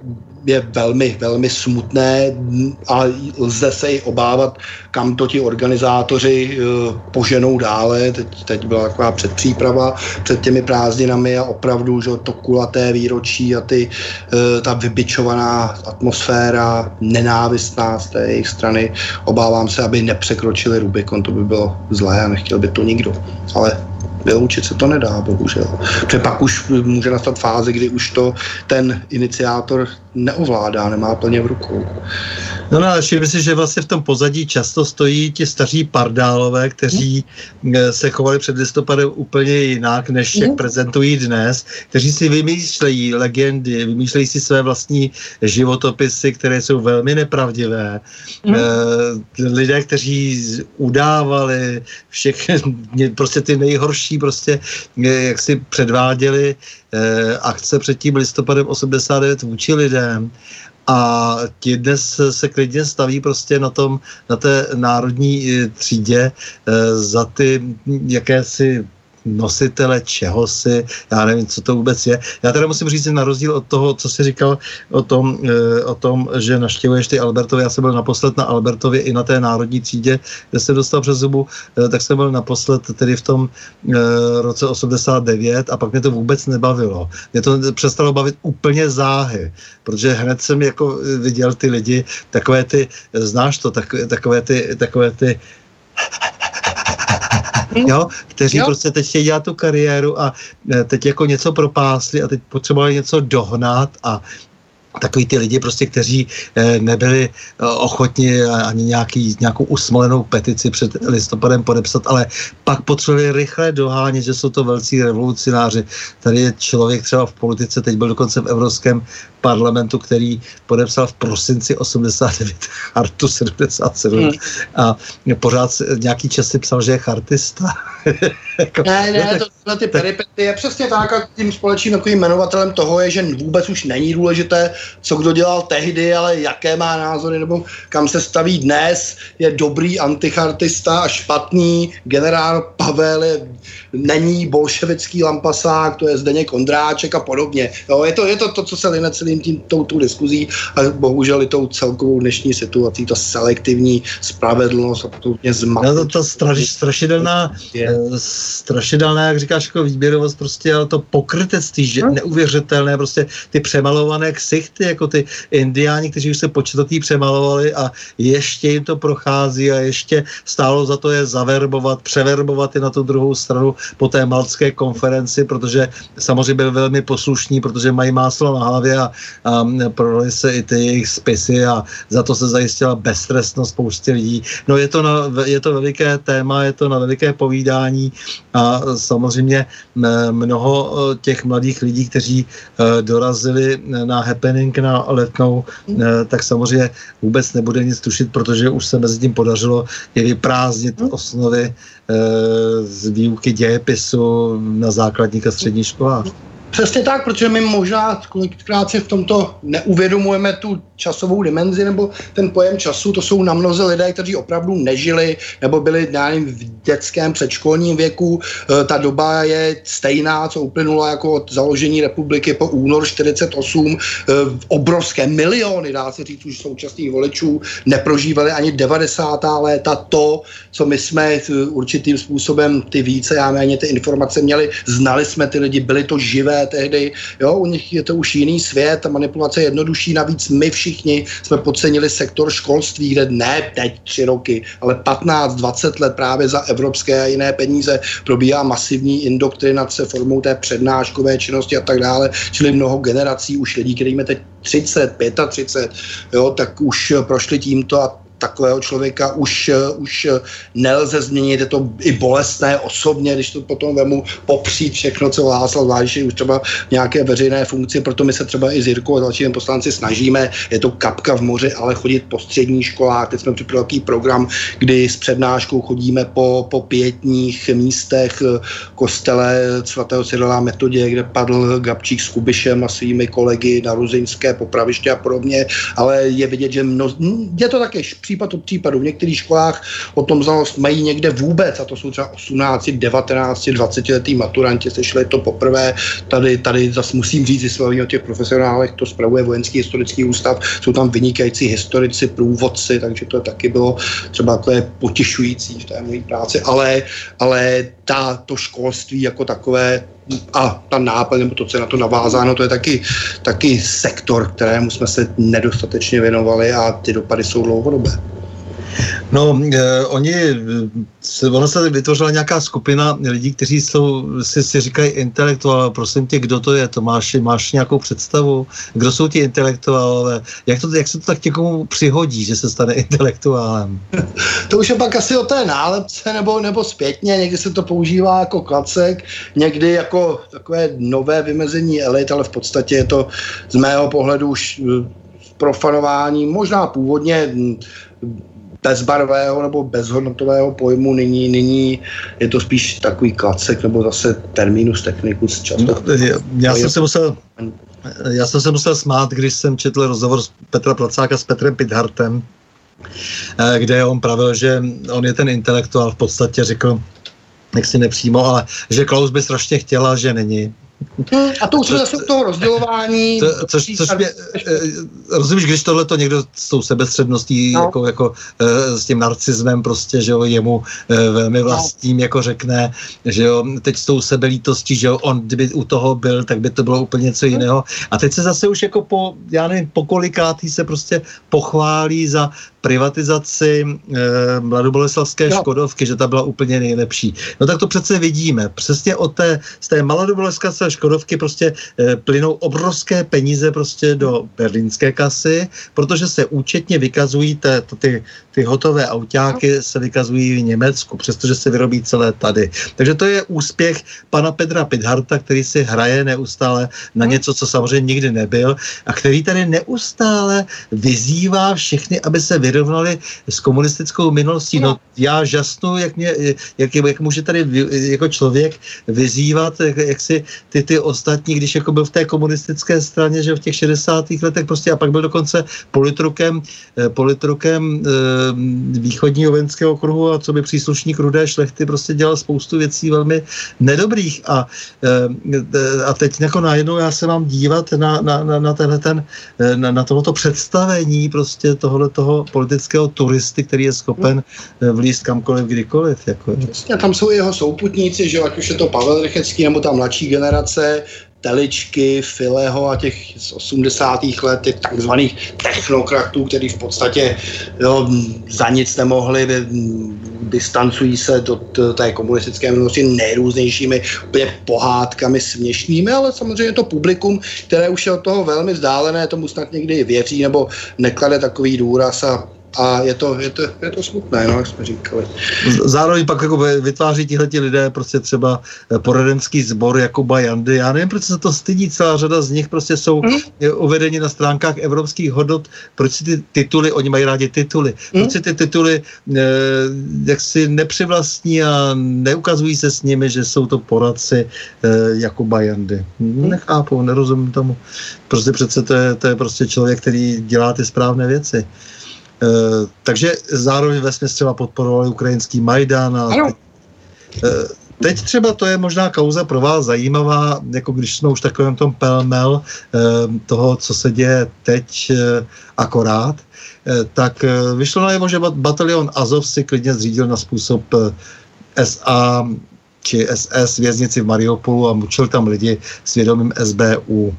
je velmi, velmi smutné a lze se i obávat, kam to ti organizátoři uh, poženou dále. Teď, teď byla taková předpříprava před těmi prázdninami a opravdu, že to kulaté výročí a ty, uh, ta vybičovaná atmosféra, nenávistná z té jejich strany. Obávám se, aby nepřekročili Rubikon, to by bylo zlé a nechtěl by to nikdo. Ale vyloučit se to nedá, bohužel. Protože pak už může nastat fáze, kdy už to ten iniciátor neovládá, nemá plně v rukou. No, no ale všimli si, že vlastně v tom pozadí často stojí ti staří pardálové, kteří hmm. se chovali před listopadem úplně jinak, než jak hmm. prezentují dnes, kteří si vymýšlejí legendy, vymýšlejí si své vlastní životopisy, které jsou velmi nepravdivé. Hmm. lidé, kteří udávali všechny, prostě ty nejhorší prostě, jak si předváděli eh, akce před tím listopadem 89 vůči lidem. A ti dnes se klidně staví prostě na tom, na té národní eh, třídě eh, za ty jakési nositele čehosi, já nevím, co to vůbec je. Já teda musím říct, na rozdíl od toho, co jsi říkal o tom, e, o tom že naštěvuješ ty Albertově, já jsem byl naposled na Albertově i na té národní třídě, kde jsem dostal přes zubu, e, tak jsem byl naposled tedy v tom e, roce 89 a pak mě to vůbec nebavilo. Mě to přestalo bavit úplně záhy, protože hned jsem jako viděl ty lidi, takové ty, znáš to, tak, takové ty, takové ty jo, kteří jo. prostě teď chtějí dělat tu kariéru a e, teď jako něco propásli a teď potřebovali něco dohnat a takový ty lidi prostě, kteří e, nebyli e, ochotni ani nějaký, nějakou usmolenou petici před listopadem podepsat, ale pak potřebovali rychle dohánět, že jsou to velcí revolucionáři. Tady je člověk třeba v politice, teď byl dokonce v Evropském parlamentu, který podepsal v prosinci 89 chartu 77 hmm. a pořád nějaký časy psal, že je chartista. jako, ne, ne, to tyhle ty peripety je přesně tak a tím společným takovým jmenovatelem toho je, že vůbec už není důležité, co kdo dělal tehdy, ale jaké má názory nebo kam se staví dnes, je dobrý antichartista a špatný generál Pavel je, není bolševický lampasák, to je Zdeněk Ondráček a podobně. Jo, je, to, je to to, co se line celým tím, tou, tou diskuzí a bohužel i tou celkovou dnešní situací, ta selektivní spravedlnost absolutně zmatná. No to, to straš, strašidelná, je. Eh, strašidelná, jak říkáš, jako výběrovost prostě, ale to pokrytectví, že no. neuvěřitelné, prostě ty přemalované ksichty, jako ty indiáni, kteří už se počatatý přemalovali a ještě jim to prochází a ještě stálo za to je zaverbovat, převerbovat i na tu druhou stranu po té maltské konferenci, protože samozřejmě byl velmi poslušní, protože mají máslo na hlavě a, a prodali se i ty jejich spisy a za to se zajistila beztrestnost spoustě lidí. No je to, na, je to veliké téma, je to na veliké povídání a samozřejmě mnoho e, těch mladých lidí, kteří e, dorazili na happening na letnou, e, tak samozřejmě vůbec nebude nic tušit, protože už se mezi tím podařilo je vyprázdnit hm. osnovy z výuky dějepisu na základních a středních školách. Přesně tak, protože my možná kolikrát si v tomto neuvědomujeme tu časovou dimenzi nebo ten pojem času. To jsou namnoze lidé, kteří opravdu nežili nebo byli nevím, v dětském předškolním věku. E, ta doba je stejná, co uplynula jako od založení republiky po únor 48. E, obrovské miliony, dá se říct, už současných voličů neprožívali ani 90. léta to, co my jsme e, určitým způsobem ty více, já méně ty informace měli, znali jsme ty lidi, byli to živé tehdy, jo, u nich je to už jiný svět, ta manipulace je jednodušší, navíc my všichni jsme podcenili sektor školství, kde ne teď tři roky, ale 15-20 let právě za evropské a jiné peníze probíhá masivní indoktrinace formou té přednáškové činnosti a tak dále, čili mnoho generací už lidí, kterým je teď 30, 35, jo, tak už prošli tímto a takového člověka už, už nelze změnit, je to i bolestné osobně, když to potom vemu popřít všechno, co Václav Vádiš už třeba v nějaké veřejné funkci, proto my se třeba i s Jirkou a dalšími poslanci snažíme, je to kapka v moři, ale chodit po středních školách, teď jsme připravili program, kdy s přednáškou chodíme po, po pětních místech eh, kostele svatého Cyrila metodě, kde padl Gabčík s Kubišem a svými kolegy na Ruzinské popraviště a podobně, ale je vidět, že mno, je to také špatné případ od případu. V některých školách o tom znalost mají někde vůbec, a to jsou třeba 18, 19, 20 letý maturanti, sešli to poprvé. Tady, tady zase musím říct, že o těch profesionálech, to spravuje Vojenský historický ústav, jsou tam vynikající historici, průvodci, takže to taky bylo třeba takové potěšující v té mojí práci, ale, ale ta, to školství jako takové a ta náplň, nebo to, co je na to navázáno, to je taky, taky sektor, kterému jsme se nedostatečně věnovali a ty dopady jsou dlouhodobé. No, eh, oni, se, ono se vytvořila nějaká skupina lidí, kteří jsou, si, si říkají intelektuálové. Prosím tě, kdo to je? To máš, máš nějakou představu? Kdo jsou ti intelektuálové? Jak, to, jak se to tak někomu přihodí, že se stane intelektuálem? To už je pak asi o té nálepce nebo, nebo zpětně. Někdy se to používá jako klacek, někdy jako takové nové vymezení elit, ale v podstatě je to z mého pohledu už eh, profanování, možná původně hm, bezbarvého nebo bezhodnotového pojmu, nyní, nyní je to spíš takový klacek nebo zase terminus technicus často. No, já jsem se musel já jsem se musel smát, když jsem četl rozhovor z Petra Placáka s Petrem Pidhartem, eh, kde on pravil, že on je ten intelektuál v podstatě řekl, jak si nepřímo, ale že Klaus by strašně chtěla, že není. Hmm, a to už je zase toho rozdělování. To, což, což mě, eh, rozumíš, když tohle to někdo s tou sebestředností, no. jako, jako eh, s tím narcismem prostě, že jo, jemu eh, velmi no. vlastním, no. jako řekne, že jo, teď s tou sebelítostí, že jo, on kdyby u toho byl, tak by to bylo úplně něco jiného. A teď se zase už jako po, já nevím, po kolikátý se prostě pochválí za privatizaci eh, mladoboleslavské no. Škodovky, že ta byla úplně nejlepší. No tak to přece vidíme. Přesně od té, z té mladoboleslavské Škodovky prostě eh, plynou obrovské peníze prostě do berlínské kasy, protože se účetně vykazují te, ty, ty hotové autáky se vykazují v Německu, přestože se vyrobí celé tady. Takže to je úspěch pana Petra Pidharta, který si hraje neustále na něco, co samozřejmě nikdy nebyl a který tady neustále vyzývá všechny, aby se vyrovnali vyrovnali s komunistickou minulostí. No, já žasnu, jak, mě, jak, jak může tady jako člověk vyzývat, jak, jak si ty, ty ostatní, když jako byl v té komunistické straně, že v těch 60. letech prostě a pak byl dokonce politrukem, eh, politrukem e, východního vojenského kruhu a co by příslušník rudé šlechty prostě dělal spoustu věcí velmi nedobrých a, e, a teď jako najednou já se mám dívat na, na, na, na tenhle ten, na, na tohoto představení prostě tohoto toho politického turisty, který je schopen eh, vlízt kamkoliv, kdykoliv. Jako. Přesně, tam jsou jeho souputníci, že ať už je to Pavel Rychecký nebo ta mladší generace, Teličky, Fileho a těch z 80. let, těch takzvaných technokratů, kteří v podstatě jo, za nic nemohli, distancují se do té komunistické minulosti nejrůznějšími úplně pohádkami směšnými, ale samozřejmě to publikum, které už je od toho velmi vzdálené, tomu snad někdy věří nebo neklade takový důraz a a je to, je to, je to smutné, no, jak jsme říkali. Zároveň pak jako vytváří tihle lidé prostě třeba eh, poradenský sbor Jakuba Jandy. Já nevím, proč se to stydí, celá řada z nich prostě jsou mm. uvedeni na stránkách evropských hodnot. Proč si ty tituly, oni mají rádi tituly, mm. proč si ty tituly eh, jak si nepřivlastní a neukazují se s nimi, že jsou to poradci eh, Jakuba Jandy. Mm. Nechápu, nerozumím tomu. Prostě přece to je, to je prostě člověk, který dělá ty správné věci. Eh, takže zároveň ve třeba podporovali ukrajinský Majdan a teď, eh, teď třeba to je možná kauza pro vás zajímavá, jako když jsme už takovém tom pelmel eh, toho, co se děje teď akorát, tak vyšlo na jeho, že batalion Azov si klidně zřídil na způsob SA či SS věznici v Mariupolu a mučil tam lidi svědomím SBU.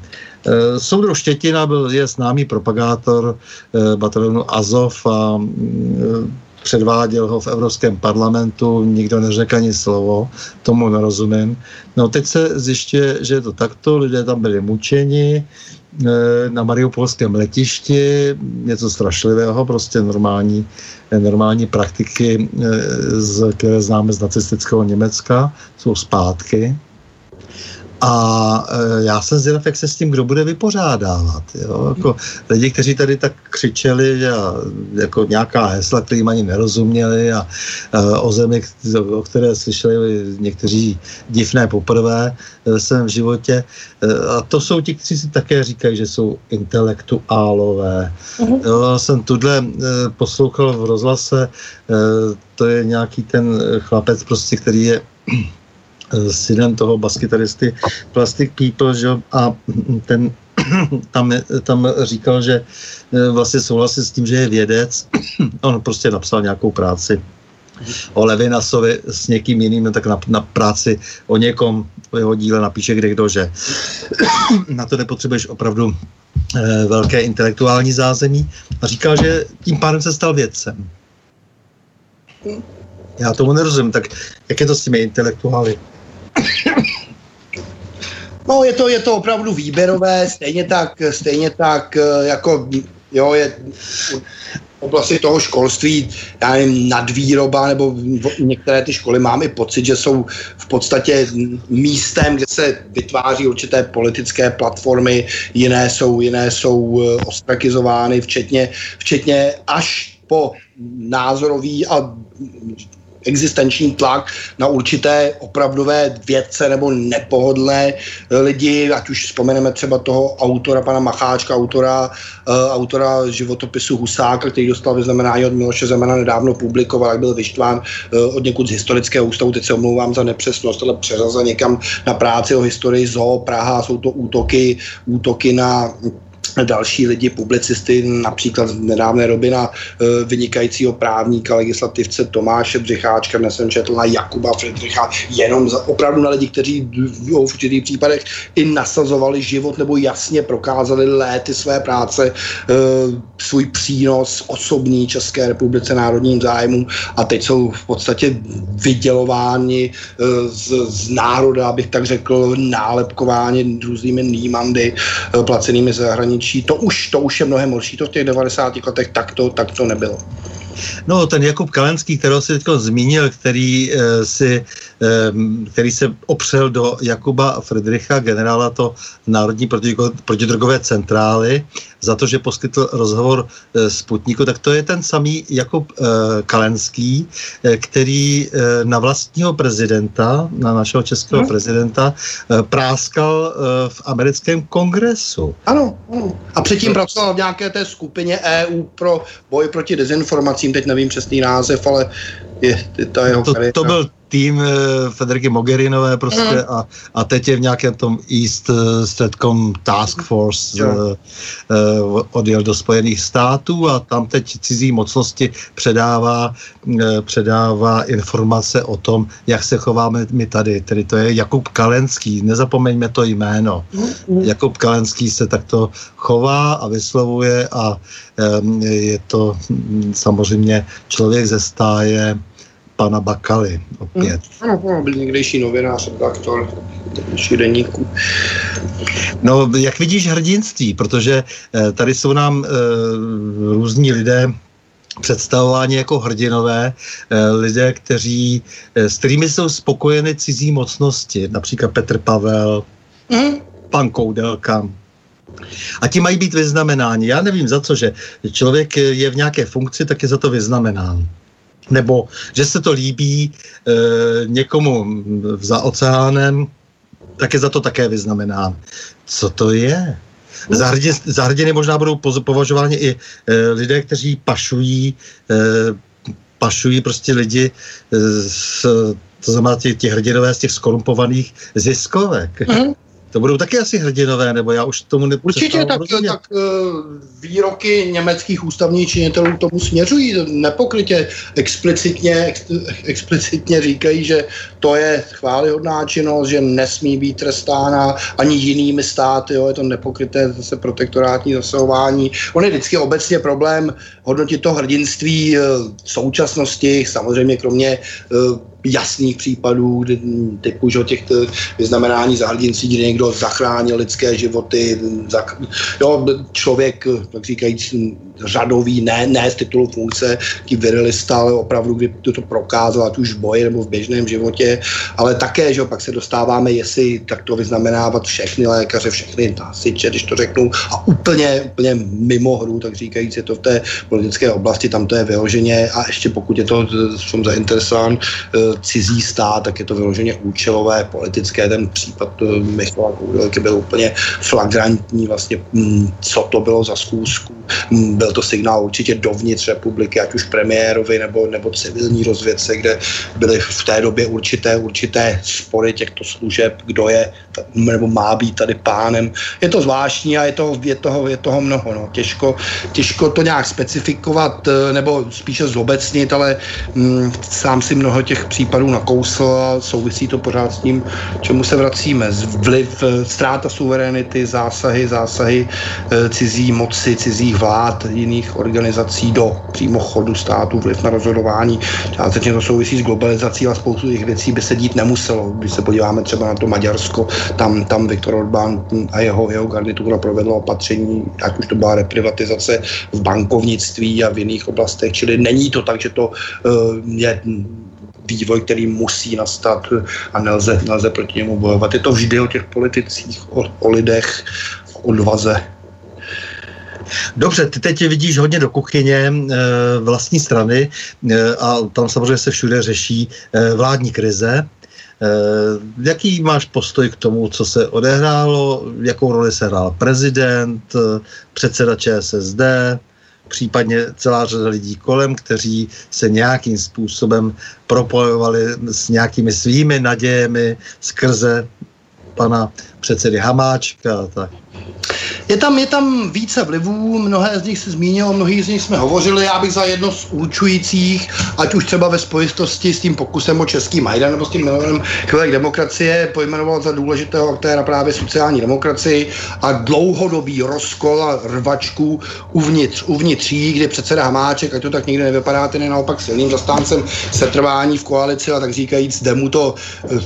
Eh, Soudruh Štětina byl, je známý propagátor eh, batalionu Azov a mm, předváděl ho v Evropském parlamentu, nikdo neřekl ani slovo, tomu nerozumím. No teď se zjišťuje, že je to takto, lidé tam byli mučeni, eh, na mariupolském letišti, něco strašlivého, prostě normální, normální praktiky, které známe z nacistického Německa, jsou zpátky. A e, já jsem zvědav, jak se s tím kdo bude vypořádávat. Jo? Jako lidi, kteří tady tak křičeli a jako nějaká hesla, kterým ani nerozuměli a e, o zemi, o které slyšeli někteří divné poprvé ve svém životě. E, a to jsou ti, kteří si také říkají, že jsou intelektuálové. Uh-huh. Jo, jsem tuhle e, poslouchal v rozhlase, e, to je nějaký ten chlapec prostě, který je synem toho baskytaristy Plastic People, že? a ten tam, tam říkal, že e, vlastně souhlasí s tím, že je vědec. On prostě napsal nějakou práci o Levinasovi s někým jiným, no tak na, na práci o někom, o jeho díle napíše kde kdo, že na to nepotřebuješ opravdu e, velké intelektuální zázemí. A říkal, že tím pádem se stal vědcem. Já tomu nerozumím, tak jak je to s těmi intelektuály? No, je to, je to opravdu výběrové, stejně tak, stejně tak eh, jako, jo, je oblasti toho školství, já nevím, nadvýroba, nebo některé ty školy mám i pocit, že jsou v podstatě místem, kde se vytváří určité politické platformy, jiné jsou, jiné jsou eh, ostrakizovány, včetně, včetně až po názorový a existenční tlak na určité opravdové vědce nebo nepohodlné lidi, ať už vzpomeneme třeba toho autora, pana Macháčka, autora, uh, autora životopisu Husáka, který dostal vyznamenání od Miloše Zemana, nedávno publikoval, jak byl vyštván uh, od někud z historického ústavu, teď se omlouvám za nepřesnost, ale přeřazal někam na práci o historii zoo Praha, jsou to útoky, útoky na další lidi, publicisty, například z nedávné doby na uh, vynikajícího právníka, legislativce Tomáše Břicháčka, dnes jsem četl na Jakuba Fredricha, jenom za, opravdu na lidi, kteří v určitých případech i nasazovali život nebo jasně prokázali léty své práce, uh, svůj přínos osobní České republice národním zájmu a teď jsou v podstatě vydělováni uh, z, z národa, abych tak řekl, nálepkováni různými nýmandy placenými zahraničí zahraničí, to už, to už je mnohem horší. To v těch 90. letech tak to, tak to nebylo. No, ten Jakub Kalenský, kterého si teď zmínil, který, e, si, který se opřel do Jakuba Friedricha, generála to Národní protidrogové centrály, za to, že poskytl rozhovor e, Sputniku, tak to je ten samý Jakub e, Kalenský, e, který na vlastního prezidenta, na našeho českého hmm. prezidenta, práskal v americkém kongresu. Ano, ano. A předtím pracoval v nějaké té skupině EU pro boj proti dezinformacím teď nevím přesný název, ale je, je ta jeho to, to byl tým eh, Federiky Mogherinové prostě mm. a, a teď je v nějakém tom East eh, Stratcom Task Force uh, uh, odjel do Spojených států a tam teď cizí mocnosti předává, uh, předává informace o tom, jak se chováme my tady. Tedy to je Jakub Kalenský, nezapomeňme to jméno. Mm. Jakub Kalenský se takto chová a vyslovuje a um, je to um, samozřejmě člověk ze stáje pana Bakaly opět. Hmm. Ano, ano, byl někdejší novinář, redaktor denníku. No, jak vidíš hrdinství, protože eh, tady jsou nám eh, různí lidé, představováni jako hrdinové, eh, lidé, kteří, s kterými jsou spokojeny cizí mocnosti, například Petr Pavel, mm. pan Koudelka, a ti mají být vyznamenáni. Já nevím za co, že člověk je v nějaké funkci, tak je za to vyznamenán nebo že se to líbí e, někomu za oceánem, tak je za to také vyznamenán. Co to je? Za, hrdě, za hrdiny možná budou považováni i e, lidé, kteří pašují, e, pašují prostě lidi e, z, to znamená ti hrdinové z těch skorumpovaných ziskovek. Mm to budou taky asi hrdinové, nebo já už tomu Určitě, tak, tak uh, výroky německých ústavních činitelů tomu směřují nepokrytě, explicitně, ex, explicitně říkají, že to je chválihodná činnost, že nesmí být trestána ani jinými státy, jo, je to nepokryté zase protektorátní zasahování. On je vždycky obecně problém hodnotit to hrdinství uh, současnosti, samozřejmě kromě uh, jasných případů, kdy, typu že těch vyznamenání za hrdinství, kdy někdo zachránil lidské životy, zak, jo, člověk, tak říkajíc, řadový, ne, ne z titulu funkce, tí virilista, ale opravdu, kdy to, prokázal, ať už v boji nebo v běžném životě, ale také, že pak se dostáváme, jestli tak to vyznamenávat všechny lékaře, všechny hasiče, když to řeknu, a úplně, úplně mimo hru, tak říkajíc, je to v té politické oblasti, tam to je vyloženě a ještě pokud je to, jsem zainteresován, eh, cizí stát, tak je to vyloženě účelové, politické. Ten případ eh, Michala Koudelky byl úplně flagrantní, vlastně, hm, co to bylo za zkoušku. Hm, byl to signál určitě dovnitř republiky, ať už premiérovi nebo, nebo civilní rozvědce, kde byly v té době určité, určité spory těchto služeb, kdo je nebo má být tady pánem. Je to zvláštní a je toho, je toho, je toho mnoho. No. Těžko, těžko to nějak specifikovat eh, nebo spíše zobecnit, ale hm, sám si mnoho těch případů nakousl a souvisí to pořád s tím, čemu se vracíme. Vliv, eh, ztráta suverenity, zásahy, zásahy eh, cizí moci, cizích vlád, jiných organizací do přímo chodu státu, vliv na rozhodování. Částečně to souvisí s globalizací a spoustu těch věcí by se dít nemuselo. Když se podíváme třeba na to Maďarsko, tam, tam Viktor Orbán a jeho, jeho garnitura provedlo opatření, ať už to byla reprivatizace v bankovnictví a v jiných oblastech, čili není to tak, že to uh, je vývoj, který musí nastat a nelze, nelze proti němu bojovat. Je to vždy o těch politicích, o, o lidech, o odvaze. Dobře, ty teď vidíš hodně do kuchyně e, vlastní strany e, a tam samozřejmě se všude řeší e, vládní krize. Jaký máš postoj k tomu, co se odehrálo, jakou roli se hrál prezident, předseda ČSSD, případně celá řada lidí kolem, kteří se nějakým způsobem propojovali s nějakými svými nadějemi skrze pana předsedy Hamáčka. Tak. Je tam, je tam více vlivů, mnohé z nich se zmínilo, mnohý z nich jsme hovořili, já bych za jedno z určujících, ať už třeba ve spojitosti s tím pokusem o český Majdan nebo s tím jménem chvilek demokracie, pojmenoval za důležitého aktéra právě sociální demokracii a dlouhodobý rozkol a rvačku uvnitř, uvnitř jí, kdy předseda Hamáček, ať to tak nikdy nevypadá, ten je naopak silným zastáncem setrvání v koalici a tak říkajíc, jde mu to uh,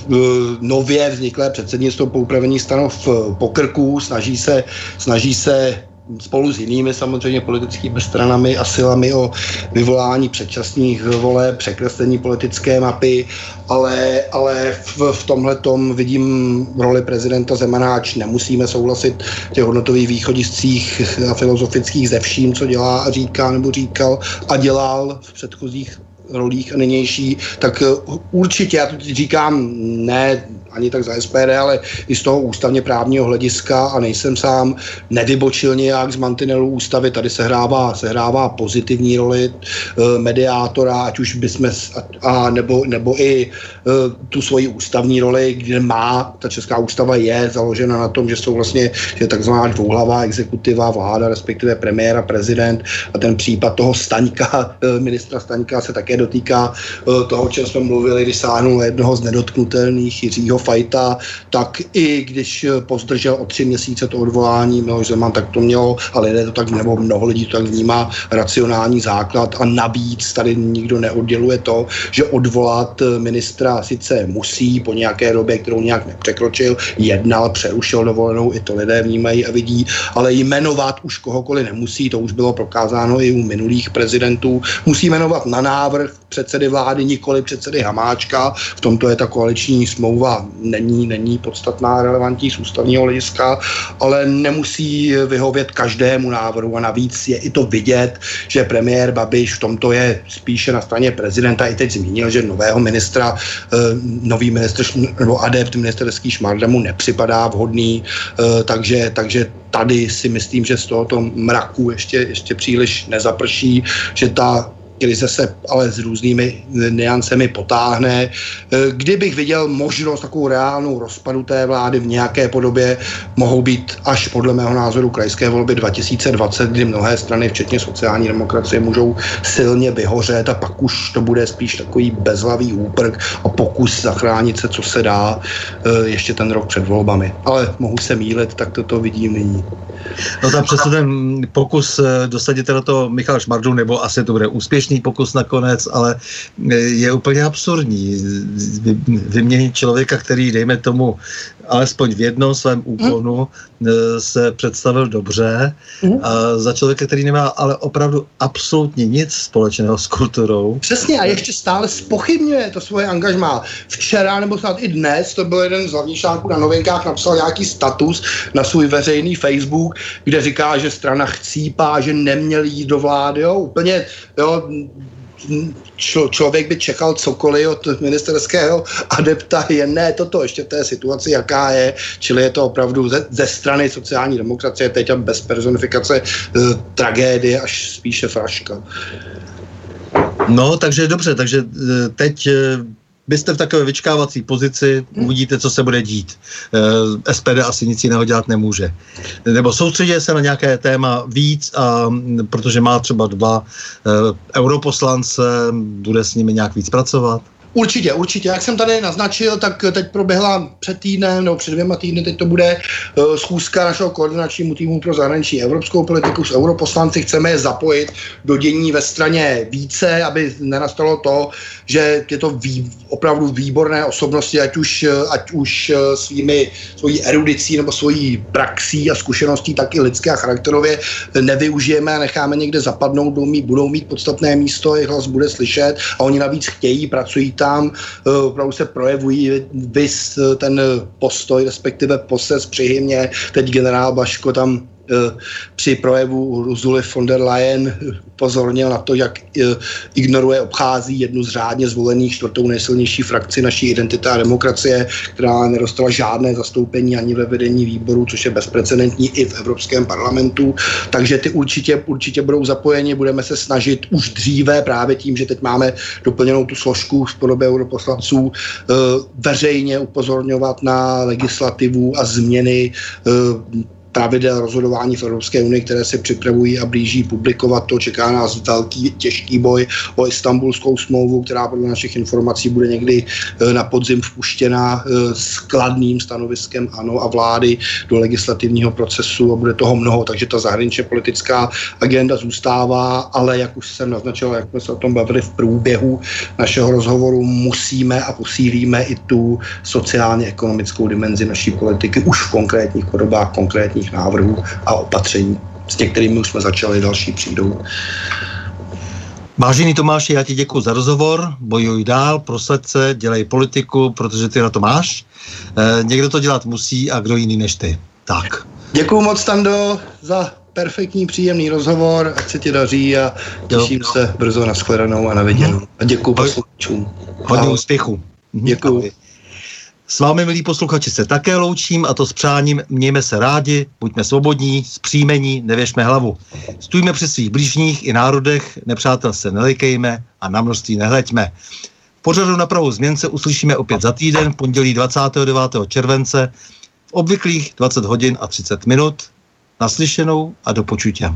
nově vzniklé předsednictvo po upravení stanov pokrků, snaží se, snaží se spolu s jinými samozřejmě politickými stranami a silami o vyvolání předčasných voleb, překreslení politické mapy, ale, ale v, v tomhle tom vidím roli prezidenta Zemanáč. Nemusíme souhlasit v těch hodnotových východiscích a filozofických ze vším, co dělá a říká nebo říkal a dělal v předchozích rolích a nynější, tak určitě, já to říkám ne ani tak za SPD, ale i z toho ústavně právního hlediska a nejsem sám, nevybočil nějak z mantinelu ústavy, tady se hrává, se hrává pozitivní roli e, mediátora, ať už bychom, a, nebo, nebo i e, tu svoji ústavní roli, kde má, ta česká ústava je založena na tom, že jsou vlastně, že takzvaná dvouhlavá exekutiva, vláda, respektive premiér a prezident a ten případ toho Staňka, ministra Staňka se také dotýká e, toho, o čem jsme mluvili, když sáhnul jednoho z nedotknutelných Jiřího Fajta, tak i když eh, pozdržel o tři měsíce to odvolání Miloš Zeman, tak to mělo, a lidé to tak, nebo mnoho lidí to tak vnímá, racionální základ a navíc tady nikdo neodděluje to, že odvolat eh, ministra sice musí po nějaké době, kterou nějak nepřekročil, jednal, přerušil dovolenou, i to lidé vnímají a vidí, ale jmenovat už kohokoliv nemusí, to už bylo prokázáno i u minulých prezidentů, musí jmenovat na návrh předsedy vlády, nikoli předsedy Hamáčka, v tomto je ta koaliční smlouva není, není podstatná, relevantní z ústavního hlediska, ale nemusí vyhovět každému návrhu. A navíc je i to vidět, že premiér Babiš v tomto je spíše na straně prezidenta. I teď zmínil, že nového ministra, eh, nový ministr nebo adept ministerský šmarda mu nepřipadá vhodný, eh, takže, takže tady si myslím, že z tohoto mraku ještě, ještě příliš nezaprší, že ta krize se ale s různými niancemi potáhne. E, kdybych viděl možnost takovou reálnou rozpadu té vlády v nějaké podobě, mohou být až podle mého názoru krajské volby 2020, kdy mnohé strany, včetně sociální demokracie, můžou silně vyhořet a pak už to bude spíš takový bezhlavý úprk a pokus zachránit se, co se dá e, ještě ten rok před volbami. Ale mohu se mílit, tak toto vidím nyní. No tam přesně ten pokus e, dosadit na to Michal Šmardu, nebo asi to bude úspěšný úspěšný pokus nakonec, ale je úplně absurdní vyměnit člověka, který, dejme tomu, alespoň v jednom svém úkonu hmm. se představil dobře hmm. a za člověka, který nemá ale opravdu absolutně nic společného s kulturou. Přesně a ještě stále spochybňuje to svoje angažmá. Včera nebo snad i dnes, to byl jeden z hlavních článků na novinkách, napsal nějaký status na svůj veřejný Facebook, kde říká, že strana chcípá, že neměl jít do vlády, jo, úplně, jo, člo, člověk by čekal cokoliv od ministerského adepta, jen ne toto, ještě v té situaci, jaká je, čili je to opravdu ze, ze strany sociální demokracie, teď bez personifikace e, tragédie, až spíše fraška. No, takže dobře, takže e, teď e, byste v takové vyčkávací pozici, hmm. uvidíte, co se bude dít. E, SPD asi nic jiného dělat nemůže. Nebo soustředí se na nějaké téma víc, a, protože má třeba dva e, europoslance, bude s nimi nějak víc pracovat? Určitě, určitě. Jak jsem tady naznačil, tak teď proběhla před týdnem nebo před dvěma týdny, teď to bude uh, schůzka našeho koordinačnímu týmu pro zahraniční evropskou politiku s europoslanci. Chceme je zapojit do dění ve straně více, aby nenastalo to, že je to vý, opravdu výborné osobnosti, ať už, ať už eh, svými, svojí erudicí nebo svojí praxí a zkušeností, tak i lidské a charakterově nevyužijeme a necháme někde zapadnout, budou mít, budou mít podstatné místo, jejich hlas bude slyšet a oni navíc chtějí, pracují tam eh, opravdu se projevují vys eh, ten postoj, respektive poses při hymně. Teď generál Baško tam Eh, při projevu Ursula von der Leyen pozornil na to, jak eh, ignoruje, obchází jednu z řádně zvolených čtvrtou nejsilnější frakci naší identita a demokracie, která nedostala žádné zastoupení ani ve vedení výboru, což je bezprecedentní i v Evropském parlamentu. Takže ty určitě, určitě budou zapojeni, budeme se snažit už dříve právě tím, že teď máme doplněnou tu složku v podobě europoslanců, eh, veřejně upozorňovat na legislativu a změny pravidel rozhodování v Evropské unii, které se připravují a blíží publikovat. To čeká nás velký, těžký boj o istambulskou smlouvu, která podle našich informací bude někdy eh, na podzim vpuštěna eh, s kladným stanoviskem ANO a vlády do legislativního procesu a bude toho mnoho, takže ta zahraničně politická agenda zůstává, ale jak už jsem naznačil, jak jsme se o tom bavili v průběhu našeho rozhovoru, musíme a posílíme i tu sociálně-ekonomickou dimenzi naší politiky už v konkrétních podobách, konkrétních konkrétních návrhů a opatření. S některými už jsme začali, další přijdou. Vážený Tomáši, já ti děkuji za rozhovor, bojuj dál, prosled se, dělej politiku, protože ty na to máš. E, někdo to dělat musí a kdo jiný než ty. Tak. Děkuji moc, Tando, za perfektní, příjemný rozhovor, ať se ti daří a těším jo, se brzo na shledanou a na viděnou. A děkuji posluchačům. Hodně úspěchu. Děkuji. S vámi, milí posluchači, se také loučím a to s přáním mějme se rádi, buďme svobodní, zpříjmení, nevěšme hlavu. Stůjme při svých blížních i národech, nepřátel se nelejkejme a na množství nehleďme. V pořadu na pravou změn se uslyšíme opět za týden, pondělí 29. července, v obvyklých 20 hodin a 30 minut. Naslyšenou a do počutě.